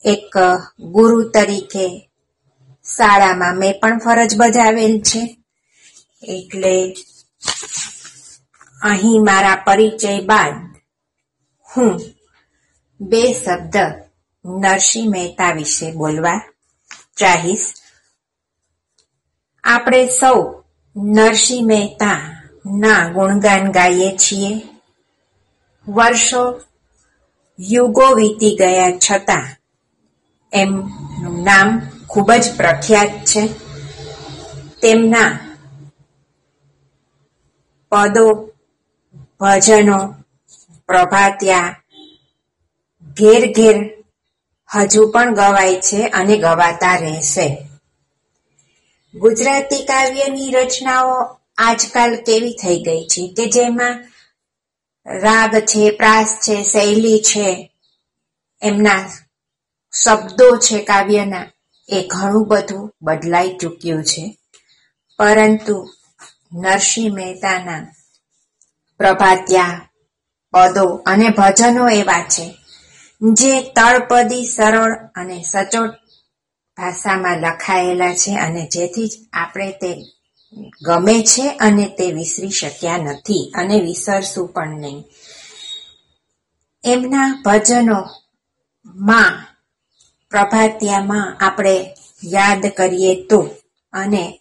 એક ગુરુ તરીકે શાળામાં મેં પણ ફરજ બજાવેલ છે. એટલે અહીં મારા પરિચય બાદ હું બે શબ્દ નરસિંહ મહેતા વિશે બોલવા ચાહીશ આપણે સૌ નરસિંહ મહેતા ના ગુણગાન ગાઈએ છીએ. વર્ષો યુગો વીતી ગયા છતાં એમનું નામ ખૂબ જ પ્રખ્યાત છે. તેમના પદો, ભજનો, પ્રભાત્યા, ઘેર ઘેર હજુ પણ ગવાય છે અને ગવાતા રહેશે. ગુજરાતી કાવ્યની રચનાઓ આજકાલ કેવી થઈ ગઈ છે કે જેમાં રાગ છે, પ્રાસ છે, શૈલી છે, એમના શબ્દો છે કાવ્યના, એ ઘણું બધું બદલાઈ ચૂક્યું છે. પરંતુ નરસિંહ મહેતાના પ્રભાત્યા, પદો અને ભજનો એવા છે જે તળપદી, સરળ અને સચોટ ભાષામાં લખાયેલા છે અને જેથી જ આપણે તે ગમે છે અને તે વિસરી શક્યા નથી અને વિસરશું પણ નહીં. એમના ભજનોમાં, પ્રભાતિયામાં આપણે યાદ કરીએ તો અને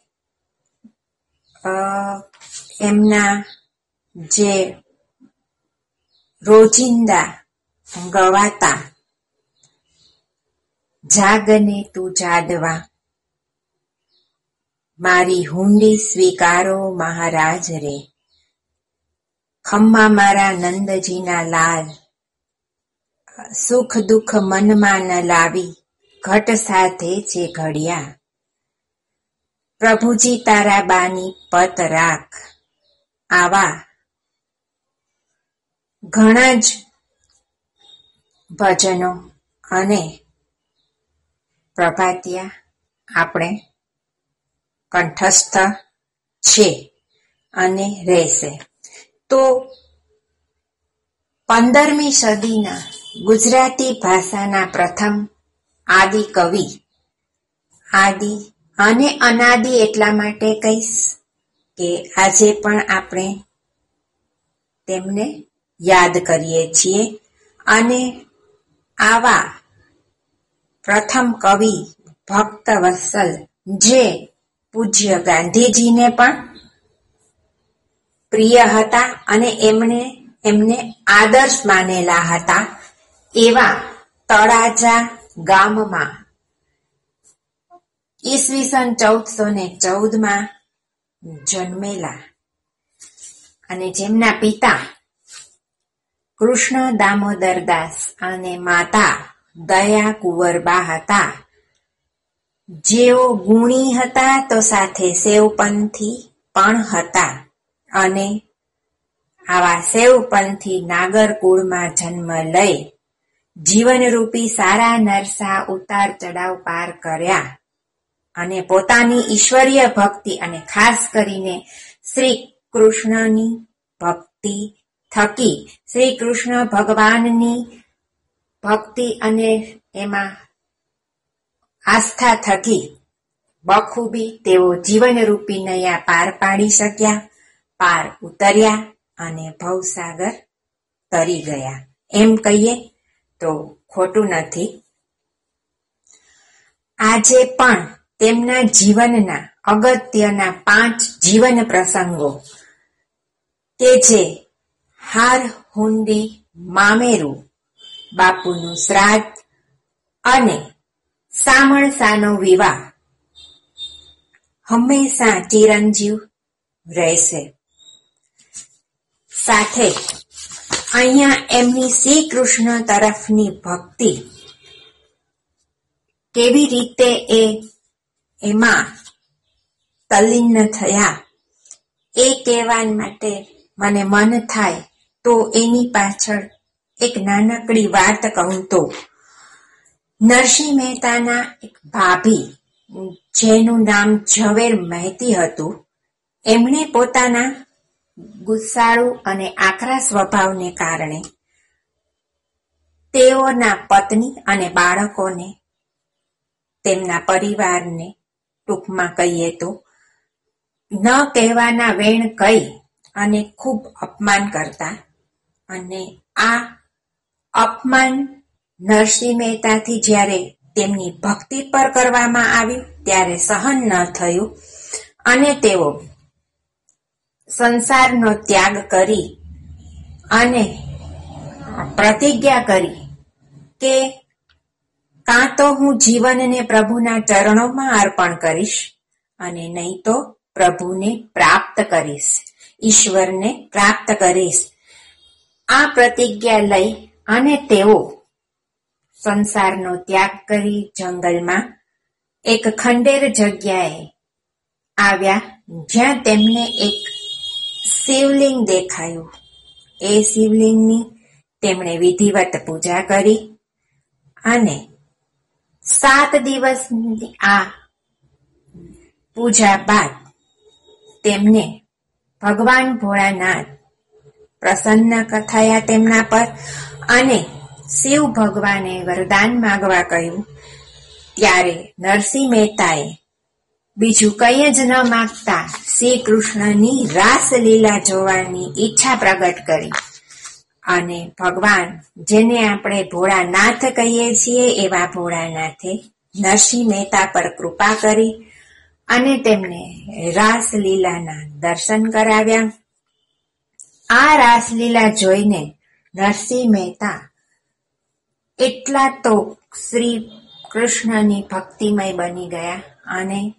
એમના જે રોજિંદા ગવાતા. જાગને તું જાદવા મારી હુંડી સ્વીકારો મહારાજ રે. ખમ્મા મારા નંદજીના લાલ. સુખ દુઃખ મનમાં ન લાવી. ઘટ સાથે છે ઘડિયા. પ્રભુજી તારા બાની પત રાખ. આવા. ઘણા જ ભજનો અને પ્રભાતિયા આપણે કંઠસ્થ છે અને રહેશે. તો પંદરમી સદીના ગુજરાતી ભાષાના પ્રથમ આદિ કવિ, આદિ અને અનાદિ એટલા માટે કહીશ કે આજે પણ આપણે તેમને યાદ કરીએ છીએ અને આવા પ્રથમ કવિ ભક્ત વત્સલ જે પૂજ્ય ગાંધીજીને પણ પ્રિય હતા અને એમણે એમને આદર્શ માનેલા હતા એવા તળાજા ગામમાં. ઈસવીસન ચૌદસો ને ચૌદમાં જન્મેલા અને જેમના પિતા કૃષ્ણ દામોદરદાસ અને માતા દયા કુંવરબા હતા. જેઓ ગુણી હતા તો સાથે સેવપંથી પણ હતા અને આવા સેવપંથી નાગરકુળમાં જન્મ લઈ જીવનરૂપી સારા નરસા ઉતાર ચડાવ પાર કર્યા અને પોતાની ઈશ્વરીય ભક્તિ અને ખાસ કરીને શ્રી કૃષ્ણની ભક્તિ થકી શ્રી કૃષ્ણ ભગવાનની ભક્તિ અને એમાં આસ્થા થકી બખૂબી તેઓ જીવનરૂપી નયા પાર પાડી શક્યા, પાર ઉતર્યા અને ભવસાગર તરી ગયા. એમ કહીએ તો ખોટું નથી. આજે પણ તેમના જીવનના અગત્યના પાંચ જીવન પ્રસંગો કે જે હાર હુંડી મામેરું, બાપુનું શ્રાદ્ધ અને સામણસાનો વિવાહ હંમેશા ચિરંજીવ રહેશે. સાથે અહીંયા એમની શ્રી કૃષ્ણ તરફની ભક્તિ કેવી રીતે એ એમાં તલ્લીન થયા એ કહેવા માટે મને મન થાય તો એની પાછળ એક નાનકડી વાત કહું તો. નરસિંહ મહેતાના એક ભાભી, જેનું નામ ઝવેર મહેતી હતું, એમણે પોતાના ગુસ્સાળુ અને આકરા સ્વભાવને કારણે તેઓના પત્ની અને બાળકોને તેમના પરિવારને ટૂંકમાં કહીએ તો, ન કહેવાના વેણ કહી અને ખૂબ અપમાન કરતા અને આ અપમાન નરસિંહ મહેતાથી જ્યારે તેમની ભક્તિ પર કરવામાં આવ્યું ત્યારે સહન ન થયું અને તેઓ સંસારનો ત્યાગ કરી અને પ્રતિજ્ઞા કરી કે કાં તો હું જીવનને પ્રભુના ચરણોમાં અર્પણ કરીશ અને નહીં તો પ્રભુને પ્રાપ્ત કરીશ, ઈશ્વરને પ્રાપ્ત કરીશ. આ પ્રતિજ્ઞા લઈ અને તેઓ સંસારનો ત્યાગ કરી જંગલમાં એક ખંડેર જગ્યાએ આવ્યા જ્યાં તેમને એક શિવલિંગ દેખાયું. એ શિવલિંગની તેમણે વિધિવત પૂજા કરી અને સાત દિવસની આ પૂજા બાદ તેમને ભગવાન ભોળાનાથ પ્રસન્ન થયા તેમના પર અને શિવ ભગવાને વરદાન માગવા કહ્યું. ત્યારે નરસિંહ મહેતાએ બીજું કંઈ જ ન માગતા શ્રી કૃષ્ણની રાસલીલા જોવાની ઈચ્છા પ્રગટ કરી. અને ભગવાન જેને આપણે ભોળાનાથ કહીએ છીએ એવા ભોળાનાથે નરસિંહ મહેતા પર કૃપા કરી અને તેમને રાસલીલાના દર્શન કરાવ્યા. આ રાસલીલા જોઈને નરસિંહ મહેતા, એટલા તો શ્રી કૃષ્ણની ભક્તિમય બની ગયા અને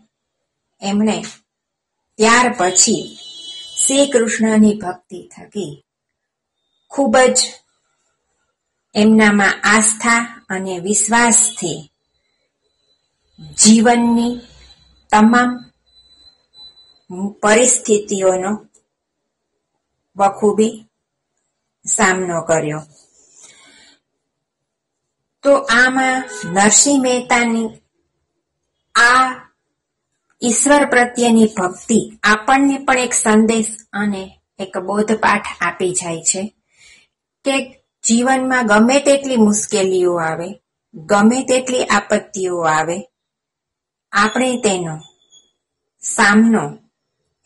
એમણે ત્યાર પછી શ્રી કૃષ્ણની ભક્તિ થકી ખૂબ જ એમનામાં આસ્થા અને વિશ્વાસથી જીવનની તમામ પરિસ્થિતિઓનો બખૂબી સામનો કર્યો. તો આમાં નરસિંહ મહેતાની આ ઈશ્વર પ્રત્યેની ભક્તિ આપણને પણ એક સંદેશ અને એક બોધપાઠ આપી જાય છે કે જીવનમાં ગમે તેટલી મુશ્કેલીઓ આવે, ગમે તેટલી આપત્તિઓ આવે, આપણે તેનો સામનો,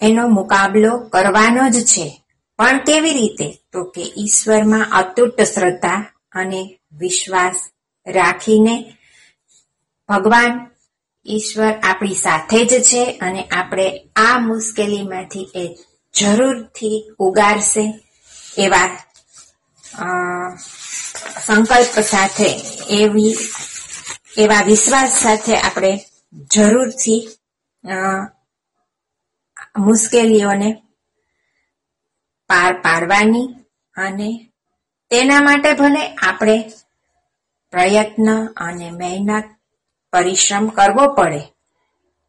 એનો મુકાબલો કરવાનો જ છે. પણ કેવી રીતે? તો કે ઈશ્વરમાં અતૂટ શ્રદ્ધા અને વિશ્વાસ રાખીને ભગવાન ઈશ્વર આપણી સાથે જ છે અને આપણે આ મુશ્કેલીમાંથી એ જરૂરથી ઉગારશે એવા સંકલ્પ સાથે એવી, એવા વિશ્વાસ સાથે આપણે જરૂરથી મુશ્કેલીઓને પાર પાડવાની અને તેના માટે ભલે આપણે પ્રયત્ન અને મહેનત, પરિશ્રમ કરવો પડે,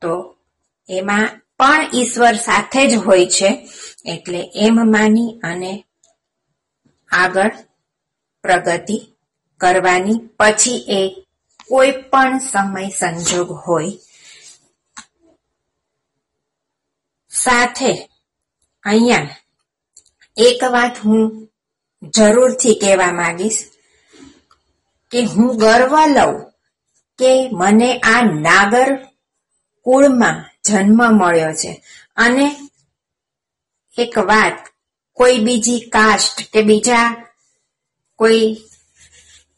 તો એમાં પણ ઈશ્વર સાથે જ હોય છે, એટલે એમ માની અને આગળ પ્રગતિ કરવાની પછી એ કોઈ પણ સમય સંજોગ હોય. સાથે અહીંયા એક વાત હું જરૂરથી કહેવા માંગીશ કે હું ગર્વ લઉં કે મને આ નાગર કુળમાં જન્મ મળ્યો છે. અને એક વાત, કોઈ બીજી કાસ્ટ કે બીજા કોઈ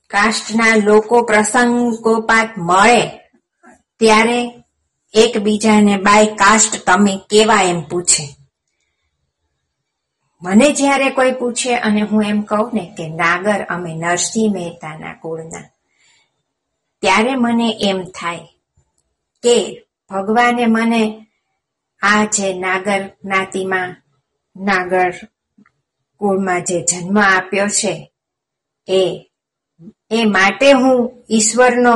કાસ્ટના લોકો પ્રસંગોપાત મળે ત્યારે એકબીજાને બાય કાસ્ટ તમે કેવા એમ પૂછે? મને જ્યારે કોઈ પૂછે અને હું એમ કહું ને કે નાગર અમે નરસિંહ મહેતાના કુળના, ત્યારે મને એમ થાય કે ભગવાને મને આ જે નાગર જ્ઞાતિમાં, નાગર કુળમાં જે જન્મ આપ્યો છે, એ એ માટે હું ઈશ્વરનો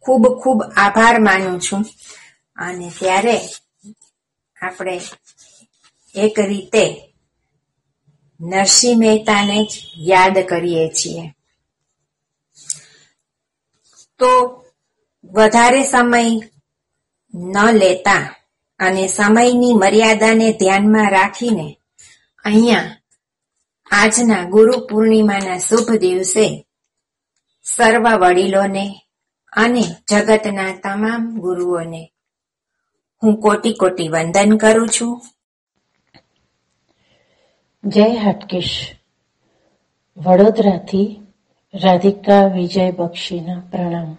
ખૂબ ખૂબ આભાર માનું છું. અને ત્યારે આપણે એક રીતે નરસિંહ મહેતાને જ યાદ કરીએ છીએ. તો વધારે સમય ન લેતા અને સમયની મર્યાદાને ધ્યાનમાં રાખીને અહીંયા આજના ગુરુ પૂર્ણિમાના શુભ દિવસે સર્વ વડીલોને અને જગતના તમામ ગુરુઓને હું કોટી કોટી વંદન કરું છું. જય હાટકેશ. વડોદરાથી રાધિકા વિજય બક્ષીના પ્રણામ.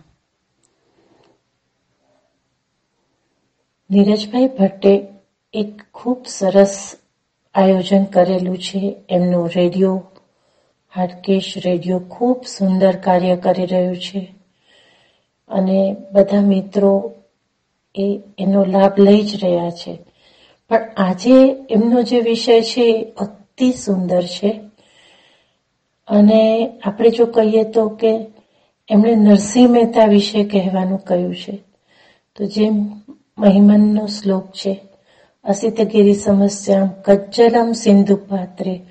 નીરજભાઈ ભટ્ટે એક ખૂબ સરસ આયોજન કરેલું છે. એમનું રેડિયો, હાટકેશ રેડિયો ખૂબ સુંદર કાર્ય કરી રહ્યું છે. અને બધા મિત્રો એ એનો લાભ લઈ જ રહ્યા છે. પણ આજે એમનો જે વિષય છે અતિ સુંદર છે. અને આપણે જો કહીએ તો કે એમણે નરસિંહ મહેતા વિશે કહેવાનું કહ્યું છે. તો જેમ મહિમનનો શ્લોક છે અસિતગીરી સમસ્યામ કજ્જલમ સિંધુ પાત્રે,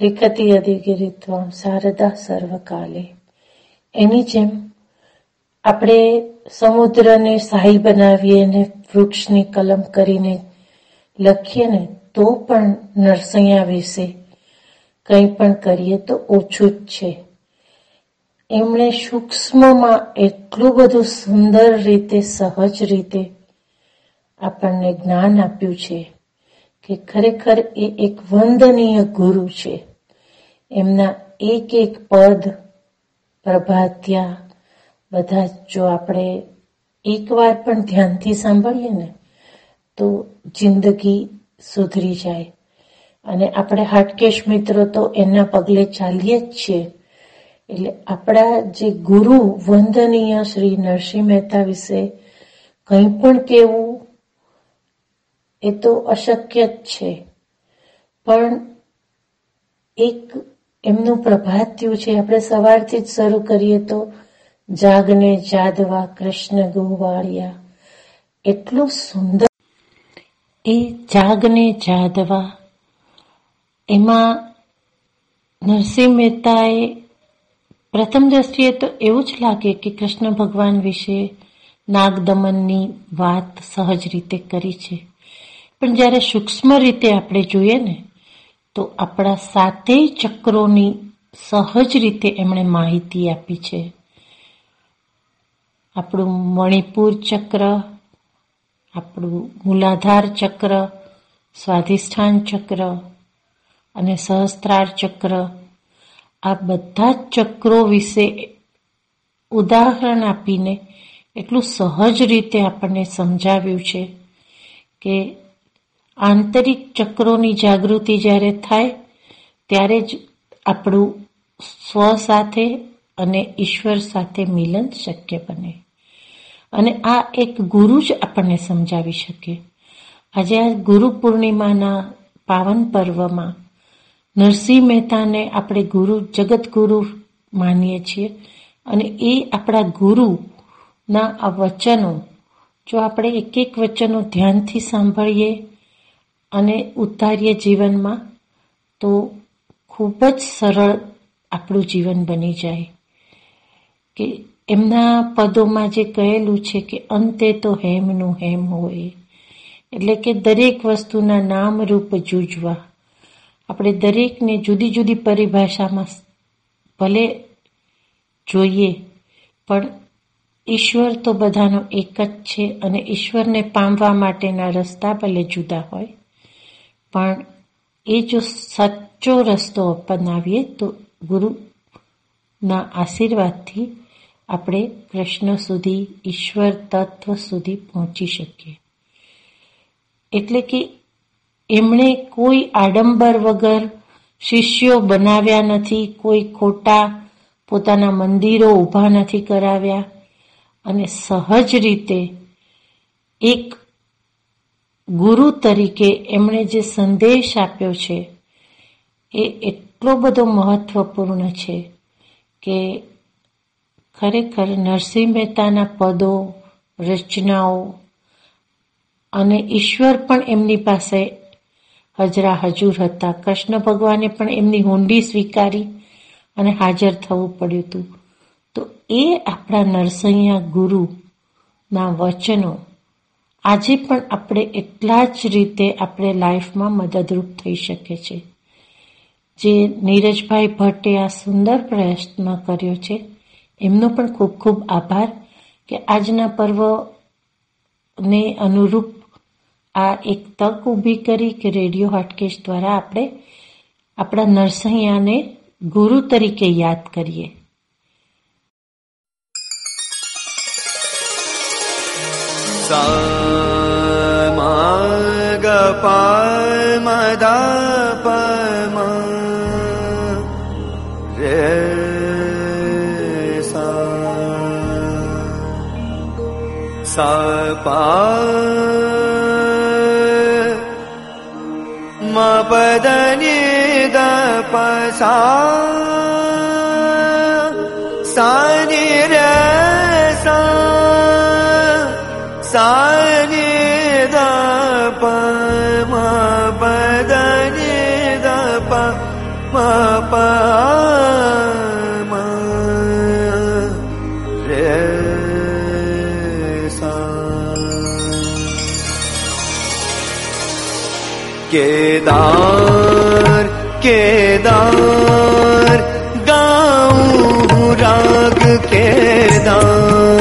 લિખતી અધિગીરીત્વામ શારદા સર્વકાલે. એની જેમ આપણે સમુદ્રને શાહી બનાવીએ ને વૃક્ષની કલમ કરીને લખીએ ને તો પણ નરસૈયા વિશે કંઈ પણ કરીએ તો ઓછું જ છે. એમણે સૂક્ષ્મમાં એટલું બધું સુંદર રીતે, સહજ રીતે આપણને જ્ઞાન આપ્યું છે કે ખરેખર એ એક વંદનીય ગુરુ છે. એમના એક એક પદ, પ્રભાત્યા, બધા જો આપણે એકવાર પણ ધ્યાનથી સાંભળીએ ને, તો જિંદગી સુધરી જાય. અને આપણે હાટકેશ મિત્રો તો એના પગલે ચાલીએ જ છીએ. એટલે આપણા જે ગુરુ વંદનીય શ્રી નરસિંહ મહેતા વિશે કંઈ પણ કેવું એ તો અશક્ય જ છે. પણ એક એમનું પ્રભાત્યું છે, આપણે સવારથી જ શરૂ કરીએ તો, જાગને જાદવા કૃષ્ણ ગોવાળિયા. એટલું સુંદર એ જાગને જાદવા એમાં નરસિંહ મહેતાએ પ્રથમ દ્રષ્ટિએ તો એવું જ લાગે કે કૃષ્ણ ભગવાન વિશે નાગદમનની વાત સહજ રીતે કરી છે. પણ જ્યારે સૂક્ષ્મ રીતે આપણે જોઈએ ને, તો આપણા સાતેય ચક્રોની સહજ રીતે એમણે માહિતી આપી છે. આપણું મણિપુર ચક્ર આપણું મૂલાધાર ચક્ર, સ્વાધિષ્ઠાન ચક્ર અને સહસ્ત્રાર ચક્ર, આ બધા જ ચક્રો વિશે ઉદાહરણ આપીને એટલું સહજ રીતે આપણને સમજાવ્યું છે કે આંતરિક ચક્રોની જાગૃતિ જ્યારે થાય, ત્યારે જ આપણું સ્વ સાથે અને ઈશ્વર સાથે મિલન શક્ય બને. અને આ એક ગુરુ જ આપણને સમજાવી શકે. આજે આ ગુરુ પૂર્ણિમાના પાવન પર્વમાં નરસિંહ મહેતાને આપણે ગુરુ જગત ગુરુ માનીએ છીએ અને એ આપણા ગુરુના આ વચનો, જો આપણે એક એક વચનો ધ્યાનથી સાંભળીએ અને ઉતારીએ જીવનમાં, તો ખૂબ જ સરળ આપણું જીવન બની જાય. કે એમના પદોમાં જે કહેલું છે કે અંતે તો હેમનું હેમ હોય. એટલે કે દરેક વસ્તુના નામ રૂપ જૂજવા. આપણે દરેકને જુદી જુદી પરિભાષામાં ભલે જોઈએ, પણ ઈશ્વર તો બધાનો એક જ છે અને ઈશ્વરને પામવા માટેના રસ્તા ભલે જુદા હોય, પણ એ જો સાચો રસ્તો અપનાવીએ તો ગુરુના આશીર્વાદથી આપણે કૃષ્ણ સુધી, ઈશ્વર તત્વ સુધી પહોંચી શકીએ. એટલે કે એમણે કોઈ આડંબર વગર શિષ્યો બનાવ્યા નથી, કોઈ ખોટા પોતાના મંદિરો ઊભા નથી કરાવ્યા. અને સહજ રીતે એક ગુરુ તરીકે એમણે જે સંદેશ આપ્યો છે, એ એટલો બધો મહત્વપૂર્ણ છે કે ખરેખર નરસિંહ મહેતાના પદો, રચનાઓ અને ઈશ્વર પણ એમની પાસે હજરા હજુર હતા. કૃષ્ણ ભગવાને પણ એમની હુંડી સ્વીકારી અને હાજર થવું પડ્યું હતું. તો એ આપણા નરસૈયા ગુરુના વચનો આજે પણ આપણે એટલા જ રીતે આપણે લાઈફમાં મદદરૂપ થઈ શકે છે. જે નીરજભાઈ ભટ્ટે આ સુંદર પ્રયત્ન કર્યો છે એમનો પણ ખૂબ ખૂબ આભાર કે આજના પર્વને અનુરૂપ આ એક તક ઊભી કરી કે રેડિયો હોટકેશ દ્વારા આપણે આપણા નરસૈયાને ગુરુ તરીકે યાદ કરીએ. સા મા ગ પા सा प કેદાર કેદાર ગાઉ રાગ કેદાર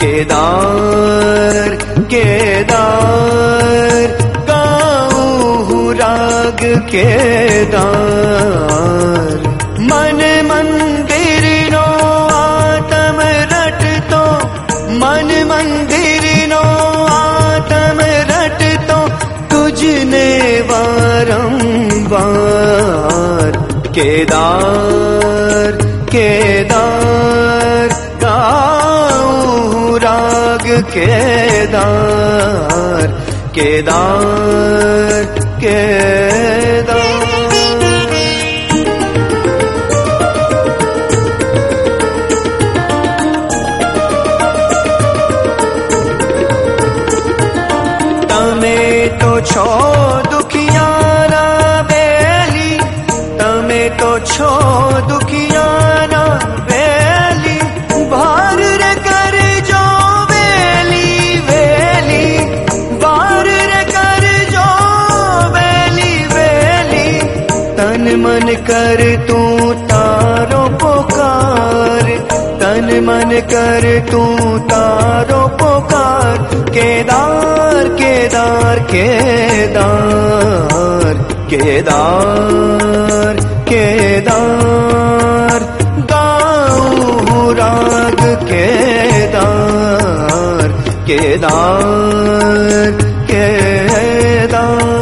કેદાર કેદાર ગાઉ રાગ કેદાર મને વારંવાર કેદાર કેદાર ગાઉં રાગ કેદાર કેદાર કેદાર છો કર તું તારો પોકાર કેદાર કેદાર કેદાર કેદાર કેદાર ગાઉ રાગ કેદાર કેદાર કેદાર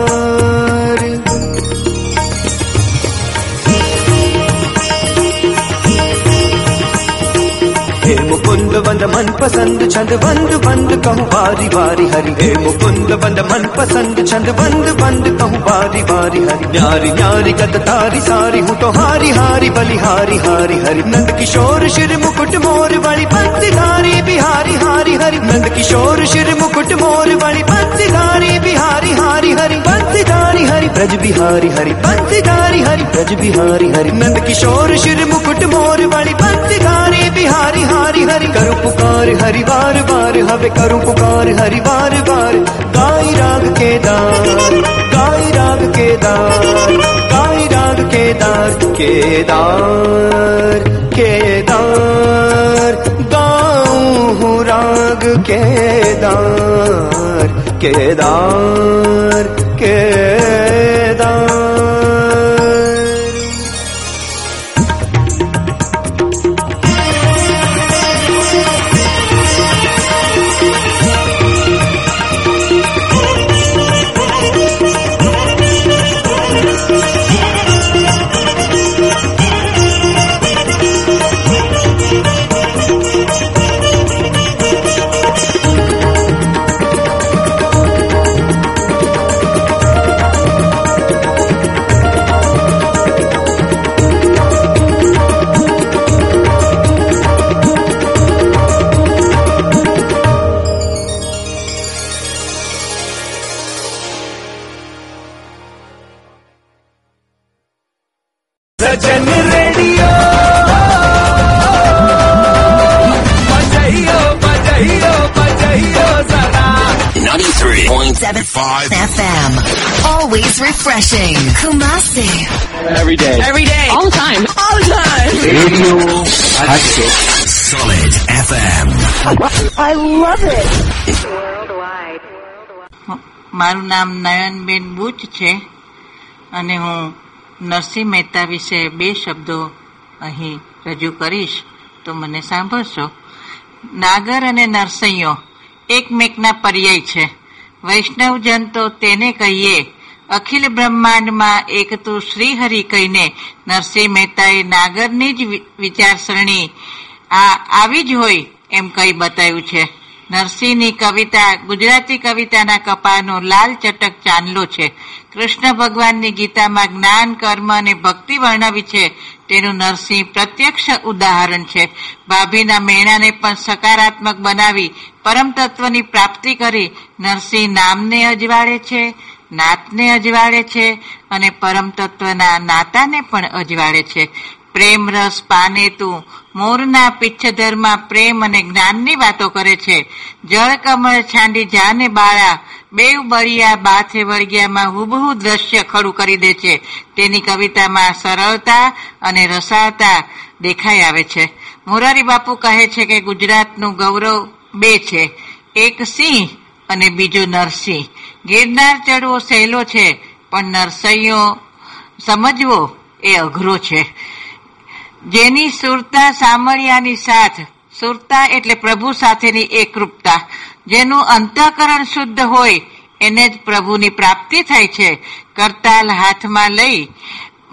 मुकुंद वंद मन पसंद छंद बंद बंद कहूँ बारी बारी हरि हे मुकुंद वंद मन पसंद छंद बंद बंद कहूँ बारी बारी हरि न्यारी न्यारी गत तारी सारी हूँ तो हारी हारी बलिहारी हारी हरि नंद किशोर शिर मुकुट मोर बड़ी बंसीधारी बिहारी हारी हरि नंद किशोर शिर मुकुट मोर बड़ी बंसीधारी बिहारी हारी हरि बंसीधारी हरि ब्रज बिहारी हरि बंसीधारी हरि ब्रज बिहारी हरि नंद किशोर शिर मुकुट मोर बड़ी बंसीधारी બિહારી હારી હરી કરું પુકાર હરી વાર વાર હવે કરું પુકાર હરી વાર વાર ગાય રાગ કેદાર ગાય રાગ કેદાર ગાય રાગ કેદાર કેદાર કેદાર ગાઉં હું રાગ Kedar Kedar Kedar 93.75 FM. Always refreshing. Kumasi. Every day. Every day. All the time. All the time. Radio Hatke. Solid FM. I love it. મારું નામ નયનબેન બુચ છે અને હું નરસિંહ મહેતા વિશે બે શબ્દો અહીં રજૂ કરીશ તો મને સાંભળશો નાગર અને નરસૈયો એકમેકના પર્યાય છે વૈષ્ણવજન તો તેને કહીએ, અખિલ બ્રહ્માંડમાં એક તું શ્રીહરિ કહીને, નરસિંહ મહેતાએ નાગરની જ વિચારસરણી, આ આવી જ હોય એમ કહી બતાવ્યું છે. નરસિંહની કવિતા, ગુજરાતી કવિતાના કપાનો લાલ ચટક ચાંદલો છે. કૃષ્ણ ભગવાનની ગીતામાં જ્ઞાન, કર્મ અને ભક્તિ વર્ણવી છે. તેનું નરસિંહ પ્રત્યક્ષ ઉદાહરણ છે. ભાભીના મેણાને પણ સકારાત્મક બનાવી, પરમ તત્વની પ્રાપ્તિ કરી. નરસિંહ નામને અજવાળે છે, નાતને અજવાળે છે અને પરમ તત્વના નાતાને પણ અજવાળે છે. પ્રેમ રસ પાને તું. મોરના પિચ્છધરમાં પ્રેમ અને જ્ઞાનની વાતો કરે છે. જળ કમળ છાંડી જાને બાળા. બેવ બળિયા બાથે વળગ્યામાં હુબહુ દ્રશ્ય ખડું કરી દે છે. તેની કવિતામાં સરળતા અને રસાળતા દેખાઈ આવે છે. મોરારી બાપુ કહે છે કે ગુજરાતનું ગૌરવ બે છે. એક સિંહ અને બીજો નરસિંહ. ગિરનાર ચડવો સહેલો છે, પણ નરસૈયો સમજવો એ અઘરો છે. જેની સુરતા સામર્યાની સાથ, સુરતા એટલે પ્રભુ સાથેની એકરૂપતા. જેનું અંતઃકરણ શુદ્ધ હોય, એને જ પ્રભુની પ્રાપ્તિ થાય છે. કરતાલ હાથમાં લઈ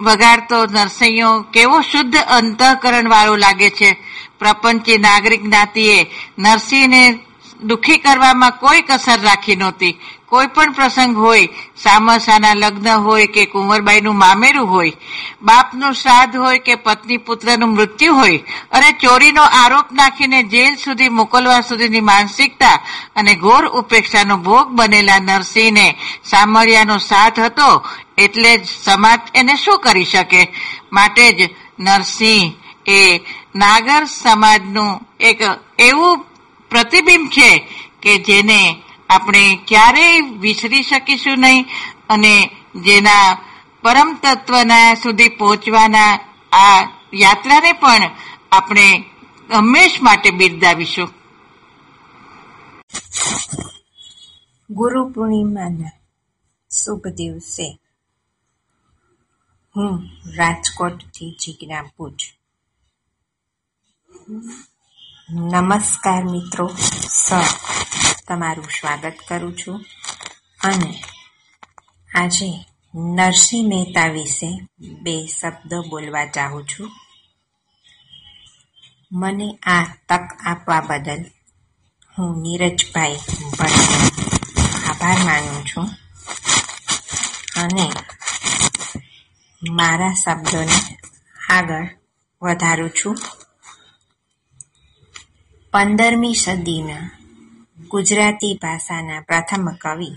વગાડતો નરસૈયો કેવો શુદ્ધ અંતઃકરણ વાળો લાગે છે. પ્રપંચી નાગરિક જ્ઞાતિએ નરસિંહને દુઃખી કરવામાં કોઈ કસર રાખી નહોતી. કોઈ પણ પ્રસંગ હોય, સામસાના લગ્ન હોય કે કુંવરબાઈનું મામેરું હોય, બાપનું શ્રાદ્ધ હોય કે પત્ની પુત્રનું મૃત્યુ હોય, અને ચોરીનો આરોપ નાખીને જેલ સુધી મોકલવા સુધીની માનસિકતા અને ઘોર ઉપેક્ષાનો ભોગ બનેલા નરસિંહને સામરિયાનો સાથ હતો, એટલે જ સમાજ એને શું કરી શકે? માટે જ નરસિંહ એ નાગર સમાજનું એક એવું પ્રતિબિંબ છે કે જેને આપણે ક્યારેય વિસરી શકીશું નહીં અને જેના પરમ તત્વના સુધી પહોંચવાના આ યાત્રાને પણ આપણે હંમેશ માટે બિરદાવીશું. ગુરુ પૂર્ણિમાના શુભ દિવસે હું રાજકોટથી જીજ્ઞા પૂજ નમસ્કાર મિત્રો. સર તમારું સ્વાગત કરું છું. અને આજે નરસિંહ મહેતા વિશે બે શબ્દો બોલવા ચાહું છું. મને આ તક આપવા બદલ હું નીરજભાઈ ભટ્ટનો આભાર માનું છું. અને મારા શબ્દોને આગળ વધારું છું. પંદરમી સદીના ગુજરાતી ભાષાના પ્રથમ કવિ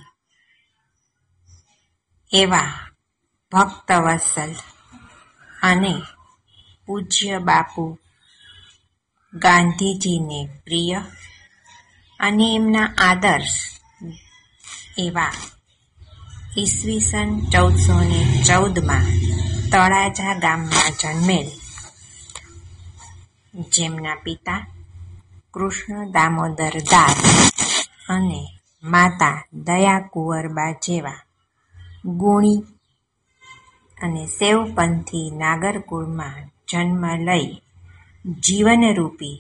એવા ભક્તવત્સલ અને પૂજ્ય બાપુ ગાંધીજીને પ્રિય અને એમના આદર્શ એવા ઈસવીસન ચૌદસો ને ચૌદમાં તળાજા ગામમાં જન્મેલ. જેમના પિતા કૃષ્ણ દામોદર દાસ અને માતા દયા કુંવરબા જેવા ગુણી અને સેવપંથી નાગરકુળમાં જન્મ લઈ જીવનરૂપી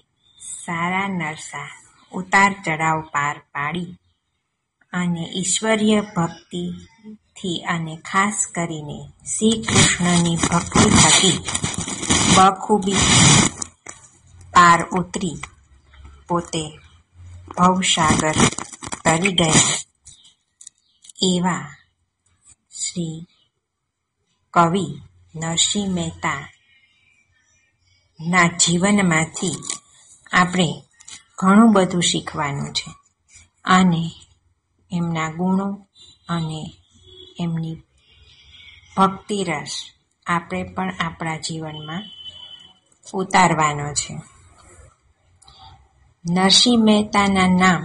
સારા નરસા ઉતાર ચઢાવ પાર પાડી અને ઈશ્વરીય ભક્તિથી અને ખાસ કરીને શ્રી કૃષ્ણની ભક્તિ થકી બખૂબી પાર ઉતરી. પોતે ભવસાગર તરી ગયા. એવા શ્રી કવિ નરસિંહ મહેતા ના જીવનમાંથી આપણે ઘણું બધું શીખવાનું છે. અને એમના ગુણો અને એમની ભક્તિરસ આપણે પણ આપણા જીવનમાં ઉતારવાનો છે. નરસિંહ મહેતાના નામ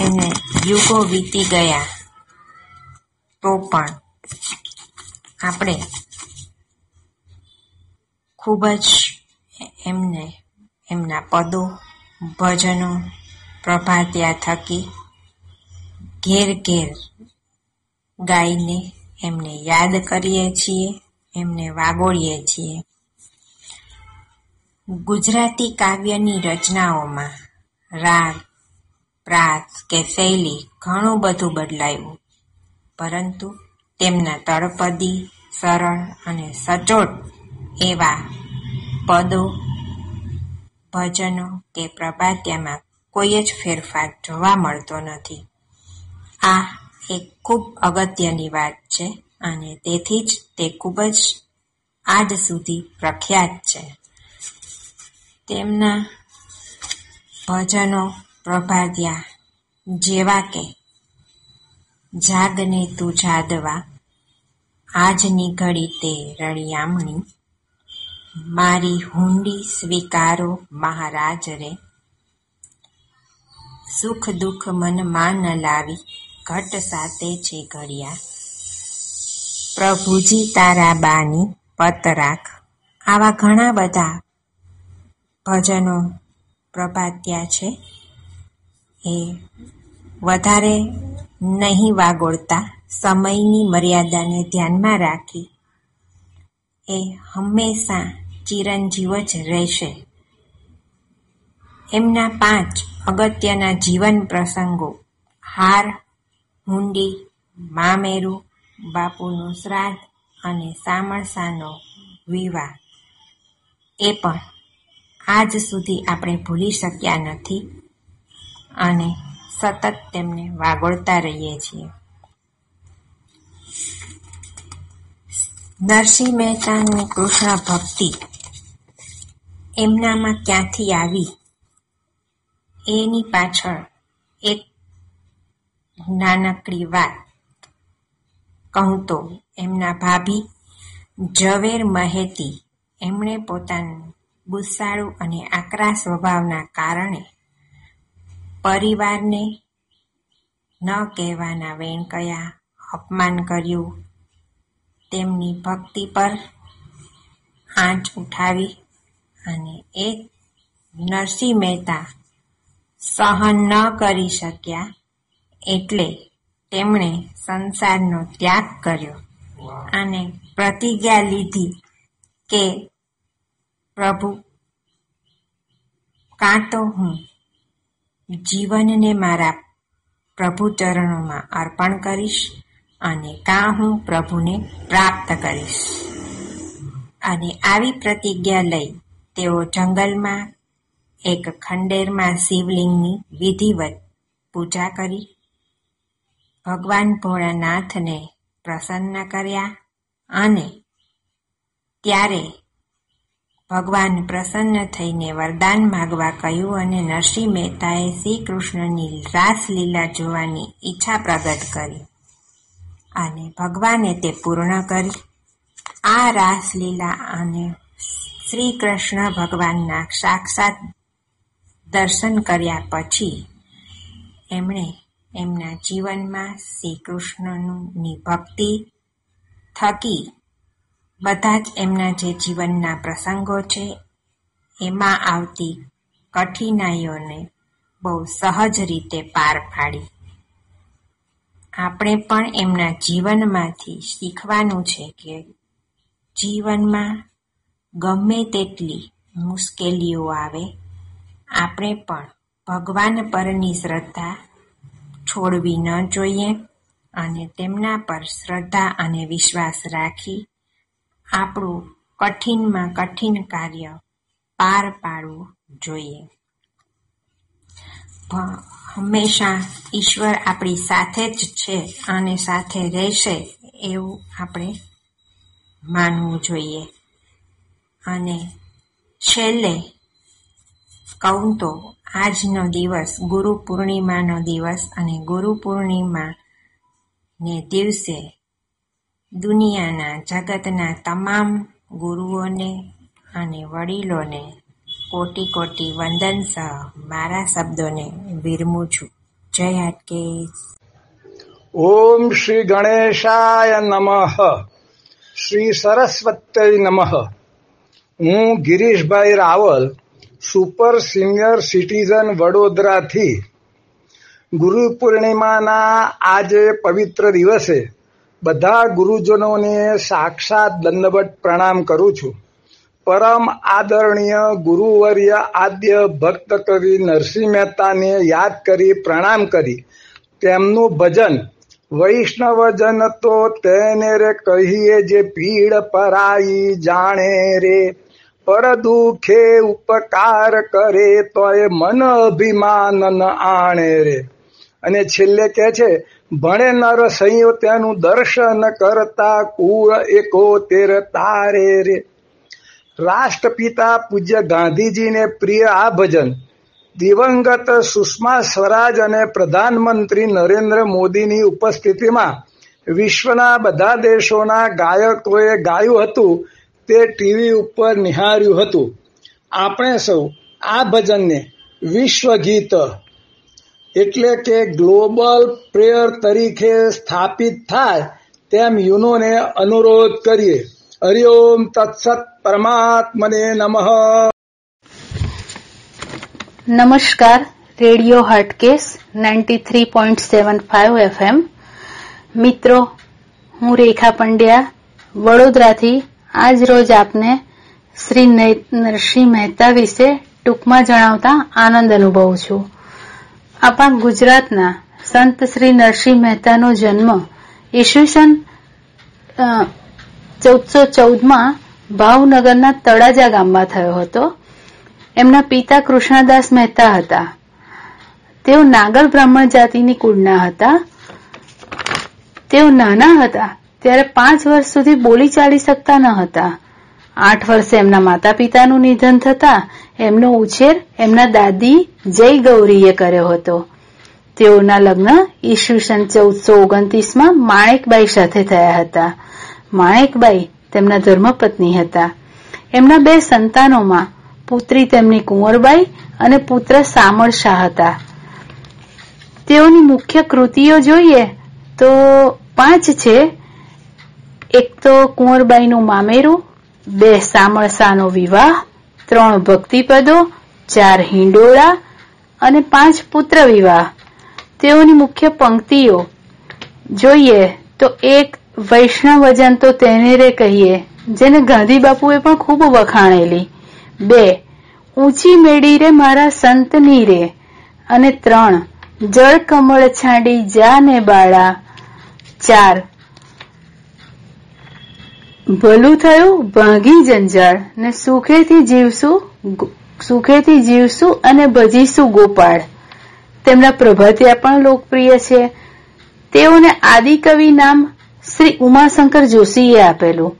એને યુગો વીતી ગયા તો પણ આપણે ખૂબ જ એમને, એમના પદો, ભજનો, પ્રભાત્યા થકી ઘેર ઘેર ગાઈને એમને યાદ કરીએ છીએ, એમને વાગોળીએ છીએ. ગુજરાતી કાવ્યની રચનાઓમાં રાગ પ્રાસ કે શૈલી ઘણું બધું બદલાયું. પરંતુ તેમના તળપદી, સરળ અને સચોટ એવા પદો, ભજનો કે પ્રભાત્યામાં કોઈ જ ફેરફાર જોવા મળતો નથી. આ એક ખૂબ અગત્યની વાત છે અને તેથી જ તે ખૂબ જ આજ સુધી પ્રખ્યાત છે. તેમના ભજનો પ્રભાત્યા જેવા કે, જાગને તું જાદવા, આજની ઘડી તે રળિયામણી, મારી હુંડી સ્વીકારો મહારાજ રે સુખ દુઃખ મનમાં ન લાવી, ઘટ સાથે છે ઘડિયા. પ્રભુજી તારા બાની પત રાખ. આવા ઘણા બધા ભજનો પ્રભાત્યા છે. એ વધારે નહીં વાગોળતા સમયની મર્યાદાને ધ્યાનમાં રાખી એ હંમેશા ચિરંજીવ જ રહેશે. એમના પાંચ અગત્યના જીવન પ્રસંગો હાર, હુંડી, મામેરુ, બાપુનું શ્રાદ્ધ અને સામરસાનો વિવાહ. એ પણ આજ સુધી આપણે ભૂલી શક્યા નથી અને સતત તેમને વાગોળતા રહીએ છીએ. નરસિંહ મહેતાની કૃષ્ણ ભક્તિ એમનામાં ક્યાંથી આવી? એની પાછળ એક નાનકડી વાત કહું તો એમના ભાભી ઝવેર મહેતી એમણે પોતાનું ગુસ્સાળુ અને આકરા સ્વભાવના કારણે પરિવારને ન કહેવાના વેણ કયા અપમાન કર્યું. તેમની ભક્તિ પર આંચ ઉઠાવી અને એ નરસિંહ મહેતા સહન ન કરી શક્યા એટલે તેમણે સંસારનો ત્યાગ કર્યો અને પ્રતિજ્ઞા લીધી કે પ્રભુ કાં તો હું જીવનને મારા પ્રભુ ચરણોમાં અર્પણ કરીશ અને કાં હું પ્રભુને પ્રાપ્ત કરીશ. અને આવી પ્રતિજ્ઞા લઈ તેઓ જંગલમાં એક ખંડેરમાં શિવલિંગની વિધિવત પૂજા કરી, ભગવાન ભોળાનાથને પ્રસન્ન કર્યા અને ત્યારે ભગવાન પ્રસન્ન થઈને વરદાન માગવા કહ્યું અને નરસિંહ મહેતાએ શ્રી કૃષ્ણની રાસલીલા જોવાની ઈચ્છા પ્રગટ કરી. અને ભગવાને તે પૂર્ણ કરી. આ રાસલીલા અને શ્રી કૃષ્ણ ભગવાનના સાક્ષાત દર્શન કર્યા પછી એમણે એમના જીવનમાં શ્રી કૃષ્ણની ભક્તિ થકી બધા જ એમના જે જીવનના પ્રસંગો છે, એમાં આવતી કઠિનાઈઓને બહુ સહજ રીતે પાર પાડી. આપણે પણ એમના જીવનમાંથી શીખવાનું છે કે જીવનમાં ગમે તેટલી મુશ્કેલીઓ આવે, આપણે પણ ભગવાન પરની શ્રદ્ધા છોડવી ન જોઈએ અને તેમના પર શ્રદ્ધા અને વિશ્વાસ રાખી આપણું કઠિનમાં કઠિન કાર્ય પાર પાડવું જોઈએ. હંમેશા ઈશ્વર આપણી સાથે જ છે અને સાથે રહેશે એવું આપણે માનવું જોઈએ. અને છેલ્લે, કહું તો આજનો દિવસ ગુરુ પૂર્ણિમાનો દિવસ અને ગુરુ પૂર્ણિમા ને દિવસે દુનિયાના જગતના તમામ ગુરુઓને અને વડીલોને કોટી કોટી વંદન સહ મારા શબ્દોને વિરમું છું. જય હાટકેશ ઓમ શ્રી ગણેશાય નમઃ. શ્રી સરસ્વતી નમઃ. હું Girishbhai Rawal, super senior citizen વડોદરાથી. ગુરુ પૂર્ણિમાના આજે પવિત્ર દિવસે બધા ગુરુજનોને સાક્ષાત દંડવટ પ્રણામ કરું છું. પરમ આદરણીય ગુરુવર્ય આદ્ય ભક્ત કવિ નરસિંહ મહેતાને યાદ કરી પ્રણામ કરી. તેમનું ભજન, વૈષ્ણવજન તો તેને રે કહીએ જે પીડ પરાઈ જાણે રે. પર દુખે ઉપકાર કરે તો એ મન અભિમાન આણે રે. અને છેલ્લે કે છે ભણે નર સંયો તેનું દર્શન કરતા કુળ એકો તેર તારે રે. રાષ્ટ્રપિતા પૂજ્ય ગાંધીજીને પ્રિય આ ભજન. દિવંગત સુષ્મા સ્વરાજ અને પ્રધાનમંત્રી નરેન્દ્ર મોદીની ઉપસ્થિતિમાં વિશ્વના બધા દેશોના ગાયકોએ ગાયું હતું, તે ટીવી ઉપર નિહાર્યું હતું. આપણે સૌ આ ભજનને વિશ્વ ગીત એટલે કે ગ્લોબલ પ્રેયર તરીકે સ્થાપિત થાય તેમ યુનોને અનુરોધ કરીએ. હરિઓમ તત્સત પરમાત્મને નમઃ. નમસ્કાર, radio Hatkesh ninety three point seven five FM. મિત્રો, હું રેખા પંડ્યા, વડોદરાથી આજ રોજ આપને શ્રી નરસિંહ મહેતા વિશે ટૂંકમાં જણાવતા આનંદ અનુભવું છું. આપણા ગુજરાતના સંત શ્રી નરસિંહ મહેતાનો જન્મ ઈસવીસન ચૌદસો ચૌદમાં ભાવનગરના તળાજા ગામમાં થયો હતો. એમના પિતા કૃષ્ણદાસ મહેતા હતા. તેઓ નાગર બ્રાહ્મણ જાતિની કુળના હતા. તેઓ નાના હતા, ત્યારે પાંચ વર્ષ સુધી બોલી ચાલી શકતા ન હતા. આઠ વર્ષે એમના માતા પિતાનું નિધન થતા એમનો ઉછેર એમના દાદી જય ગૌરીએ કર્યો હતો. તેઓના લગ્ન ઈસવીસન ચૌદસો ઓગણત્રીસમાં માણેકબાઈ સાથે થયા હતા. માણેકબાઈ તેમના ધર્મપત્ની હતા. એમના બે સંતાનોમાં પુત્રી તેમની કુંવરબાઈ અને પુત્ર સામળ શાહ હતા. તેઓની મુખ્ય કૃતિઓ જોઈએ તો પાંચ છે. એક તો કુંવરબાઈનું મામેરું બે સામળસાનો વિવાહ, ત્રણ ભક્તિપદો, ચાર હિંડોળા અને પાંચ પુત્ર વિવાહ. તેઓની મુખ્ય પંક્તિઓ, જોઈએ તો એક વૈષ્ણવજન તો તેને રે કહીએ, જેને ગાંધી બાપુએ પણ ખૂબ વખાણેલી. બે, ઊંચી મેળી રે મારા સંતની રે. અને ત્રણ, જળ કમળ છાંડી જા ને બાળા. ચાર ભલું થયું? ભાંગી જંજાળ. ને સુખેથી જીવશું સુખેથી જીવશું અને ભજીશું ગોપાળ. તેમના પ્રભાતિયા પણ લોકપ્રિય છે. તેઓને આદિકવિ નામ શ્રી ઉમાશંકર જોશીએ આપેલું.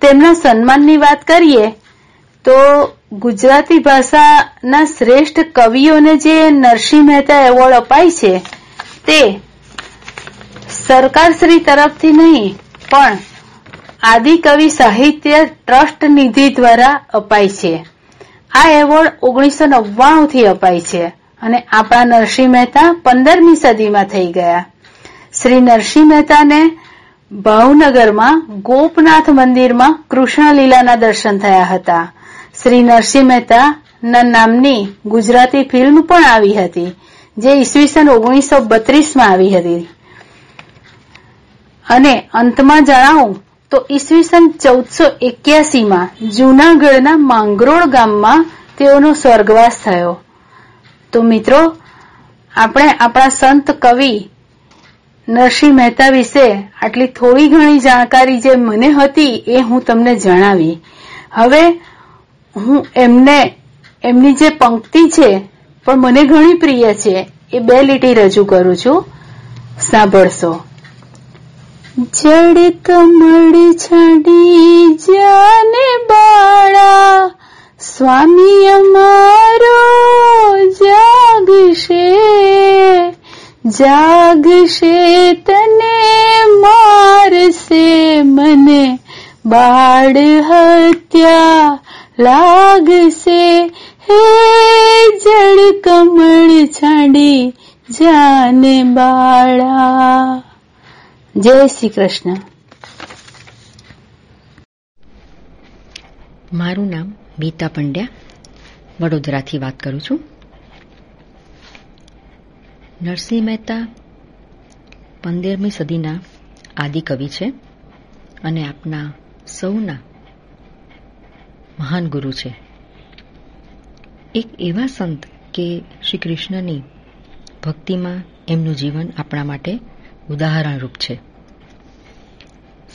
તેમના સન્માનની વાત કરીએ, તો ગુજરાતી ભાષાના શ્રેષ્ઠ કવિઓને જે નરસિંહ મહેતા એવોર્ડ અપાય છે, તે સરકારશ્રી તરફથી નહીં, પણ આદિકવિ સાહિત્ય ટ્રસ્ટ નિધિ દ્વારા અપાય છે. આ એવોર્ડ ઓગણીસો નવ્વાણું થી અપાય છે અને આપણા નરસિંહ મહેતા પંદરમી સદીમાં થઈ ગયા. શ્રી નરસિંહ મહેતાને ભાવનગરમાં ગોપનાથ મંદિરમાં કૃષ્ણ દર્શન થયા હતા. શ્રી નરસિંહ મહેતા નામની ગુજરાતી ફિલ્મ પણ આવી હતી, જે ઈસવીસન ઓગણીસો બત્રીસમાં આવી હતી. અને અંતમાં જણાવું તો ઈસવીસન ચૌદસો એક્યાસીમાં જૂનાગઢના માંગરોળ ગામમાં તેઓનો સ્વર્ગવાસ થયો. તો મિત્રો, આપણે આપણા સંત કવિ નરસિંહ મહેતા વિશે આટલી થોડી ઘણી જાણકારી જે મને હતી એ હું તમને જણાવી. હવે હું એમને, એમની જે પંક્તિ છે, પણ મને ઘણી પ્રિય છે, એ બે લીટી રજૂ કરું છું. સાંભળશો. जड़ कमड़ छड़ी जाने बाड़ा स्वामी अमारो जागशे जागशे तने मार से मने बाड़ हत्या लाग से। हे जड़ कमड़ छड़ी जाने बाड़ा જય શ્રી કૃષ્ણ. મારું નામ ગીતા પંડ્યા. વડોદરાથી વાત કરું છું. નરસિંહ મહેતા પંદરમી સદીના આદિકવિ છે અને આપના સૌના મહાન ગુરુ છે. એક એવા સંત કે શ્રી કૃષ્ણની ભક્તિમાં એમનું જીવન આપણા માટે ઉદાહરણરૂપ છે.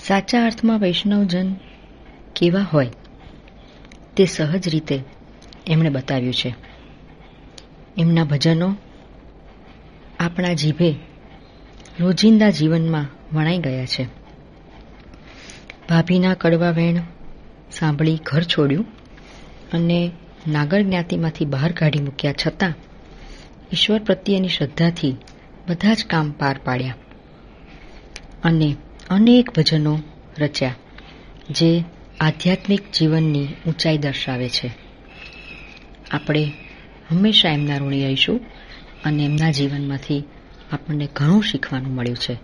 સાચા અર્થમાં વૈષ્ણવજન કેવા હોય તે સહજ રીતે એમણે બતાવ્યું છે. એમના ભજનો આપણા જીભે રોજિંદા જીવનમાં વણાઈ ગયા છે. ભાભીના કડવા વેણ સાંભળી ઘર છોડ્યું અને નાગર જ્ઞાતિમાંથી બહાર કાઢી મૂક્યા છતાં ઈશ્વર પ્રત્યેની શ્રદ્ધાથી બધા જ કામ પાર પાડ્યા. અને અનેક ભજનો રચ્યા, જે આધ્યાત્મિક જીવનની ઊંચાઈ દર્શાવે છે. આપણે હંમેશા એમના ઋણી રહીશું અને એમના જીવનમાંથી આપણને ઘણું શીખવાનું મળ્યું છે.